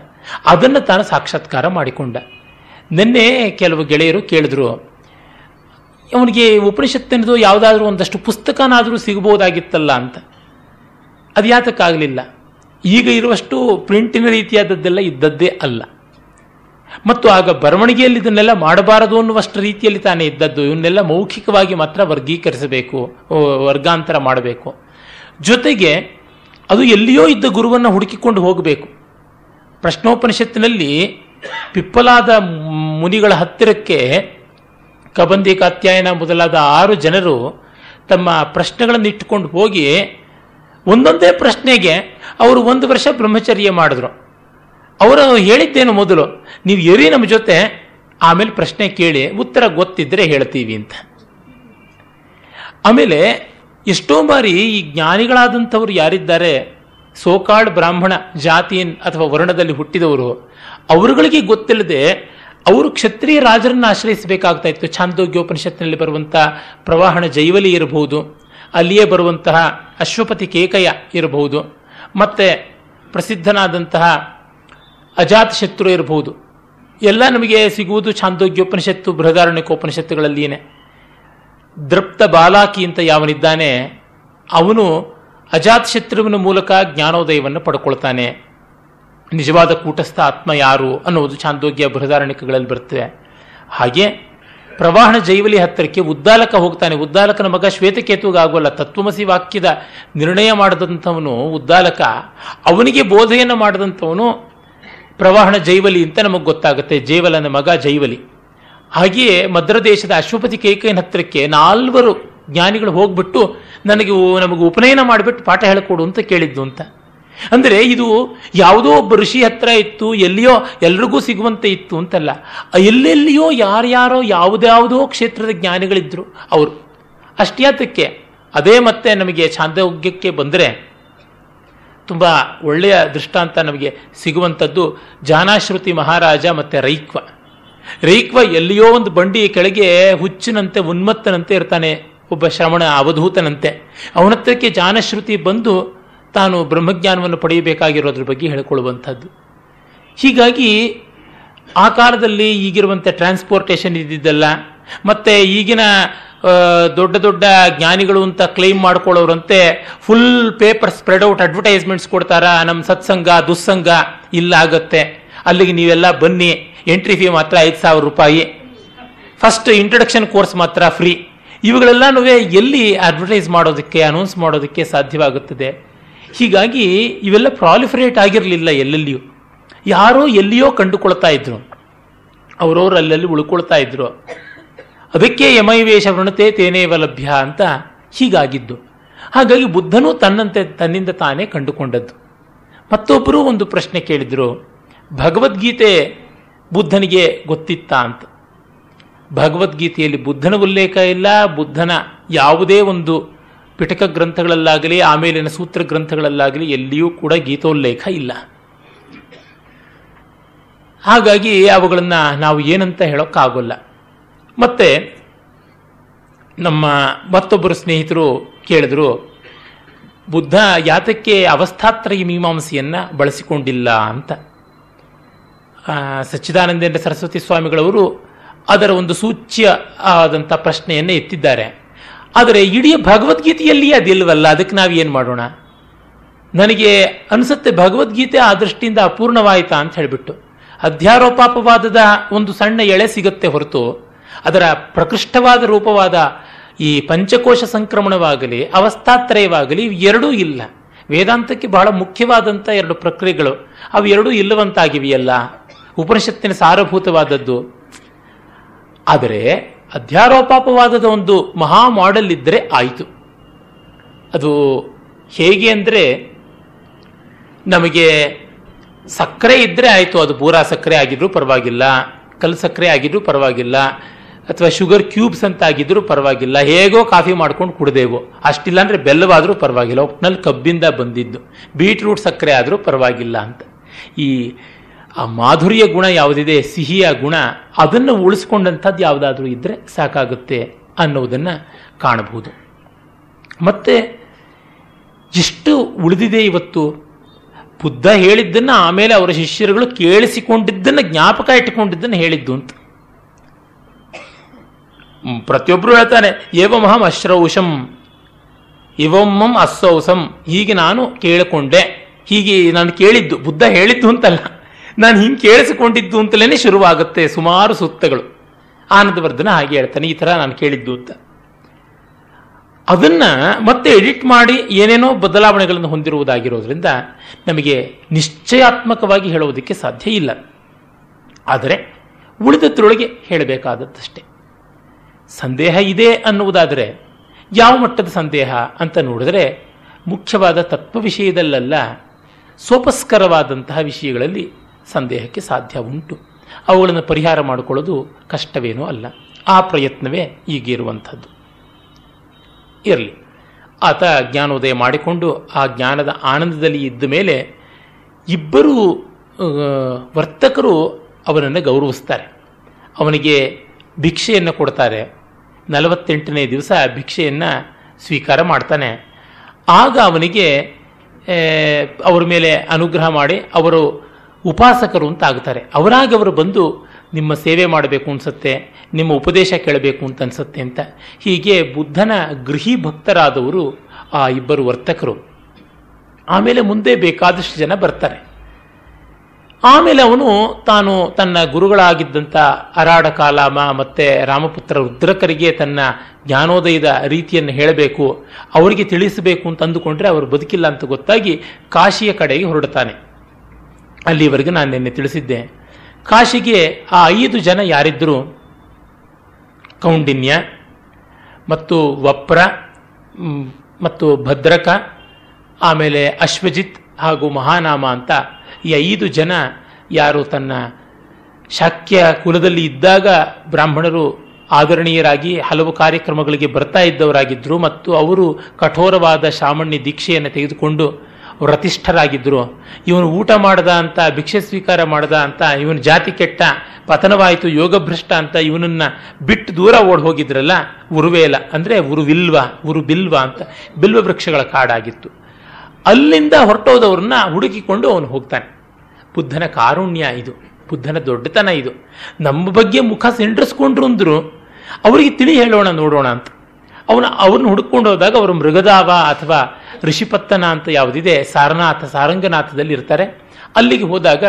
ಅದನ್ನು ತಾನು ಸಾಕ್ಷಾತ್ಕಾರ ಮಾಡಿಕೊಂಡ. ನಿನ್ನೆ ಕೆಲವು ಗೆಳೆಯರು ಕೇಳಿದ್ರು, ಅವನಿಗೆ ಉಪನಿಷತ್ತಿನದು ಯಾವುದಾದ್ರೂ ಒಂದಷ್ಟು ಪುಸ್ತಕನಾದರೂ ಸಿಗಬಹುದಾಗಿತ್ತಲ್ಲ ಅಂತ. ಅದು ಯಾತಕ್ಕಾಗಲಿಲ್ಲ ಈಗ ಇರುವಷ್ಟು ಪ್ರಿಂಟಿನ ರೀತಿಯಾದದ್ದೆಲ್ಲ ಇದ್ದದ್ದೇ ಅಲ್ಲ. ಮತ್ತು ಆಗ ಬರವಣಿಗೆಯಲ್ಲಿ ಇದನ್ನೆಲ್ಲ ಮಾಡಬಾರದು ಅನ್ನುವಷ್ಟು ರೀತಿಯಲ್ಲಿ ತಾನೇ ಇದ್ದದ್ದು. ಇವನ್ನೆಲ್ಲ ಮೌಖಿಕವಾಗಿ ಮಾತ್ರ ವರ್ಗೀಕರಿಸಬೇಕು ವರ್ಗಾಂತರ ಮಾಡಬೇಕು. ಜೊತೆಗೆ ಅದು ಎಲ್ಲಿಯೋ ಇದ್ದ ಗುರುವನ್ನು ಹುಡುಕಿಕೊಂಡು ಹೋಗಬೇಕು. ಪ್ರಶ್ನೋಪನಿಷತ್ತಿನಲ್ಲಿ ಪಿಪ್ಪಲಾದ ಮುನಿಗಳ ಹತ್ತಿರಕ್ಕೆ ಕಬಂದಿ ಕಾತ್ಯಾಯನ ಮೊದಲಾದ ಆರು ಜನರು ತಮ್ಮ ಪ್ರಶ್ನೆಗಳನ್ನು ಇಟ್ಟುಕೊಂಡು ಹೋಗಿ ಒಂದೊಂದೇ ಪ್ರಶ್ನೆಗೆ ಅವರು ಒಂದು ವರ್ಷ ಬ್ರಹ್ಮಚರ್ಯ ಮಾಡಿದ್ರು. ಅವರು ಹೇಳಿದ್ದೇನು ಮೊದಲು? ನೀವು ಎರಿ ನಮ್ಮ ಜೊತೆ, ಆಮೇಲೆ ಪ್ರಶ್ನೆ ಕೇಳಿ, ಉತ್ತರ ಗೊತ್ತಿದ್ರೆ ಹೇಳ್ತೀವಿ ಅಂತ. ಆಮೇಲೆ ಎಷ್ಟೋ ಬಾರಿ ಈ ಜ್ಞಾನಿಗಳಾದಂಥವ್ರು ಯಾರಿದ್ದಾರೆ? ಸೋಕಾಡ್ ಬ್ರಾಹ್ಮಣ ಜಾತಿಯನ್ ಅಥವಾ ವರ್ಣದಲ್ಲಿ ಹುಟ್ಟಿದವರು, ಅವರುಗಳಿಗೆ ಗೊತ್ತಿಲ್ಲದೆ ಅವರು ಕ್ಷತ್ರಿಯ ರಾಜರನ್ನು ಆಶ್ರಯಿಸಬೇಕಾಗ್ತಾ ಇತ್ತು. ಛಾಂದೋಗ್ಯೋಪನಿಷತ್ನಲ್ಲಿ ಬರುವಂಥ ಪ್ರವಾಹಣ ಜೈವಲಿ ಇರಬಹುದು, ಅಲ್ಲಿಯೇ ಬರುವಂತಹ ಅಶ್ವಪತಿ ಕೇಕಯ ಇರಬಹುದು, ಮತ್ತೆ ಪ್ರಸಿದ್ಧನಾದಂತಹ ಅಜಾತ್ ಶತ್ರು ಇರಬಹುದು. ಎಲ್ಲ ನಮಗೆ ಸಿಗುವುದು ಛಾಂದೋಗ್ಯೋಪನಿಷತ್ತು ಬೃಹದಾರಣ್ಯಕೋಪನಿಷತ್ತುಗಳಲ್ಲಿಯೇ ದೃಪ್ತ ಬಾಲಾಕಿ ಅಂತ ಯಾವನಿದ್ದಾನೆ, ಅವನು ಅಜಾತ್ ಶತ್ರುವಿನ ಮೂಲಕ ಜ್ಞಾನೋದಯವನ್ನು ಪಡ್ಕೊಳ್ತಾನೆ. ನಿಜವಾದ ಕೂಟಸ್ಥ ಆತ್ಮ ಯಾರು ಅನ್ನೋದು ಚಾಂದೋಗ್ಯ ಬೃಹದಾರಣ್ಯಕಗಳಲ್ಲಿ ಬರ್ತದೆ. ಹಾಗೆ ಪ್ರವಾಹಣ ಜೈವಲಿ ಹತ್ತಿರಕ್ಕೆ ಉದ್ದಾಲಕ ಹೋಗ್ತಾನೆ. ಉದ್ದಾಲಕನ ಮಗ ಶ್ವೇತಕೇತುಗಾಗೋಲ್ಲ ತತ್ವಮಸಿ ವಾಕ್ಯದ ನಿರ್ಣಯ ಮಾಡಿದಂಥವನು ಉದ್ದಾಲಕ. ಅವನಿಗೆ ಬೋಧೆಯನ್ನು ಮಾಡಿದಂಥವನು ಪ್ರವಾಹಣ ಜೈವಲಿ ಅಂತ ನಮಗೆ ಗೊತ್ತಾಗುತ್ತೆ. ಜೈವಲನ ಮಗ ಜೈವಲಿ. ಹಾಗೆಯೇ ಮದ್ರದೇಶದ ಅಶ್ವಪತಿ ಕೈಕೈನ ಹತ್ತಿರಕ್ಕೆ ನಾಲ್ವರು ಜ್ಞಾನಿಗಳು ಹೋಗ್ಬಿಟ್ಟು ನನಗೆ ನಮಗೆ ಉಪನಯನ ಮಾಡಿಬಿಟ್ಟು ಪಾಠ ಹೇಳಿಕೊಡು ಅಂತ ಕೇಳಿದ್ದು ಅಂತ. ಅಂದರೆ ಇದು ಯಾವುದೋ ಒಬ್ಬ ಋಷಿ ಹತ್ರ ಇತ್ತು, ಎಲ್ಲಿಯೋ ಎಲ್ರಿಗೂ ಸಿಗುವಂತೆ ಇತ್ತು ಅಂತಲ್ಲ. ಎಲ್ಲೆಲ್ಲಿಯೋ ಯಾರ್ಯಾರೋ ಯಾವುದ್ಯಾವುದೋ ಕ್ಷೇತ್ರದ ಜ್ಞಾನಿಗಳಿದ್ರು ಅವರು. ಅಷ್ಟ್ಯಾತಕ್ಕೆ ಅದೇ ಮತ್ತೆ ನಮಗೆ ಛಾಂದೋಗ್ಯಕ್ಕೆ ಬಂದರೆ ತುಂಬ ಒಳ್ಳೆಯ ದೃಷ್ಟಾಂತ ನಮಗೆ ಸಿಗುವಂಥದ್ದು ಜಾನಾಶ್ರುತಿ ಮಹಾರಾಜ ಮತ್ತು ರೈಕ್ವ. ರೈಕ್ವ ಎಲ್ಲಿಯೋ ಒಂದು ಬಂಡಿ ಕೆಳಗೆ ಹುಚ್ಚಿನಂತೆ, ಉನ್ಮತ್ತನಂತೆ ಇರ್ತಾನೆ. ಒಬ್ಬ ಶ್ರವಣ ಅವಧೂತನಂತೆ. ಅವನತ್ರಕ್ಕೆ ಜಾನಶ್ರುತಿ ಬಂದು ತಾನು ಬ್ರಹ್ಮಜ್ಞಾನವನ್ನು ಪಡೆಯಬೇಕಾಗಿರೋದ್ರ ಬಗ್ಗೆ ಹೇಳಿಕೊಳ್ಳುವಂಥದ್ದು. ಹೀಗಾಗಿ ಆ ಕಾಲದಲ್ಲಿ ಈಗಿರುವಂತೆ ಟ್ರಾನ್ಸ್ಪೋರ್ಟೇಷನ್ ಇದ್ದಿದ್ದಲ್ಲ. ಮತ್ತೆ ಈಗಿನ ದೊಡ್ಡ ದೊಡ್ಡ ಜ್ಞಾನಿಗಳು ಅಂತ claim ಮಾಡ್ಕೊಳ್ಳೋರಂತೆ full paper spread out advertisements ಕೊಡ್ತಾರ? ನಮ್ಮ ಸತ್ಸಂಗ, ದುಸ್ಸಂಗ ಇಲ್ಲ ಆಗತ್ತೆ ಅಲ್ಲಿಗೆ ನೀವೆಲ್ಲ ಬನ್ನಿ. ಎಂಟ್ರಿ ಫೀ ಮಾತ್ರ ಐದು ಸಾವಿರ ರೂಪಾಯಿ. ಫಸ್ಟ್ ಇಂಟ್ರಡಕ್ಷನ್ ಕೋರ್ಸ್ ಮಾತ್ರ ಫ್ರೀ ಇವುಗಳೆಲ್ಲನೂ ಎಲ್ಲಿ ಅಡ್ವರ್ಟೈಸ್ ಮಾಡೋದಕ್ಕೆ ಅನೌನ್ಸ್ ಮಾಡೋದಕ್ಕೆ ಸಾಧ್ಯವಾಗುತ್ತದೆ. ಹೀಗಾಗಿ ಇವೆಲ್ಲ ಪ್ರಾಲಿಫರೇಟ್ ಆಗಿರಲಿಲ್ಲ ಎಲ್ಲೆಲ್ಲಿಯೂ. ಯಾರೋ ಎಲ್ಲಿಯೋ ಕಂಡುಕೊಳ್ತಾ ಇದ್ರು. ಅವರವರು ಅಲ್ಲಲ್ಲಿ ಉಳ್ಕೊಳ್ತಾ ಇದ್ರು. ಅದಕ್ಕೆ ಯಮೈವೇಶ ವೃಣತೆ ತೇನೇವ ಲಭ್ಯ ಅಂತ ಹೀಗಾಗಿದ್ದು. ಹಾಗಾಗಿ ಬುದ್ಧನು ತನ್ನಂತೆ, ತನ್ನಿಂದ ತಾನೇ ಕಂಡುಕೊಂಡದ್ದು. ಮತ್ತೊಬ್ಬರು ಒಂದು ಪ್ರಶ್ನೆ ಕೇಳಿದ್ರು. ಭಗವದ್ಗೀತೆ ಬುದ್ಧನಿಗೆ ಗೊತ್ತಿತ್ತ ಅಂತ ಭಗವದ್ಗೀತೆಯಲ್ಲಿ ಬುದ್ಧನ ಉಲ್ಲೇಖ ಇಲ್ಲ, ಬುದ್ಧನ ಯಾವುದೇ ಒಂದು ಪಿಟಕ ಗ್ರಂಥಗಳಲ್ಲಾಗಲಿ, ಆಮೇಲಿನ ಸೂತ್ರ ಗ್ರಂಥಗಳಲ್ಲಾಗಲಿ ಎಲ್ಲಿಯೂ ಕೂಡ ಗೀತೋಲ್ಲೇಖ ಇಲ್ಲ. ಹಾಗಾಗಿ ಅವುಗಳನ್ನು ನಾವು ಏನಂತ ಹೇಳೋಕ್ಕಾಗೋಲ್ಲ. ಮತ್ತೆ ನಮ್ಮ ಮತ್ತೊಬ್ಬರು ಸ್ನೇಹಿತರು ಕೇಳಿದ್ರು, ಬುದ್ಧ ಯಾತಕ್ಕೆ ಅವಸ್ಥಾತ್ರಯ ಮೀಮಾಂಸೆಯನ್ನು ಬಳಸಿಕೊಂಡಿಲ್ಲ ಅಂತ. ಸಚ್ಚಿದಾನಂದೇಂದ್ರ ಸರಸ್ವತಿ ಸ್ವಾಮಿಗಳವರು ಅದರ ಒಂದು ಸೂಚ್ಯ ಆದಂಥ ಪ್ರಶ್ನೆಯನ್ನು ಎತ್ತಿದ್ದಾರೆ. ಆದರೆ ಇಡೀ ಭಗವದ್ಗೀತೆಯಲ್ಲಿ ಅದಿಲ್ವಲ್ಲ ಅದಕ್ಕೆ ನಾವು ಏನು ಮಾಡೋಣ? ನನಗೆ ಅನಿಸುತ್ತೆ ಭಗವದ್ಗೀತೆ ಆ ದೃಷ್ಟಿಯಿಂದ ಅಪೂರ್ಣವಾಯಿತಾ ಅಂತ ಹೇಳಿಬಿಟ್ಟು. ಅಧ್ಯಾರೋಪಾಪವಾದದ ಒಂದು ಸಣ್ಣ ಎಳೆ ಸಿಗುತ್ತೆ ಹೊರತು, ಅದರ ಪ್ರಕೃಷ್ಟವಾದ ರೂಪವಾದ ಈ ಪಂಚಕೋಶ ಸಂಕ್ರಮಣವಾಗಲಿ, ಅವಸ್ಥಾತ್ರಯವಾಗಲಿ ಎರಡೂ ಇಲ್ಲ. ವೇದಾಂತಕ್ಕೆ ಬಹಳ ಮುಖ್ಯವಾದಂಥ ಎರಡು ಪ್ರಕ್ರಿಯೆಗಳು, ಅವು ಎರಡೂ ಇಲ್ಲವಂತಾಗಿವೆಯಲ್ಲ. ಉಪನಿಷತ್ತಿನ ಸಾರಭೂತವಾದದ್ದು. ಆದರೆ ಅಧ್ಯಾರೋಪಾಪವಾದದ ಒಂದು ಮಹಾ ಮಾಡೆಲ್ ಇದ್ದರೆ ಆಯಿತು. ಅದು ಹೇಗೆ ಅಂದರೆ ನಮಗೆ ಸಕ್ಕರೆ ಇದ್ದರೆ ಆಯಿತು. ಅದು ಪೂರಾ ಸಕ್ಕರೆ ಆಗಿದ್ರೂ ಪರವಾಗಿಲ್ಲ, ಕಲ್ಲು ಸಕ್ಕರೆ ಆಗಿದ್ರೂ ಪರವಾಗಿಲ್ಲ, ಅಥವಾ ಶುಗರ್ ಕ್ಯೂಬ್ಸ್ ಅಂತ ಆಗಿದ್ರೂ ಪರವಾಗಿಲ್ಲ. ಹೇಗೋ ಕಾಫಿ ಮಾಡ್ಕೊಂಡು ಕುಡ್ದೇವು. ಅಷ್ಟಿಲ್ಲ ಅಂದರೆ ಬೆಲ್ಲವಾದರೂ ಪರವಾಗಿಲ್ಲ. ಒಟ್ಟಿನಲ್ಲಿ ಕಬ್ಬಿಂದ ಬಂದಿದ್ದು. ಬೀಟ್ರೂಟ್ ಸಕ್ಕರೆ ಆದರೂ ಪರವಾಗಿಲ್ಲ ಅಂತ. ಈ ಆ ಮಾಧುರ್ಯ ಗುಣ ಯಾವುದಿದೆ, ಸಿಹಿಯ ಗುಣ, ಅದನ್ನು ಉಳಿಸ್ಕೊಂಡಂಥದ್ದು ಯಾವುದಾದ್ರೂ ಇದ್ದರೆ ಸಾಕಾಗುತ್ತೆ ಅನ್ನೋದನ್ನು ಕಾಣಬಹುದು. ಮತ್ತೆ ಎಷ್ಟು ಉಳಿದಿದೆ ಇವತ್ತು. ಬುದ್ಧ ಹೇಳಿದ್ದನ್ನು ಆಮೇಲೆ ಅವರ ಶಿಷ್ಯರುಗಳು ಕೇಳಿಸಿಕೊಂಡಿದ್ದನ್ನು, ಜ್ಞಾಪಕ ಇಟ್ಟುಕೊಂಡಿದ್ದನ್ನು ಹೇಳಿದ್ದು ಅಂತ. ಪ್ರತಿಯೊಬ್ಬರು ಹೇಳ್ತಾನೆ, ಏವಮಹಂ ಅಶ್ರೌಷಂ ಇವಮ್ಮಂ ಅಸ್ಸೌಸಂ. ಹೀಗೆ ನಾನು ಕೇಳಿಕೊಂಡೆ. ಹೀಗೆ ನಾನು ಕೇಳಿದ್ದು, ಬುದ್ಧ ಹೇಳಿದ್ದು ಅಂತಲ್ಲ. ನಾನು ಹಿಂಗೆ ಕೇಳಿಸಿಕೊಂಡಿದ್ದು ಅಂತಲೇ ಶುರುವಾಗುತ್ತೆ ಸುಮಾರು ಸುತ್ತಗಳು. ಆನಂದವರ್ಧನ ಹಾಗೆ ಹೇಳ್ತಾನೆ, ಈ ಥರ ನಾನು ಕೇಳಿದ್ದು ಅಂತ. ಅದನ್ನ ಮತ್ತೆ ಎಡಿಟ್ ಮಾಡಿ ಏನೇನೋ ಬದಲಾವಣೆಗಳನ್ನು ಹೊಂದಿರುವುದಾಗಿರೋದ್ರಿಂದ ನಮಗೆ ನಿಶ್ಚಯಾತ್ಮಕವಾಗಿ ಹೇಳುವುದಕ್ಕೆ ಸಾಧ್ಯ ಇಲ್ಲ. ಆದರೆ ಉಳಿದದ್ರೊಳಗೆ ಹೇಳಬೇಕಾದದ್ದಷ್ಟೇ. ಸಂದೇಹ ಇದೆ ಅನ್ನುವುದಾದರೆ ಯಾವ ಮಟ್ಟದ ಸಂದೇಹ ಅಂತ ನೋಡಿದ್ರೆ ಮುಖ್ಯವಾದ ತತ್ವ ವಿಷಯದಲ್ಲೆಲ್ಲ, ಸೋಪಸ್ಕರವಾದಂತಹ ವಿಷಯಗಳಲ್ಲಿ ಸಂದೇಹಕ್ಕೆ ಸಾಧ್ಯ ಉಂಟು. ಅವುಗಳನ್ನು ಪರಿಹಾರ ಮಾಡಿಕೊಳ್ಳೋದು ಕಷ್ಟವೇನೂ ಅಲ್ಲ. ಆ ಪ್ರಯತ್ನವೇ ಈಗಿರುವಂಥದ್ದು. ಇರಲಿ. ಆತ ಜ್ಞಾನೋದಯ ಮಾಡಿಕೊಂಡು ಆ ಜ್ಞಾನದ ಆನಂದದಲ್ಲಿ ಇದ್ದ ಮೇಲೆ ಇಬ್ಬರು ವರ್ತಕರು ಅವನನ್ನು ಗೌರವಿಸ್ತಾರೆ. ಅವನಿಗೆ ಭಿಕ್ಷೆಯನ್ನು ಕೊಡ್ತಾರೆ. ನಲವತ್ತೆಂಟನೇ ದಿವಸ ಭಿಕ್ಷೆಯನ್ನು ಸ್ವೀಕಾರ ಮಾಡ್ತಾನೆ. ಆಗ ಅವನಿಗೆ ಅವರ ಮೇಲೆ ಅನುಗ್ರಹ ಮಾಡಿ ಅವರು ಉಪಾಸಕರು ಅಂತ ಆಗ್ತಾರೆ ಅವರಾಗಿ ಅವರು ಬಂದು ನಿಮ್ಮ ಸೇವೆ ಮಾಡಬೇಕು ಅನ್ಸುತ್ತೆ, ನಿಮ್ಮ ಉಪದೇಶ ಕೇಳಬೇಕು ಅಂತ ಅನ್ಸುತ್ತೆ ಅಂತ. ಹೀಗೆ ಬುದ್ಧನ ಗೃಹಿ ಭಕ್ತರಾದವರು ಆ ಇಬ್ಬರು ವರ್ತಕರು. ಆಮೇಲೆ ಮುಂದೆ ಬೇಕಾದಷ್ಟು ಜನ ಬರ್ತಾರೆ. ಆಮೇಲೆ ಅವನು ತಾನು ತನ್ನ ಗುರುಗಳಾಗಿದ್ದಂಥ ಅರಾಡ ಕಾಲಾಮ ಮತ್ತೆ ರಾಮಪುತ್ರ ರುದ್ರಕರಿಗೆ ತನ್ನ ಜ್ಞಾನೋದಯದ ರೀತಿಯನ್ನು ಹೇಳಬೇಕು, ಅವರಿಗೆ ತಿಳಿಸಬೇಕು ಅಂತ ಅಂದುಕೊಂಡ್ರೆ ಅವರು ಬದುಕಿಲ್ಲ ಅಂತ ಗೊತ್ತಾಗಿ ಕಾಶಿಯ ಕಡೆಗೆ ಹೊರಡ್ತಾನೆ. ಅಲ್ಲಿವರೆಗೆ ನಾನು ನಿನ್ನೆ ತಿಳಿಸಿದ್ದೆ. ಕಾಶಿಗೆ ಆ ಐದು ಜನ ಯಾರಿದ್ದರು ಕೌಂಡಿನ್ಯ ಮತ್ತು ವಪ್ರ ಮತ್ತು ಭದ್ರಕ, ಆಮೇಲೆ ಅಶ್ವಜಿತ್ ಹಾಗೂ ಮಹಾನಾಮ ಅಂತ ಈ ಐದು ಜನ ಯಾರು ತನ್ನ ಶಾಕ್ಯ ಕುಲದಲ್ಲಿ ಇದ್ದಾಗ ಬ್ರಾಹ್ಮಣರು ಆದರಣೀಯರಾಗಿ ಹಲವು ಕಾರ್ಯಕ್ರಮಗಳಿಗೆ ಬರ್ತಾ ಇದ್ದವರಾಗಿದ್ದರು ಮತ್ತು ಅವರು ಕಠೋರವಾದ ಶಾಮಣ್ಯ ದೀಕ್ಷೆಯನ್ನು ತೆಗೆದುಕೊಂಡು ವ್ರತಿಷ್ಠರಾಗಿದ್ದರು ಇವನು ಊಟ ಮಾಡದ ಅಂತ, ಭಿಕ್ಷೆ ಸ್ವೀಕಾರ ಮಾಡದ ಅಂತ, ಇವನು ಜಾತಿ ಕೆಟ್ಟ, ಪತನವಾಯಿತು, ಯೋಗಭ್ರಷ್ಟ ಅಂತ ಇವನನ್ನ ಬಿಟ್ಟು ದೂರ ಓಡ್ ಹೋಗಿದ್ರಲ್ಲ ಉರುವೇಲ ಅಂದ್ರೆ ಉರುವಿಲ್ವ ಉರು ಬಿಲ್ವ ಅಂತ, ಬಿಲ್ವ ವೃಕ್ಷಗಳ ಕಾಡಾಗಿತ್ತು. ಅಲ್ಲಿಂದ ಹೊರಟೋದವ್ರನ್ನ ಹುಡುಕಿಕೊಂಡು ಅವನು ಹೋಗ್ತಾನೆ. ಬುದ್ಧನ ಕಾರುಣ್ಯ ಇದು, ಬುದ್ಧನ ದೊಡ್ಡತನ ಇದು. ನಮ್ಮ ಬಗ್ಗೆ ಮುಖ ಸಿಂಡ್ರಿಸ್ಕೊಂಡ್ರು ಅಂದ್ರು ಅವರಿಗೆ ತಿಳಿ ಹೇಳೋಣ, ನೋಡೋಣ ಅಂತ. ಅವನ, ಅವ್ರನ್ನ ಹುಡುಕೊಂಡು ಹೋದಾಗ ಅವರು ಮೃಗದಾವ ಅಥವಾ ಋಷಿಪತ್ತನ ಅಂತ ಯಾವುದಿದೆ, ಸಾರನಾಥ, ಸಾರಂಗನಾಥದಲ್ಲಿ ಇರ್ತಾರೆ. ಅಲ್ಲಿಗೆ ಹೋದಾಗ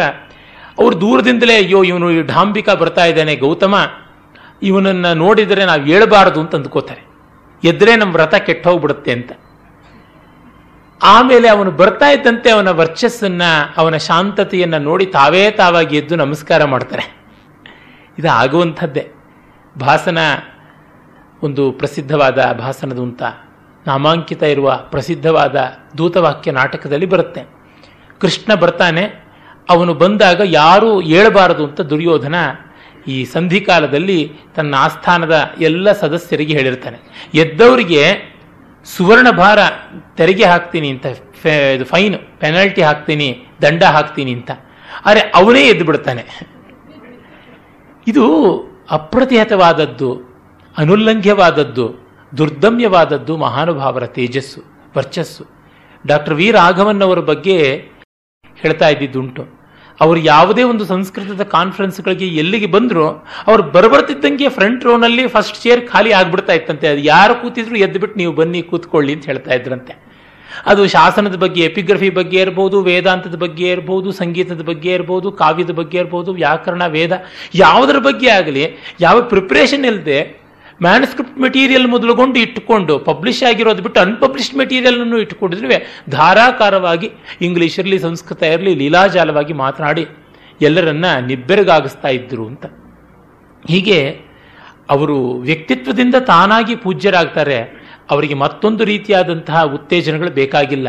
ಅವರು ದೂರದಿಂದಲೇ ಅಯ್ಯೋ, ಇವನು ಢಾಂಬಿಕಾ ಬರ್ತಾ ಇದ್ದಾನೆ, ಗೌತಮ, ಇವನನ್ನು ನೋಡಿದರೆ ನಾವು ಹೇಳಬಾರದು ಅಂತ ಅಂದ್ಕೋತಾರೆ. ಎದ್ರೆ ನಮ್ಮ ವ್ರತ ಕೆಟ್ಟೋಗ್ಬಿಡುತ್ತೆ ಅಂತ. ಆಮೇಲೆ ಅವನು ಬರ್ತಾ ಇದ್ದಂತೆ ಅವನ ವರ್ಚಸ್ಸನ್ನ, ಅವನ ಶಾಂತತೆಯನ್ನ ನೋಡಿ ತಾವೇ ತಾವಾಗಿ ಎದ್ದು ನಮಸ್ಕಾರ ಮಾಡ್ತಾರೆ. ಇದು ಆಗುವಂಥದ್ದೇ ಭಾಸನ ಒಂದು ಪ್ರಸಿದ್ಧವಾದ ಭಾಸನದು ನಾಮಾಂಕಿತ ಇರುವ ಪ್ರಸಿದ್ಧವಾದ ದೂತವಾಕ್ಯ ನಾಟಕದಲ್ಲಿ ಬರುತ್ತೆ. ಕೃಷ್ಣ ಬರ್ತಾನೆ, ಅವನು ಬಂದಾಗ ಯಾರೂ ಏಳಬಾರದು ಅಂತ ದುರ್ಯೋಧನ ಈ ಸಂಧಿಕಾಲದಲ್ಲಿ ತನ್ನ ಆಸ್ಥಾನದ ಎಲ್ಲ ಸದಸ್ಯರಿಗೆ ಹೇಳಿರ್ತಾನೆ. ಎದ್ದವರಿಗೆ ಸುವರ್ಣ ಭಾರ ತೆರಿಗೆ ಹಾಕ್ತೀನಿ ಅಂತ ಇದು ಫೈನ್, ಪೆನಾಲ್ಟಿ ಹಾಕ್ತೀನಿ, ದಂಡ ಹಾಕ್ತೀನಿ ಅಂತ. ಆದರೆ ಅವನೇ ಎದ್ದು ಬಿಡ್ತಾನೆ. ಇದು ಅಪ್ರತಿಹತವಾದದ್ದು, ಅನುಲ್ಲಂಘ್ಯವಾದದ್ದು ದುರ್ದಮ್ಯವಾದದ್ದು ಮಹಾನುಭಾವರ ತೇಜಸ್ಸು, ವರ್ಚಸ್ಸು. ಡಾಕ್ಟರ್ ವಿ ರಾಘವನ್ ಅವರ ಬಗ್ಗೆ ಹೇಳ್ತಾ ಇದ್ದಿದ್ದುಂಟು. ಅವರು ಯಾವುದೇ ಒಂದು ಸಂಸ್ಕೃತದ ಕಾನ್ಫರೆನ್ಸ್ಗಳಿಗೆ ಎಲ್ಲಿಗೆ ಬಂದರೂ ಅವ್ರು ಬರಬರ್ತಿದ್ದಂಗೆ ಫ್ರಂಟ್ ರೋನಲ್ಲಿ ಫಸ್ಟ್ ಚೇರ್ ಖಾಲಿ ಆಗ್ಬಿಡ್ತಾ ಇತ್ತಂತೆ. ಅದು ಯಾರು ಕೂತಿದ್ರು ಎದ್ದುಬಿಟ್ಟು ನೀವು ಬನ್ನಿ, ಕೂತ್ಕೊಳ್ಳಿ ಅಂತ ಹೇಳ್ತಾ ಇದ್ರಂತೆ. ಅದು ಶಾಸನದ ಬಗ್ಗೆ, ಎಪಿಗ್ರಫಿ ಬಗ್ಗೆ ಇರ್ಬೋದು, ವೇದಾಂತದ ಬಗ್ಗೆ ಇರ್ಬೋದು, ಸಂಗೀತದ ಬಗ್ಗೆ ಇರ್ಬೋದು, ಕಾವ್ಯದ ಬಗ್ಗೆ ಇರ್ಬೋದು, ವ್ಯಾಕರಣ, ವೇದ ಯಾವುದರ ಬಗ್ಗೆ ಆಗಲಿ ಯಾವ ಪ್ರಿಪ್ರೇಷನ್ ಇಲ್ಲದೆ ಮ್ಯಾನುಸ್ಕ್ರಿಪ್ಟ್ ಮೆಟೀರಿಯಲ್ ಮೊದಲುಗೊಂಡು ಇಟ್ಟುಕೊಂಡು ಪಬ್ಲಿಷ್ ಆಗಿರೋದು ಬಿಟ್ಟು ಅನ್ಪಬ್ಲಿಷ್ಡ್ ಮೆಟೀರಿಯಲ್ ಅನ್ನು ಇಟ್ಟುಕೊಂಡಿದ್ರೆ ಧಾರಾಕಾರವಾಗಿ ಇಂಗ್ಲಿಷ್ ಇರಲಿ, ಸಂಸ್ಕೃತ ಇರಲಿ, ಲೀಲಾಜಾಲವಾಗಿ ಮಾತನಾಡಿ ಎಲ್ಲರನ್ನ ನಿಬ್ಬೆರಗಾಗಿಸ್ತಾ ಇದ್ರು ಅಂತ. ಹೀಗೆ ಅವರು ವ್ಯಕ್ತಿತ್ವದಿಂದ ತಾನಾಗಿ ಪೂಜ್ಯರಾಗ್ತಾರೆ. ಅವರಿಗೆ ಮತ್ತೊಂದು ರೀತಿಯಾದಂತಹ ಉತ್ತೇಜನಗಳು ಬೇಕಾಗಿಲ್ಲ.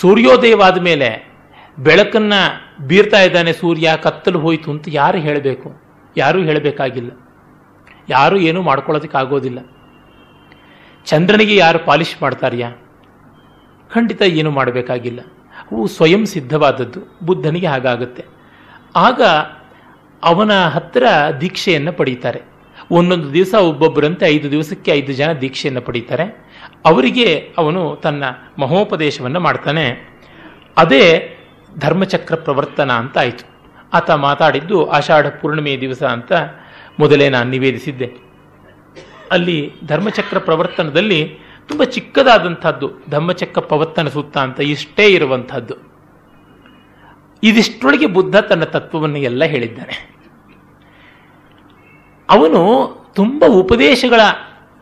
ಸೂರ್ಯೋದಯವಾದ ಮೇಲೆ ಬೆಳಕನ್ನ ಬೀರ್ತಾ ಇದ್ದಾನೆ ಸೂರ್ಯ, ಕತ್ತಲು ಹೋಯಿತು ಅಂತ ಯಾರು ಹೇಳಬೇಕು? ಯಾರೂ ಹೇಳಬೇಕಾಗಿಲ್ಲ. ಯಾರೂ ಏನೂ ಮಾಡ್ಕೊಳ್ಳೋದಕ್ಕಾಗೋದಿಲ್ಲ. ಚಂದ್ರನಿಗೆ ಯಾರು ಪಾಲಿಷ್ ಮಾಡ್ತಾರ್ಯಾ? ಖಂಡಿತ ಏನು ಮಾಡಬೇಕಾಗಿಲ್ಲ. ಅವು ಸ್ವಯಂ ಸಿದ್ಧವಾದದ್ದು, ಬುದ್ಧನಿಗೆ ಹಾಗಾಗುತ್ತೆ. ಆಗ ಅವನ ಹತ್ತಿರ ದೀಕ್ಷೆಯನ್ನು ಪಡೀತಾರೆ. ಒಂದೊಂದು ದಿವಸ ಒಬ್ಬೊಬ್ಬರಂತೆ ಐದು ದಿವಸಕ್ಕೆ ಐದು ಜನ ದೀಕ್ಷೆಯನ್ನು ಪಡೀತಾರೆ. ಅವರಿಗೆ ಅವನು ತನ್ನ ಮಹೋಪದೇಶವನ್ನು ಮಾಡ್ತಾನೆ. ಅದೇ ಧರ್ಮಚಕ್ರ ಪ್ರವರ್ತನ ಅಂತ ಆಯಿತು. ಆತ ಮಾತಾಡಿದ್ದು ಆಷಾಢ ಪೂರ್ಣಿಮೆ ದಿವಸ ಅಂತ ಮೊದಲೇ ನಾನು ನಿವೇದಿಸಿದ್ದೆ. ಅಲ್ಲಿ ಧರ್ಮಚಕ್ರ ಪ್ರವರ್ತನದಲ್ಲಿ ತುಂಬ ಚಿಕ್ಕದಾದಂಥದ್ದು, ಧರ್ಮಚಕ್ರ ಪ್ರವರ್ತನ ಸೂತ್ತ ಅಂತ ಇಷ್ಟೇ ಇರುವಂಥದ್ದು. ಇದಿಷ್ಟೊಳಗೆ ಬುದ್ಧ ತನ್ನ ತತ್ವವನ್ನು ಎಲ್ಲ ಹೇಳಿದ್ದಾನೆ. ಅವನು ತುಂಬ ಉಪದೇಶಗಳ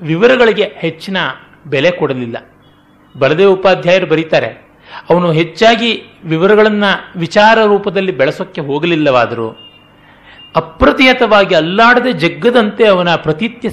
ವಿವರಗಳಿಗೆ ಹೆಚ್ಚಿನ ಬೆಲೆ ಕೊಡಲಿಲ್ಲ. ಬಲದೇ ಉಪಾಧ್ಯಾಯರು ಬರೀತಾರೆ, ಅವನು ಹೆಚ್ಚಾಗಿ ವಿವರಗಳನ್ನು ವಿಚಾರ ರೂಪದಲ್ಲಿ ಬೆಳೆಸೋಕ್ಕೆ ಹೋಗಲಿಲ್ಲವಾದರೂ ಅಪ್ರತಿಹತವಾಗಿ ಅಲ್ಲಾಡದೆ ಜಗ್ಗದಂತೆ ಅವನ ಪ್ರತೀತ್ಯ